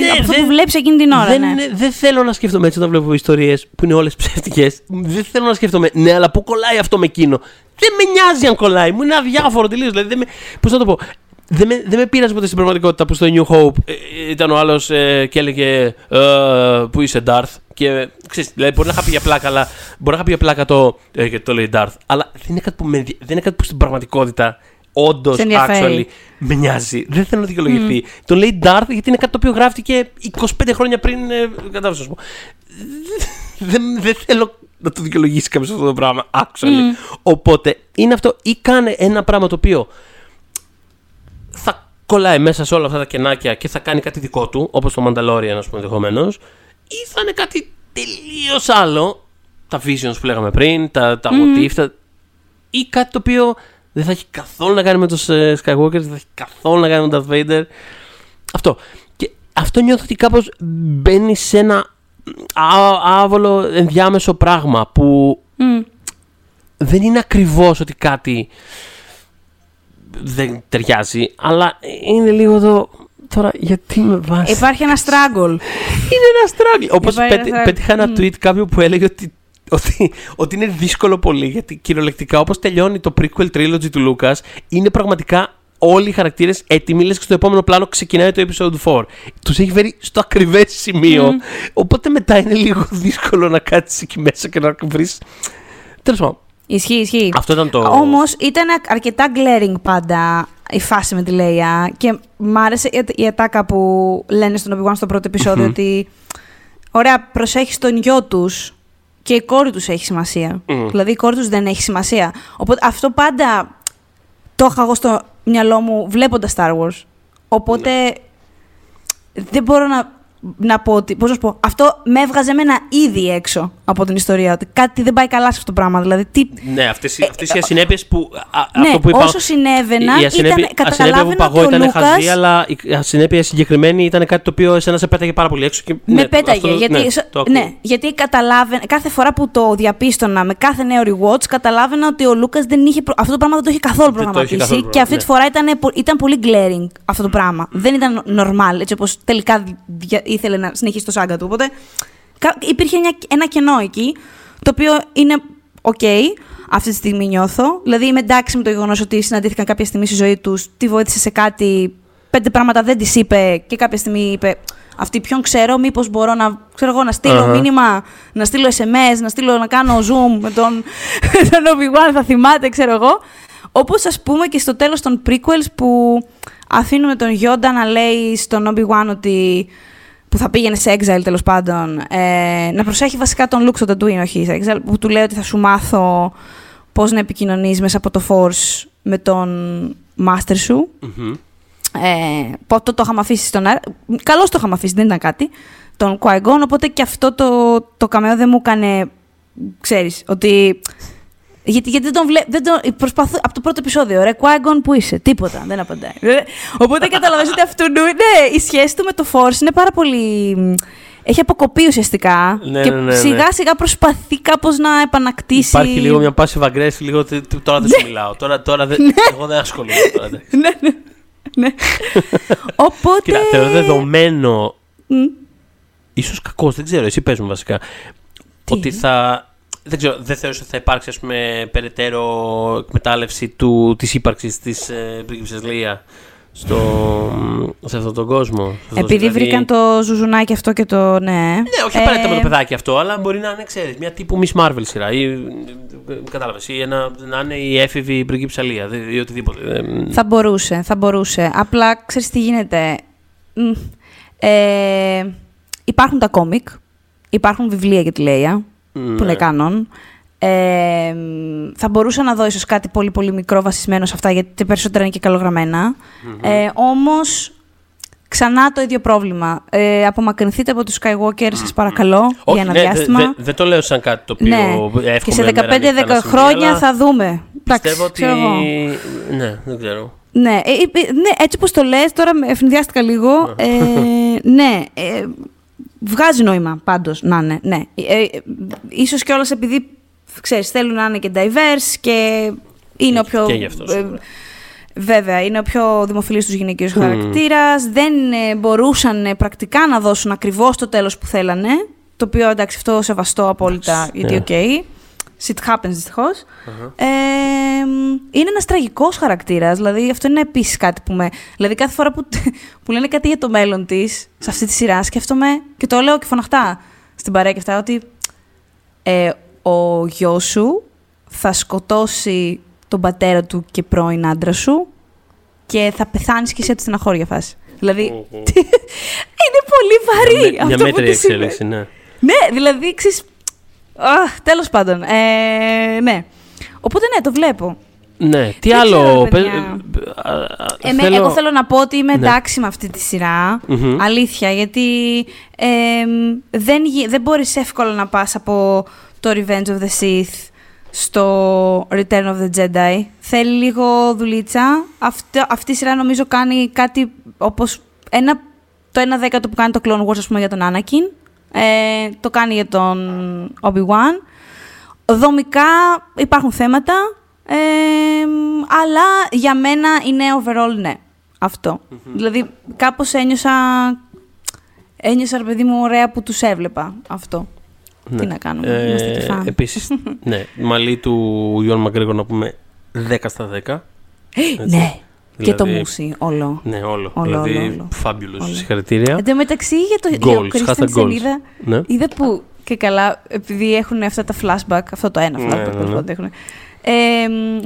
Ναι, από αυτό δεν- που βλέπεις εκείνη την ώρα. δεν, ναι. είναι- δεν θέλω να σκέφτομαι έτσι όταν βλέπω ιστορίες που είναι όλες ψεύτικες. Δεν θέλω να σκέφτομαι, ναι, αλλά πού κολλάει αυτό με εκείνο; Δεν με νοιάζει αν κολλάει. Μου είναι αδιάφορο τελείως. Δηλαδή, δεν με, πώς να το πω; Δεν με, δεν με πείραζε ποτέ στην πραγματικότητα που στο New Hope ε, ε, ήταν ο άλλος και έλεγε ε, Πού είσαι, Darth. Και ξέρεις, δηλαδή μπορεί να είχα πει για πλάκα, αλλά μπορεί να είχα πει για πλάκα το. Ε, και το λέει Darth. Αλλά δεν είναι κάτι που, με, ενδια- δεν είναι κάτι που στην πραγματικότητα όντως Σε ενδιαφέρει. actually με νοιάζει. Δεν θέλω να δικαιολογηθεί. Τον λέει Darth γιατί είναι κάτι το οποίο γράφτηκε 25 χρόνια πριν. Ε, Κατάλαβε να σου πω. Δεν, δεν θέλω να το δικαιολογήσει κάποιος αυτό το πράγμα. Actually. Οπότε είναι αυτό. Ή κάνε ένα πράγμα το οποίο θα κολλάει μέσα σε όλα αυτά τα κενάκια και θα κάνει κάτι δικό του, όπως το Mandalorian, ας πούμε, ενδεχομένως, ή θα είναι κάτι τελείως άλλο. Τα visions που λέγαμε πριν, τα, τα what if, τα- ή κάτι το οποίο δεν θα έχει καθόλου να κάνει με τους ε, Skywalker, δεν θα έχει καθόλου να κάνει με τον Darth Vader. Αυτό. Και αυτό νιώθω ότι κάπως μπαίνει σε ένα α- άβολο ενδιάμεσο πράγμα που Μμ. δεν είναι ακριβώς ότι κάτι δεν ταιριάζει, αλλά είναι λίγο εδώ. Τώρα, γιατί με βάζεις; Υπάρχει ένα struggle. Είναι ένα struggle. Όπως Υπάρχει ένα struggle. πέτυχα ένα Μμ. tweet κάποιου που έλεγε ότι, ότι, ότι είναι δύσκολο πολύ. Γιατί κυριολεκτικά όπως τελειώνει το prequel trilogy του Lucas, είναι πραγματικά όλοι οι χαρακτήρες έτοιμοι. Λες και στο επόμενο πλάνο ξεκινάει το episode 4. Τους έχει φέρει στο ακριβές σημείο. Οπότε μετά είναι λίγο δύσκολο να κάτσεις εκεί μέσα και να βρει. Τέλος πάντων. Ισχύει, ισχύει. Αυτό ήταν το. Όμως ήταν αρκετά glaring πάντα η φάση με τη Λέια και μ' άρεσε η- η ατάκα που λένε στον Obi-Wan στο πρώτο επεισόδιο ότι ωραία, προσέχεις τον γιο τους και η κόρη τους έχει σημασία. Μμμ. Δηλαδή η κόρη τους δεν έχει σημασία. Οπότε αυτό πάντα το είχα εγώ στο μυαλό μου βλέποντας Star Wars. Οπότε δεν μπορώ να. Να πω ότι. Πώς να σου πω, αυτό με έβγαζε εμένα ήδη έξω από την ιστορία. Ότι κάτι δεν πάει καλά σε αυτό το πράγμα. Δηλαδή, τι... Ναι, αυτές οι ασυνέπειες που. Α, ναι, αυτό που είπα, όσο συνέβαιναν, η ασυνέπεια, ήταν, ασυνέπεια που καταλάβαινα παγώ ότι ο ήταν Λούκας χαζή, αλλά η ασυνέπεια συγκεκριμένη ήταν κάτι το οποίο εσένα σε πέταγε πάρα πολύ έξω. Και, με ναι, πέταγε. αυτό- γιατί, ναι, σο- το ακούω. ναι, γιατί καταλάβαινα, κάθε φορά που το διαπίστωνα με κάθε νέο rewatch, καταλάβαινα ότι ο Λούκας δεν είχε. προ- Αυτό το πράγμα δεν το είχε καθόλου Δεν το είχε προγραμματίσει. καθόλου και αυτή τη προγραμμα- φορά ήταν, πο- ήταν πολύ glaring αυτό το πράγμα. Δεν ήταν normal, έτσι όπως τελικά δια- ήθελε να συνεχίσει το σάγκα του. Οπότε κα- υπήρχε μια, ένα κενό εκεί, το οποίο είναι οκ. αυτή τη στιγμή νιώθω. Δηλαδή είμαι εντάξει με το γεγονός ότι συναντήθηκαν κάποια στιγμή στη ζωή τους, τη βοήθησε σε κάτι, πέντε πράγματα δεν της είπε και κάποια στιγμή είπε αυτή ποιον ξέρω, μήπως μπορώ να, ξέρω εγώ, να στείλω Αχα. μήνυμα, να στείλω SMS, να, στείλω, να κάνω zoom με τον, (laughs) με τον Obi-Wan, θα θυμάται, ξέρω εγώ. Όπως ας πούμε και στο τέλος των prequels που αφήνουμε τον Yoda να λέει στον Obi-Wan ότι που θα πήγαινε σε exile τέλος πάντων, ε, να προσέχει βασικά τον Luke στο Tatooine, όχι σε exile, που του λέει ότι θα σου μάθω πώς να επικοινωνείς μέσα από το Force με τον master σου. Μμμ. Ε, πότε το είχαμε αφήσει στον αέρα. Καλώς το είχαμε αφήσει, δεν ήταν κάτι. Τον Qui-Gon, οπότε και αυτό το, το καμεό δεν μου έκανε. Ξέρεις, ότι. Γιατί, γιατί δεν τον βλέπω. Τον, προσπαθώ, από το πρώτο επεισόδιο, ρε, Qui-Gon που είσαι. Τίποτα, δεν απαντάει. Ε, Οπότε καταλαβαίνεις ότι αυτού. Ναι, η σχέση του με το Force είναι πάρα πολύ. Έχει αποκοπεί ουσιαστικά. Ναι, και ναι, ναι, ναι. σιγά σιγά προσπαθεί κάπως να επανακτήσει. Υπάρχει λίγο μια passive aggressive, λίγο ότι т- τώρα δεν σου μιλάω. Τώρα, τώρα δεν, εγώ δεν ασχολούμαι τώρα. εντάξει. (laughs) ναι, ναι. ναι. Οπότε. Κοίτα, θεωρώ δεδομένο, Μ. ίσως κακός, δεν ξέρω, εσύ πες μου βασικά, Τι; ότι θα... Δεν ξέρω, δεν θεωρείς ότι θα υπάρξει ας πούμε, περαιτέρω εκμετάλλευση του, της ύπαρξης της ε, πρίγκιψης Λία στο, σε αυτόν τον κόσμο; σε αυτό, Επειδή δηλαδή- βρήκαν το ζουζουνάκι αυτό και το ναι. Ναι, όχι Ε, απαραίτητα με το παιδάκι αυτό, αλλά μπορεί να είναι, ξέρεις, μια τύπου Miss Marvel σειρά ή, ε, κατάλαβες, ή ένα, να είναι η έφηβη πριγκίψα Λία ή οτιδήποτε. Ε, Θα μπορούσε, θα μπορούσε. Απλά ξέρεις τι γίνεται. Μ, Ε, υπάρχουν τα κόμικ, υπάρχουν βιβλία για τη Λέια, που ναι. είναι κάνον. Ε, μ, θα μπορούσα να δω ίσως κάτι πολύ πολύ μικρό βασισμένο σε αυτά, γιατί περισσότερα είναι και καλογραμμένα. Ε, όμως, ξανά το ίδιο πρόβλημα. Ε, απομακρυνθείτε από τους Skywalker, σας παρακαλώ, Όχι, για ένα ναι, δε- διάστημα. δε- δεν το λέω σαν κάτι το οποίο Ναι, εύχομαι και σε μέρα νύχτα 15-10 να συμβεί, χρόνια αλλά θα δούμε. Εντάξει, Πιστεύω ότι. ξέρω εγώ. Ναι, δεν ξέρω. Ναι, ε, ε, ναι, έτσι όπως το λες, τώρα με ευνηδιάστηκα λίγο. Ε, ναι, ε, βγάζει νόημα πάντως να είναι, ναι. Ε, ε, ίσως κιόλας επειδή, ξέρεις, θέλουν να είναι και diverse και είναι ο πιο... Και γι' αυτό, ε, σίγουρα. Βέβαια, είναι ο πιο δημοφιλής τους γυναικείος χαρακτήρας. Δεν ε, μπορούσαν ε, πρακτικά να δώσουν ακριβώς το τέλος που θέλανε. Το οποίο, εντάξει, αυτό σεβαστό απόλυτα, γιατί ok. Shit happens, δυστυχώς. Ε, μ, είναι ένας τραγικός χαρακτήρας. Δηλαδή, αυτό είναι επίσης κάτι που με... Δηλαδή, κάθε φορά που, (laughs) που λένε κάτι για το μέλλον της, σε αυτή τη σειρά, σκέφτομαι και το λέω και φωναχτά στην παρέα και αυτά, ότι ε, ο γιος σου θα σκοτώσει τον πατέρα του και πρώην άντρα σου και θα πεθάνεις και εσύ από τη στεναχώρια φάση. Δηλαδή, (laughs) είναι πολύ βαρύ Μια, αυτό μια που μέτρια της είπε. εξέλιξη, ναι. Ναι, δηλαδή, ξέρεις... Αχ, τέλος πάντων. Ε, ναι. Οπότε ναι, το βλέπω. Ναι, τι Δεν άλλο. ξέρω, πες- παιδιά. α, α, Εμέ, Εγώ θέλω να πω ότι είμαι Ναι. εντάξει με αυτή τη σειρά. Μμμ. Αλήθεια, γιατί ε, δεν, γι- δεν μπορείς εύκολα να πας από το Revenge of the Sith στο Return of the Jedi. Θέλει λίγο δουλίτσα. Αυτό, αυτή η σειρά νομίζω κάνει κάτι όπως ένα, το ένα δέκατο που κάνει το Clone Wars ας πούμε, για τον Anakin. Ε, το κάνει για τον Obi-Wan. Δομικά υπάρχουν θέματα, ε, αλλά για μένα είναι overall ναι. Αυτό. Δηλαδή, κάπως ένιωσα, ένιωσα, ρε παιδί μου, ωραία που τους έβλεπα αυτό. Τι να κάνουμε, είμαστε και φαν. Επίσης, Ε, ναι, μαλλί του Γιώργου Μαγκρέγκο να πούμε 10 στα 10. ναι, και το Δηλαδή, μουσι, όλο. Ναι, όλο. Όλο, δηλαδή, όλο, όλο. fabulous. Όλο. Συγχαρητήρια. Εν τω μεταξύ, για το, για Goals, το hashtag Christian goals. είδα, Ναι. είδα που και καλά, επειδή έχουν αυτά τα flashback, αυτό το ένα Ναι, flashback ναι, τέλος ναι. πάντων έχουν, ε,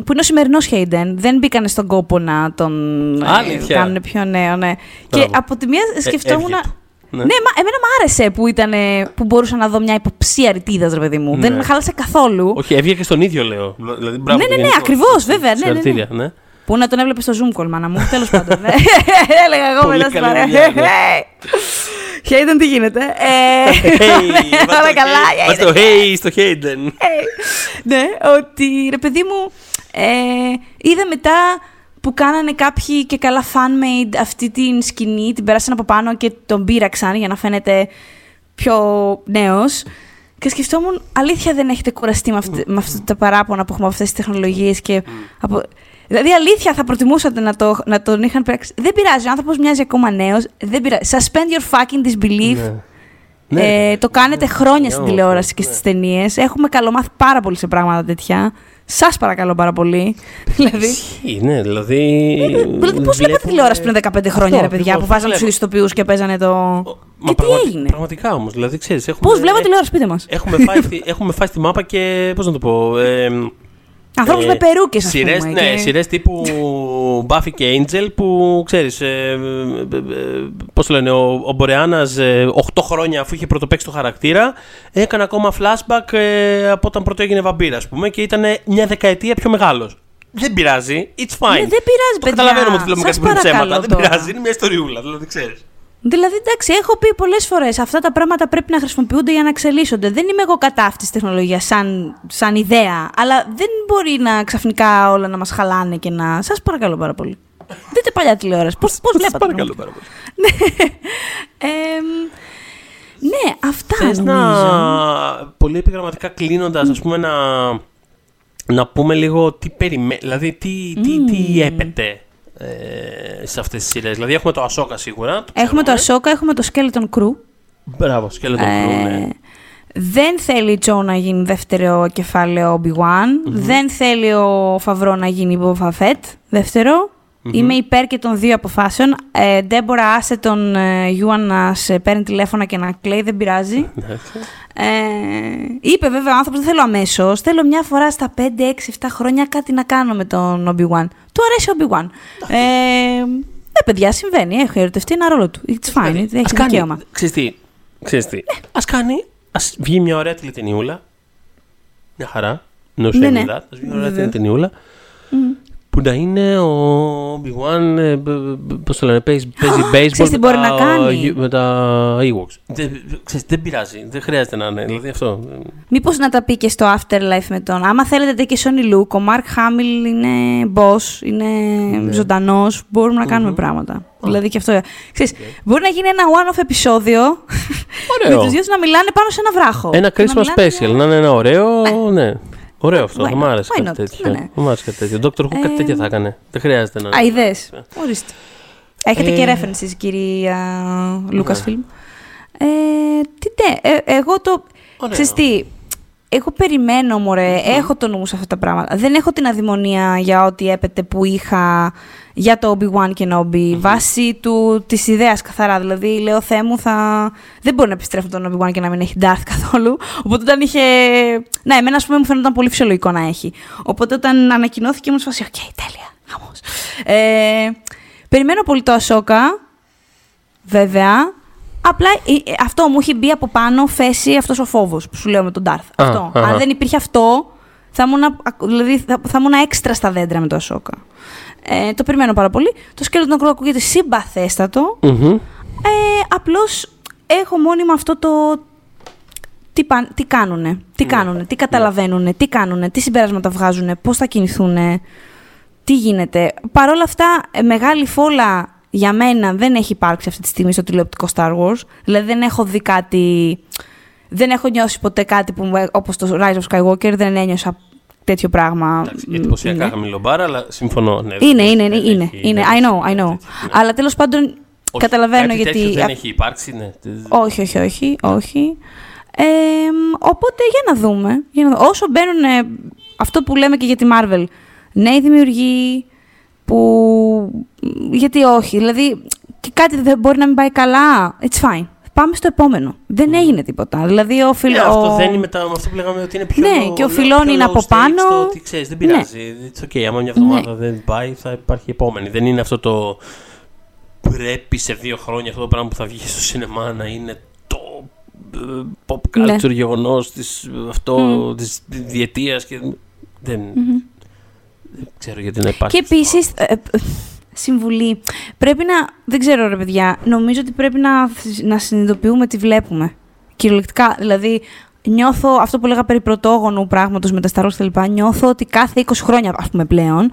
που είναι ο σημερινός Hayden. Δεν μπήκανε στον κόπο να τον ε, Αλήθεια. κάνουν πιο νέο, ναι. Και Μπράβο. από τη μία σκεφτόμουν. έβγε του. Ναι, Ναι. μα, εμένα μου άρεσε που, ήταν, που μπορούσα να δω μια υποψία ρητίδα, ρε παιδί μου. Δεν Ναι. με χάλασε καθόλου. Όχι, έβγαινε και στον ίδιο, λέω. Δηλαδή, μπράβο Ναι, του ναι, ναι, γενικώς. ακριβώς, βέβαια, ναι, ναι, ναι. Συγχαρητήρια, ναι. Πού να τον έβλεπες στο Zoom call, μάνα μου. Τέλος πάντων. ναι. (laughs) Έλεγα εγώ Πολύ μετά στην καλή παρέα. δουλειά, ναι. Χέιντεν, τι γίνεται; Ε, Hey, (laughs) Όλα καλά. Βάζ το hey στο Hayden. ναι, ότι ρε παιδί μου, ε, είδα μετά που κάνανε κάποιοι και καλά fan-made αυτή την σκηνή, την πέρασαν από πάνω και τον πείραξαν για να φαίνεται πιο νέος. Και σκεφτόμουν, αλήθεια δεν έχετε κουραστεί με, αυτή, με αυτά τα παράπονα που έχουμε από αυτές τις τεχνολογίες και από... Δηλαδή, αλήθεια θα προτιμούσατε να, το, να τον είχαν πειράξει. Δεν πειράζει, ο άνθρωπος μοιάζει ακόμα νέος. Δεν πειράζει. Suspend your fucking disbelief. Ναι. Ε, το κάνετε χρόνια στην Ναι, τηλεόραση και ναι. στις ταινίες. Έχουμε καλομάθει πάρα πολύ σε πράγματα τέτοια. Σας παρακαλώ πάρα πολύ. (laughs) δηλαδή, Ισχύει, ναι, δηλαδή. δηλαδή πώς βλέπατε τηλεόραση πριν 15 χρόνια, ρε παιδιά, που βάζανε τους τους ίδιους ηθοποιούς και παίζανε το... Και τι έγινε; Πραγματικά όμως. Δηλαδή, ξέρεις, έχουμε, Πώς βλέπατε τηλεόραση, πείτε μας. Έχουμε φάει, στη, έχουμε φάει στη μάπα και. Πώς να το πω. Ε, Ανθρώπους ε, με περούκες, ας σειρές, πούμε. Ναι, και- σειρές τύπου Buffy και Angel που ξέρεις, ε, ε, ε, πώς το λένε, ο, ο Μπορεάνας ε, 8 χρόνια αφού είχε πρωτοπαίξει το χαρακτήρα έκανε ακόμα flashback ε, από όταν πρώτο έγινε βαμπύρα, ας πούμε, και ήταν μια δεκαετία πιο μεγάλος. Δεν πειράζει, it's fine. Ναι, δεν πειράζει, το παιδιά. καταλαβαίνουμε ότι λέμε Σας κάτι που είναι ψέματα. παρακαλώ Δεν τώρα. πειράζει, είναι μια ιστοριούλα, δηλαδή ξέρεις. Δηλαδή, εντάξει, έχω πει πολλές φορές αυτά τα πράγματα πρέπει να χρησιμοποιούνται για να εξελίσσονται. Δεν είμαι εγώ κατά αυτής της τεχνολογίας σαν, σαν ιδέα, αλλά δεν μπορεί να ξαφνικά όλα να μας χαλάνε και να. Σας παρακαλώ πάρα πολύ. Δείτε παλιά τηλεόραση. Πώ Σας βλέπατε. παρακαλώ πάρα πολύ. (laughs) Εμ, ναι, αυτά Θες νομίζω. να πολύ επιγραμματικά κλείνοντας, ας πούμε, να, να πούμε λίγο τι περιμένει, δηλαδή τι, τι, τι έπεται ε, σε αυτές τις σειρές. Δηλαδή έχουμε το Ασόκα σίγουρα. Έχουμε το ξέρουμε. Ασόκα, έχουμε το Skeleton Crew. Μπράβο, σκέλετο Ε, ναι. Δεν θέλει η Τζο να γίνει δεύτερο κεφάλαιο Obi-Wan. Δεν θέλει ο Φαβρό να γίνει Boba Fett δεύτερο. Είμαι υπέρ και των δύο αποφάσεων. Ε, Deborah, άσε τον ε, Ewan να σε παίρνει τηλέφωνα και να κλαίει, δεν πειράζει. Εντάξει. (laughs) Ε, είπε βέβαια ο άνθρωπος: Δεν θέλω αμέσως. Θέλω μια φορά στα 5, 6, 7 χρόνια κάτι να κάνω με τον Obi-Wan. Του αρέσει ο Obi-Wan. Ε, ναι, παιδιά, συμβαίνει. Έχει ερωτευτεί ένα ρόλο του. It's fine. Έχει Ας κάνει, δικαίωμα. ξέρεις τι, ξέρεις τι, ας κάνει, ας βγει μια ωραία τηλεταινιούλα, μια χαρά, no shame Ναι, in ναι. that, ας βγει μια ωραία Βέβαια. τηλετενιούλα, που να είναι ο Obi-Wan, ε, μπ- μπ- πώς το λένε, παίζει, παίζει baseball Ξέρεις τι με, μπορεί τα, να κάνει; με τα Ewoks. Δεν, ξέρεις, δεν πειράζει, δεν χρειάζεται να είναι, δηλαδή αυτό. Μήπως να τα πει και στο Afterlife με τον. Άμα θέλετε και Sony Luke, ο Mark Hamill είναι boss, είναι Ναι. ζωντανός, μπορούμε να κάνουμε πράγματα. Δηλαδή και αυτό. Ξέρεις, Μπορεί να γίνει ένα one-off επεισόδιο (laughs) με Ωραίο. τους δύο να μιλάνε πάνω σε ένα βράχο. Ένα Και να Christmas μιλάνε- special, να είναι ένα ωραίο, ναι. Ωραίο αυτό, Why θα μου not? άρεσε Why κάτι not? τέτοιο. Ναι, ναι. Θα μου άρεσε κάτι τέτοιο. Dr. Who κάτι Ε, τέτοιο θα έκανε. Δεν χρειάζεται να είναι. Αιδές. Ορίστε. Έχετε και Ε, references, κυρία Lucasfilm. Ε, τι ναι, ε, εγώ το... Ωραίο. Ξέρεις τι, εγώ περιμένω, μωρέ, έχω το νου μου σε αυτά τα πράγματα. Δεν έχω την αδημονία για ό,τι έπεται που είχα για το Obi-Wan και Nobi. Βάσει του, της ιδέας καθαρά. Δηλαδή, λέω, Θεέ μου, θα... δεν μπορεί να επιστρέφω τον Obi-Wan και να μην έχει Darth καθόλου. Οπότε όταν είχε... Ναι, εμένα, ας πούμε, μου φαίνονταν πολύ φυσιολογικό να έχει. Οπότε όταν ανακοινώθηκε, ήμουν σε φάση, οκ, τέλεια, χαμός. Ε, περιμένω πολύ το Ahsoka, βέβαια. Απλά ε, ε, αυτό μου έχει μπει από πάνω φάση αυτός ο φόβος που σου λέω με τον Darth. Α, αυτό. αχα. Αν δεν υπήρχε αυτό, θα ήμουν, ακ- δηλαδή, θα, θα ήμουν έξτρα στα δέντρα με το Ahsoka. Ε, το περιμένω πάρα πολύ. Το Skeleton Crew ακούγεται συμπαθέστατο. Μμμ. Ε, απλώς έχω μόνιμα αυτό το... Τι, παν- τι κάνουνε, τι κάνουνε, τι καταλαβαίνουνε, τι κάνουνε, τι συμπεράσματα βγάζουνε, πώς θα κινηθούνε, τι γίνεται. Παρ' όλα αυτά, ε, μεγάλη φόλα για μένα δεν έχει υπάρξει αυτή τη στιγμή στο τηλεοπτικό Star Wars. Δηλαδή δεν έχω δει κάτι... Δεν έχω νιώσει ποτέ κάτι που, μου- όπως το Rise of Skywalker, δεν ένιωσα τέτοιο πράγμα. Εντάξει, εντυπωσιακά Ναι. χαμηλομπάρα, αλλά συμφωνώ. Ναι, Είναι, δεν είναι, είναι, έχει- είναι, δεν είναι. έχει I know, I κάτι know. τέτοιο, ναι. Αλλά τέλος πάντων Όχι, καταλαβαίνω κάτι γιατί... τέτοιο α- δεν έχει υπάρξει, ναι. όχι, όχι, όχι, όχι. Ε, οπότε για να δούμε. Για να δούμε. Όσο μπαίνουν ε, αυτό που λέμε και για τη Marvel, νέοι δημιουργοί που... Γιατί όχι, δηλαδή και κάτι δεν μπορεί να μην πάει καλά, it's fine. Πάμε στο επόμενο. Δεν έγινε τίποτα. Δηλαδή ο Ναι, φιλό... αυτό δεν είναι μετά με αυτό που λέγαμε ότι είναι πιο. Ναι, και ο πιο φιλόν είναι low από stakes, πάνω. Το ότι ξέρεις, δεν Ναι. πειράζει. It's okay. Άμα μια εβδομάδα δεν πάει, θα υπάρχει επόμενη. Δεν είναι αυτό το. Πρέπει σε δύο χρόνια αυτό το πράγμα που θα βγει στο σινεμά να είναι το ε, pop Ναι. culture γεγονός της, αυτό της διετίας και δεν, Δεν ξέρω γιατί να υπάρχει. Και επίσης. Συμβουλή. Πρέπει να. Δεν ξέρω, ρε παιδιά. Νομίζω ότι πρέπει να, να συνειδητοποιούμε τι βλέπουμε. Κυριολεκτικά. Δηλαδή, νιώθω αυτό που λέγα περί πρωτόγονου πράγματος με τα Star Wars Νιώθω ότι κάθε 20 χρόνια, ας πούμε πλέον,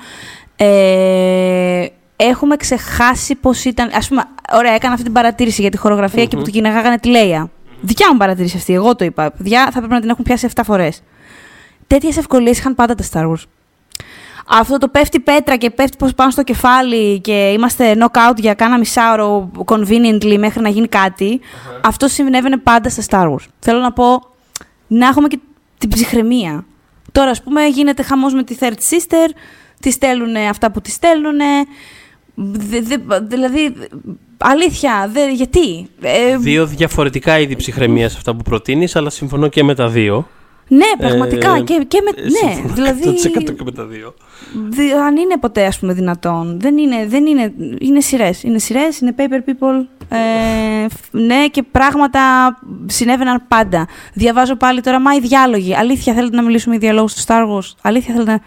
ε, έχουμε ξεχάσει πώς ήταν. Α πούμε, ωραία, έκανα αυτή την παρατήρηση για τη χορογραφια και που την κυνηγάγανε τη Λέια. Δικιά μου παρατήρηση αυτή, εγώ το είπα. Παιδιά θα πρέπει να την έχουν πιάσει 7 φορές. Τέτοιες ευκολίες είχαν πάντα τα Star Wars. Αυτό το πέφτει πέτρα και πέφτει πως πάνω στο κεφάλι και είμαστε knockout για κάνα μισάωρο conveniently μέχρι να γίνει Αυτό συνέβαινε πάντα στα Star Wars. Θέλω να πω να έχουμε και την ψυχραιμία. Τώρα, ας πούμε, γίνεται χαμός με τη Third Sister, τη στέλνουν αυτά που τη στέλνουν. δηλαδή, αλήθεια, δε, γιατί; Ε, δύο διαφορετικά είδη ψυχραιμίας αυτά που προτείνεις, αλλά συμφωνώ και με τα δύο. Ναι, πραγματικά. Ε, και, και με, ναι, δηλαδή. 100% και με τα δύο. αν είναι ποτέ, ας πούμε, δυνατόν. Δεν είναι. Δεν είναι, είναι σειρές. Είναι σειρές, είναι paper people. Ε, ναι, και πράγματα συνέβαιναν πάντα. Διαβάζω πάλι τώρα, μα οι διάλογοι. Αλήθεια, θέλετε να μιλήσουμε για διαλόγους στο Star Wars; Αλήθεια, θέλετε να.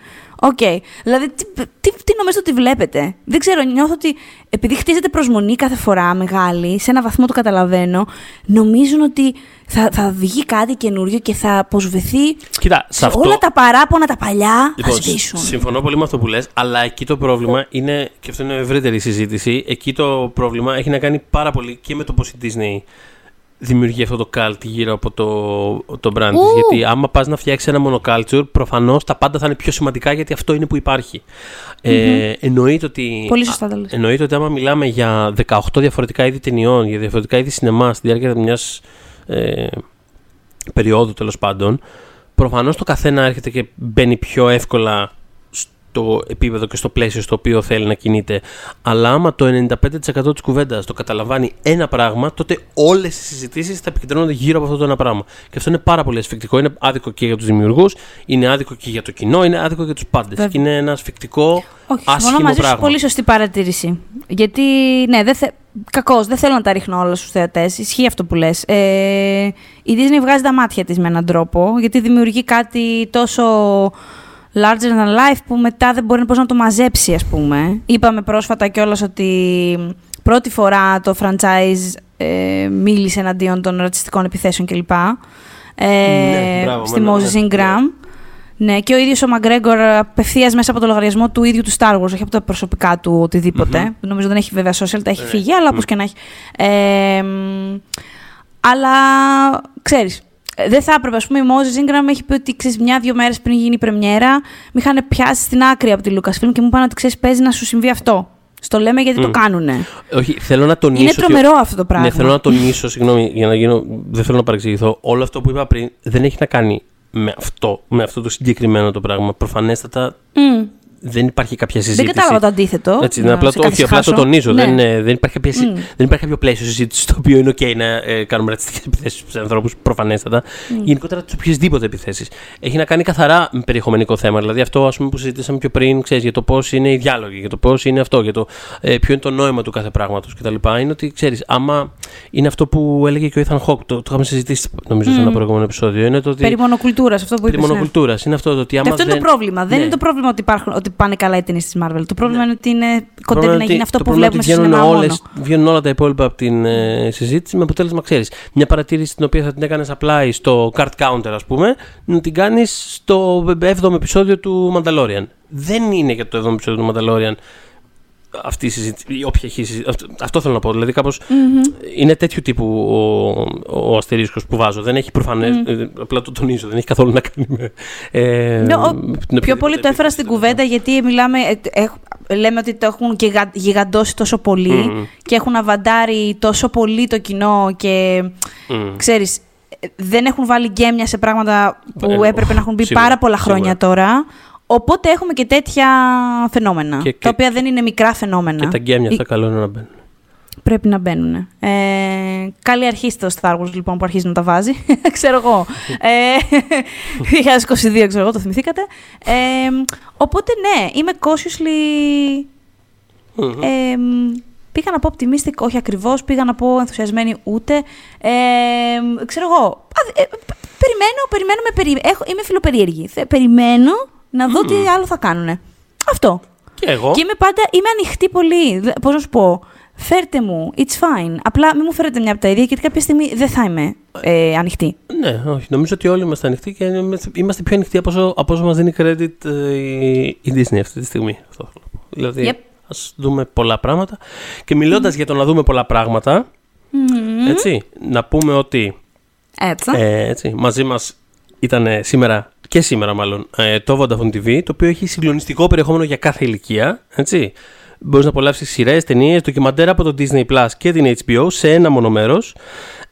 Ok. Okay. Δηλαδή, τι, τι, τι νομίζετε ότι βλέπετε; Δεν ξέρω, νιώθω ότι επειδή χτίζεται προσμονή κάθε φορά μεγάλη, σε ένα βαθμό το καταλαβαίνω, νομίζουν ότι θα, θα βγει κάτι καινούριο και θα αποσβεθεί Κοίτα, σε αυτό... όλα τα παράπονα τα παλιά λοιπόν, θα σβήσουν. Συμφωνώ πολύ με αυτό που λες, αλλά εκεί το πρόβλημα είναι, και αυτό είναι ευρύτερη συζήτηση, εκεί το πρόβλημα έχει να κάνει πάρα πολύ και με το πώς η Disney δημιουργεί αυτό το cult γύρω από το, το brand της. Γιατί άμα πας να φτιάξεις ένα monoculture, προφανώς τα πάντα θα είναι πιο σημαντικά γιατί αυτό είναι που υπάρχει. Ε, εννοείται ότι, Πολύ σωστά το εννοείται ότι άμα μιλάμε για 18 διαφορετικά είδη ταινιών, για διαφορετικά είδη σινεμά στη διάρκεια μιας ε, περίοδου τέλος πάντων, προφανώς το καθένα έρχεται και μπαίνει πιο εύκολα το επίπεδο και στο πλαίσιο στο οποίο θέλει να κινείται. Αλλά άμα το 95% της κουβέντας το καταλαμβάνει ένα πράγμα, τότε όλες οι συζητήσεις θα επικεντρώνονται γύρω από αυτό το ένα πράγμα. Και αυτό είναι πάρα πολύ ασφικτικό. Είναι άδικο και για τους δημιουργούς, είναι άδικο και για το κοινό, είναι άδικο για τους πάντες. Και είναι ένα ασφικτικό Όχι, άσχημο μαζί πράγμα. πολύ σωστή παρατήρηση. Γιατί, ναι, δεν θε... Κακώς, δεν θέλω να τα ρίχνω όλα στους θεατές. Ισχύει αυτό που λες. Ε, η Disney βγάζει τα μάτια της με έναν τρόπο, γιατί δημιουργεί κάτι τόσο larger than life που μετά δεν μπορεί πώς να το μαζέψει, ας πούμε. Είπαμε πρόσφατα κιόλας ότι πρώτη φορά το franchise ε, μίλησε εναντίον των ρατσιστικών επιθέσεων κλπ. Ε, ναι, στη Moses Ingram. Ναι, και ο ίδιος ο Μαγκρέγκορ απευθείας μέσα από το λογαριασμό του ίδιου του Star Wars, όχι από τα προσωπικά του οτιδήποτε. Mm-hmm. Νομίζω δεν έχει βέβαια social, τα έχει ναι. φύγει, αλλά όπως και να έχει. Ε, αλλά ξέρεις, ε, δεν θα έπρεπε. Α πούμε, η Μόζη Ingram έχει πει ότι ξέρεις μια-δύο μέρες πριν γίνει η πρεμιέρα, με είχαν πιάσει στην άκρη από τη Lucasfilm και μου είπαν ότι ξέρεις, παίζει να σου συμβεί αυτό. Στο λέμε γιατί το κάνουνε. Όχι, θέλω να τονίσω. Είναι τρομερό αυτό το πράγμα. Ναι, θέλω να τονίσω, συγγνώμη, για να γίνω. Δεν θέλω να παρεξηγηθώ. Όλο αυτό που είπα πριν δεν έχει να κάνει με αυτό, με αυτό το συγκεκριμένο το πράγμα. Προφανέστατα mm δεν υπάρχει κάποια συζήτηση. Δεν κατάλαβα το αντίθετο. Έτσι, να, απλά, το, όχι, απλά το τονίζω. Ναι. Δεν, δεν, υπάρχει κάποια, mm. δεν υπάρχει κάποιο πλαίσιο συζήτησης στο οποίο είναι OK να ε, κάνουμε ρατσιστικές επιθέσεις στους ανθρώπους, προφανέστατα. Mm. Γενικότερα τις οποιασδήποτε επιθέσεις. Έχει να κάνει καθαρά με περιεχομενικό θέμα. Δηλαδή αυτό ας πούμε, που συζητήσαμε πιο πριν, ξέρεις, για το πώς είναι οι διάλογοι, για το πώς είναι αυτό, για το ε, ποιο είναι το νόημα του κάθε πράγματος κτλ. Είναι ότι ξέρεις, άμα είναι αυτό που έλεγε και ο Ethan Hawke, το, το είχαμε συζητήσει νομίζω mm. σε ένα προηγούμενο επεισόδιο. Είναι το ότι. Περί μονοκουλτούρας, αυτό που είπες. Περί μονοκουλτούρας. Ναι. Είναι αυτό το ότι άμα. αυτό είναι το πρόβλημα. Δεν ναι. είναι το πρόβλημα ότι, υπάρχουν, ότι πάνε καλά οι ταινίες της Marvel. Το πρόβλημα ναι. είναι ότι είναι, κοντεύει να γίνει αυτό που βλέπουμε στο σινεμά όλες, Βγαίνουν όλα τα υπόλοιπα από την ε, συζήτηση με αποτέλεσμα, ξέρεις. Μια παρατήρηση την οποία θα την έκανες απλά στο card counter, ας πούμε, να την κάνεις στο 7ο επεισόδιο του Mandalorian. Δεν είναι για το 7ο επεισόδιο του Mandalorian αυτή η συζήτηση, όποια έχει συζήτηση, αυτό θέλω να πω. Δηλαδή, κάπως mm-hmm. είναι τέτοιου τύπου ο, ο αστερίσκος που βάζω. Δεν έχει προφανές. Mm. Απλά το τονίζω, δεν έχει καθόλου να κάνει με. Ε, no, με πιο πολύ το έφερα στην κουβέντα γιατί μιλάμε. Ε, λέμε ότι το έχουν γιγαντώσει τόσο πολύ mm. και έχουν αβαντάρει τόσο πολύ το κοινό και mm. ξέρεις, δεν έχουν βάλει γκέμια σε πράγματα που ε, έπρεπε να έχουν μπει πάρα πολλά χρόνια τώρα. Οπότε έχουμε και τέτοια φαινόμενα. Και, τα οποία δεν είναι μικρά φαινόμενα. Και τα γκέμια θα καλό είναι να μπαίνουν. Πρέπει να μπαίνουν. Ε, καλή αρχή στο Star Wars λοιπόν που αρχίζει να τα βάζει. (laughs) ξέρω εγώ. ε, 2022 ξέρω εγώ, το θυμηθήκατε. Ε, οπότε ναι, είμαι cautiously... Ε, πήγα να πω optimistic, όχι ακριβώς. Πήγα να πω ενθουσιασμένη ούτε. Ε, ξέρω εγώ. Ε, περιμένω, περιμένω με περι... Έχω, είμαι φιλοπερίεργη. Περιμένω να δω τι άλλο θα κάνουν. Αυτό. Και εγώ. Και είμαι πάντα, είμαι ανοιχτή πολύ. Πώς να σου πω. Φέρτε μου, it's fine. Απλά μην μου φέρετε μια από τα ίδια, γιατί κάποια στιγμή δεν θα είμαι ε, ανοιχτή. Ναι, όχι. Νομίζω ότι όλοι είμαστε ανοιχτοί και είμαστε πιο ανοιχτοί από όσο, από όσο μας δίνει credit ε, η, η Disney αυτή τη στιγμή. Αυτό θέλω να πω. Δηλαδή, Yep. ας δούμε πολλά πράγματα. Και μιλώντας για το να δούμε πολλά πράγματα, έτσι, να πούμε ότι Έτσι. ε, έτσι, μαζί μας ήταν σήμερα και σήμερα μάλλον ε, το Vodafone TV, το οποίο έχει συγκλονιστικό περιεχόμενο για κάθε ηλικία. Έτσι. Μπορείς να απολαύσεις σειρές, ταινίες, ντοκιμαντέρ από το Disney Plus και την HBO σε ένα μόνο μέρος.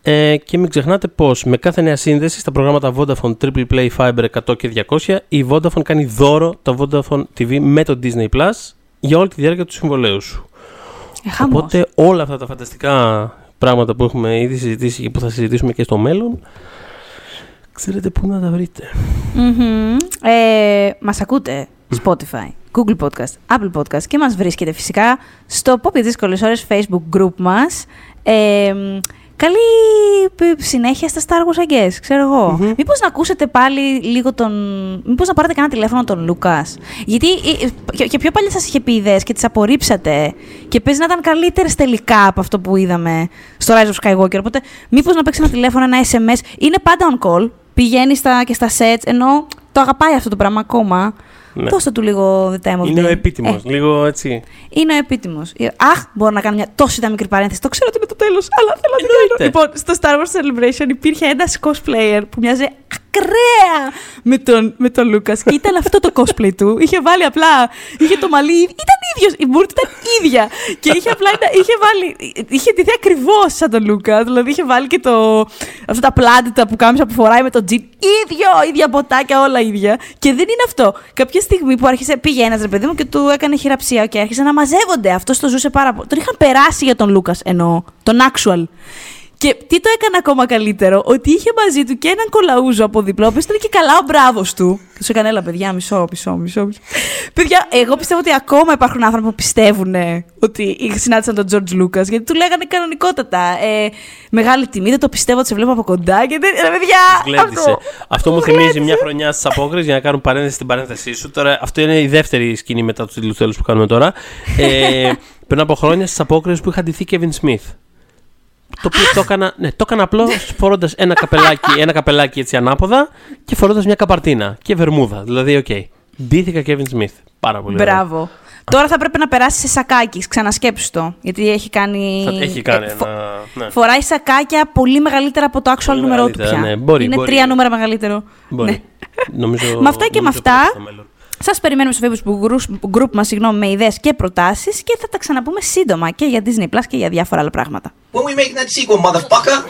Ε, και μην ξεχνάτε πως με κάθε νέα σύνδεση στα προγράμματα Vodafone Triple Play Fiber 100 και 200 η Vodafone κάνει δώρο το Vodafone TV με το Disney Plus για όλη τη διάρκεια του συμβολέου σου. Ε, χαμός. Οπότε όλα αυτά τα φανταστικά πράγματα που έχουμε ήδη συζητήσει και που θα συζητήσουμε και στο μέλλον, ξέρετε πού να τα βρείτε. Μμμ. Ε, μας ακούτε Spotify, Google Podcast, Apple Podcast και μας βρίσκεται φυσικά στο Pop για δύσκολες ώρες Facebook group μας. Ε, μ, καλή π- συνέχεια στα Star Wars, I guess, ξέρω εγώ. Μήπως να ακούσετε πάλι λίγο τον... Μήπως να πάρετε κανένα τηλέφωνο τον Λούκας. Γιατί ε, ε, και- και πιο παλιά σας είχε πει ιδέες και τις απορρίψατε. Και παίζει να ήταν καλύτερες τελικά από αυτό που είδαμε στο Rise of Skywalker. Οπότε μήπως να παίξει ένα τηλέφωνο, ένα SMS. Είναι πάντα on call. Πηγαίνεις στα, και στα sets, ενώ το αγαπάει αυτό το πράγμα ακόμα. Ναι. Δώστε του λίγο the time of Είναι day. ο επίτιμος. Ε, Λίγο έτσι. είναι ο επίτιμος. Αχ, μπορώ να κάνω μια τόσο ήταν μικρή παρένθεση. Το ξέρω ότι είναι το τέλος, αλλά θέλω να την κάνω. Εννοείται. Λοιπόν, στο Star Wars Celebration υπήρχε ένας cosplayer που μοιάζει ακραία με τον, με τον Λούκας. Και ήταν αυτό το cosplay του. Είχε βάλει απλά. Είχε το μαλλί. Ήταν ίδιος. Η μπουρτ ήταν ίδια. Και είχε απλά. ήταν- Είχε βάλει. Είχε ντυθεί ακριβώς σαν τον Λούκα. Δηλαδή είχε βάλει και το. Αυτά τα πλάτητα που κάμισα που φοράει με το τζιν. ίδιο, ίδια ποτάκια, όλα ίδια. Και δεν είναι αυτό. Κάποια στιγμή που άρχισε, πήγε ένας ρε παιδί μου και του έκανε χειραψία και άρχισε να μαζεύονται. Αυτό το ζούσε πάρα πολύ. Τον είχαν περάσει για τον Λούκας εννοώ. Τον actual. Και τι το έκανε ακόμα καλύτερο, ότι είχε μαζί του και έναν κολαούζο από δίπλα, ο οποίος ήταν και καλά ο μπράβος του. Και του έκανε, έλα παιδιά, μισό, μισό, μισό. μισό». παιδιά, εγώ πιστεύω ότι ακόμα υπάρχουν άνθρωποι που πιστεύουν ότι συνάντησαν τον George Lucas, γιατί του λέγανε κανονικότατα. Ε, μεγάλη τιμή, δεν το πιστεύω ότι σε βλέπω από κοντά. Και δεν, ρε παιδιά, Γλέντισε. αυτό, Αυτό μου θυμίζει μια χρονιά στις απόκριες για να κάνουν παρένθεση στην παρένθεσή σου. Τώρα, αυτό είναι η δεύτερη σκηνή μετά του τίτλου τέλου που κάνουμε τώρα. Ε, (laughs) πριν από χρόνια στις απόκριες που είχα ντυθεί Kevin Smith. Το οποίο το έκανα, ναι, το έκανα απλώς φορώντας ένα καπελάκι, ένα καπελάκι έτσι ανάποδα και φορώντας μια καμπαρντίνα και βερμούδα. Δηλαδή, οκ. Ντύθηκα Kevin Smith. Πάρα πολύ. ωραία. Μπράβο. Τώρα θα πρέπει να περάσει σε σακάκι, ξανασκέψου το. Γιατί έχει κάνει. Θα- Έχει κάνει ε, φο- ένα. Ναι. Φοράει σακάκια πολύ μεγαλύτερα από το actual Πολύ νούμερό του μεγαλύτερα, πια. ναι. Μπορεί, Είναι μπορεί. τρία νούμερα μεγαλύτερο. Μπορεί. Ναι. Νομίζω, Με αυτά και με νομίζω αυτά, πρέπει στο μέλλον. Σας περιμένουμε στο Facebook group, group μας συγγνώμη, με ιδέες και προτάσεις και θα τα ξαναπούμε σύντομα και για Disney Plus και για διάφορα άλλα πράγματα. When we making that sequel, motherfucker?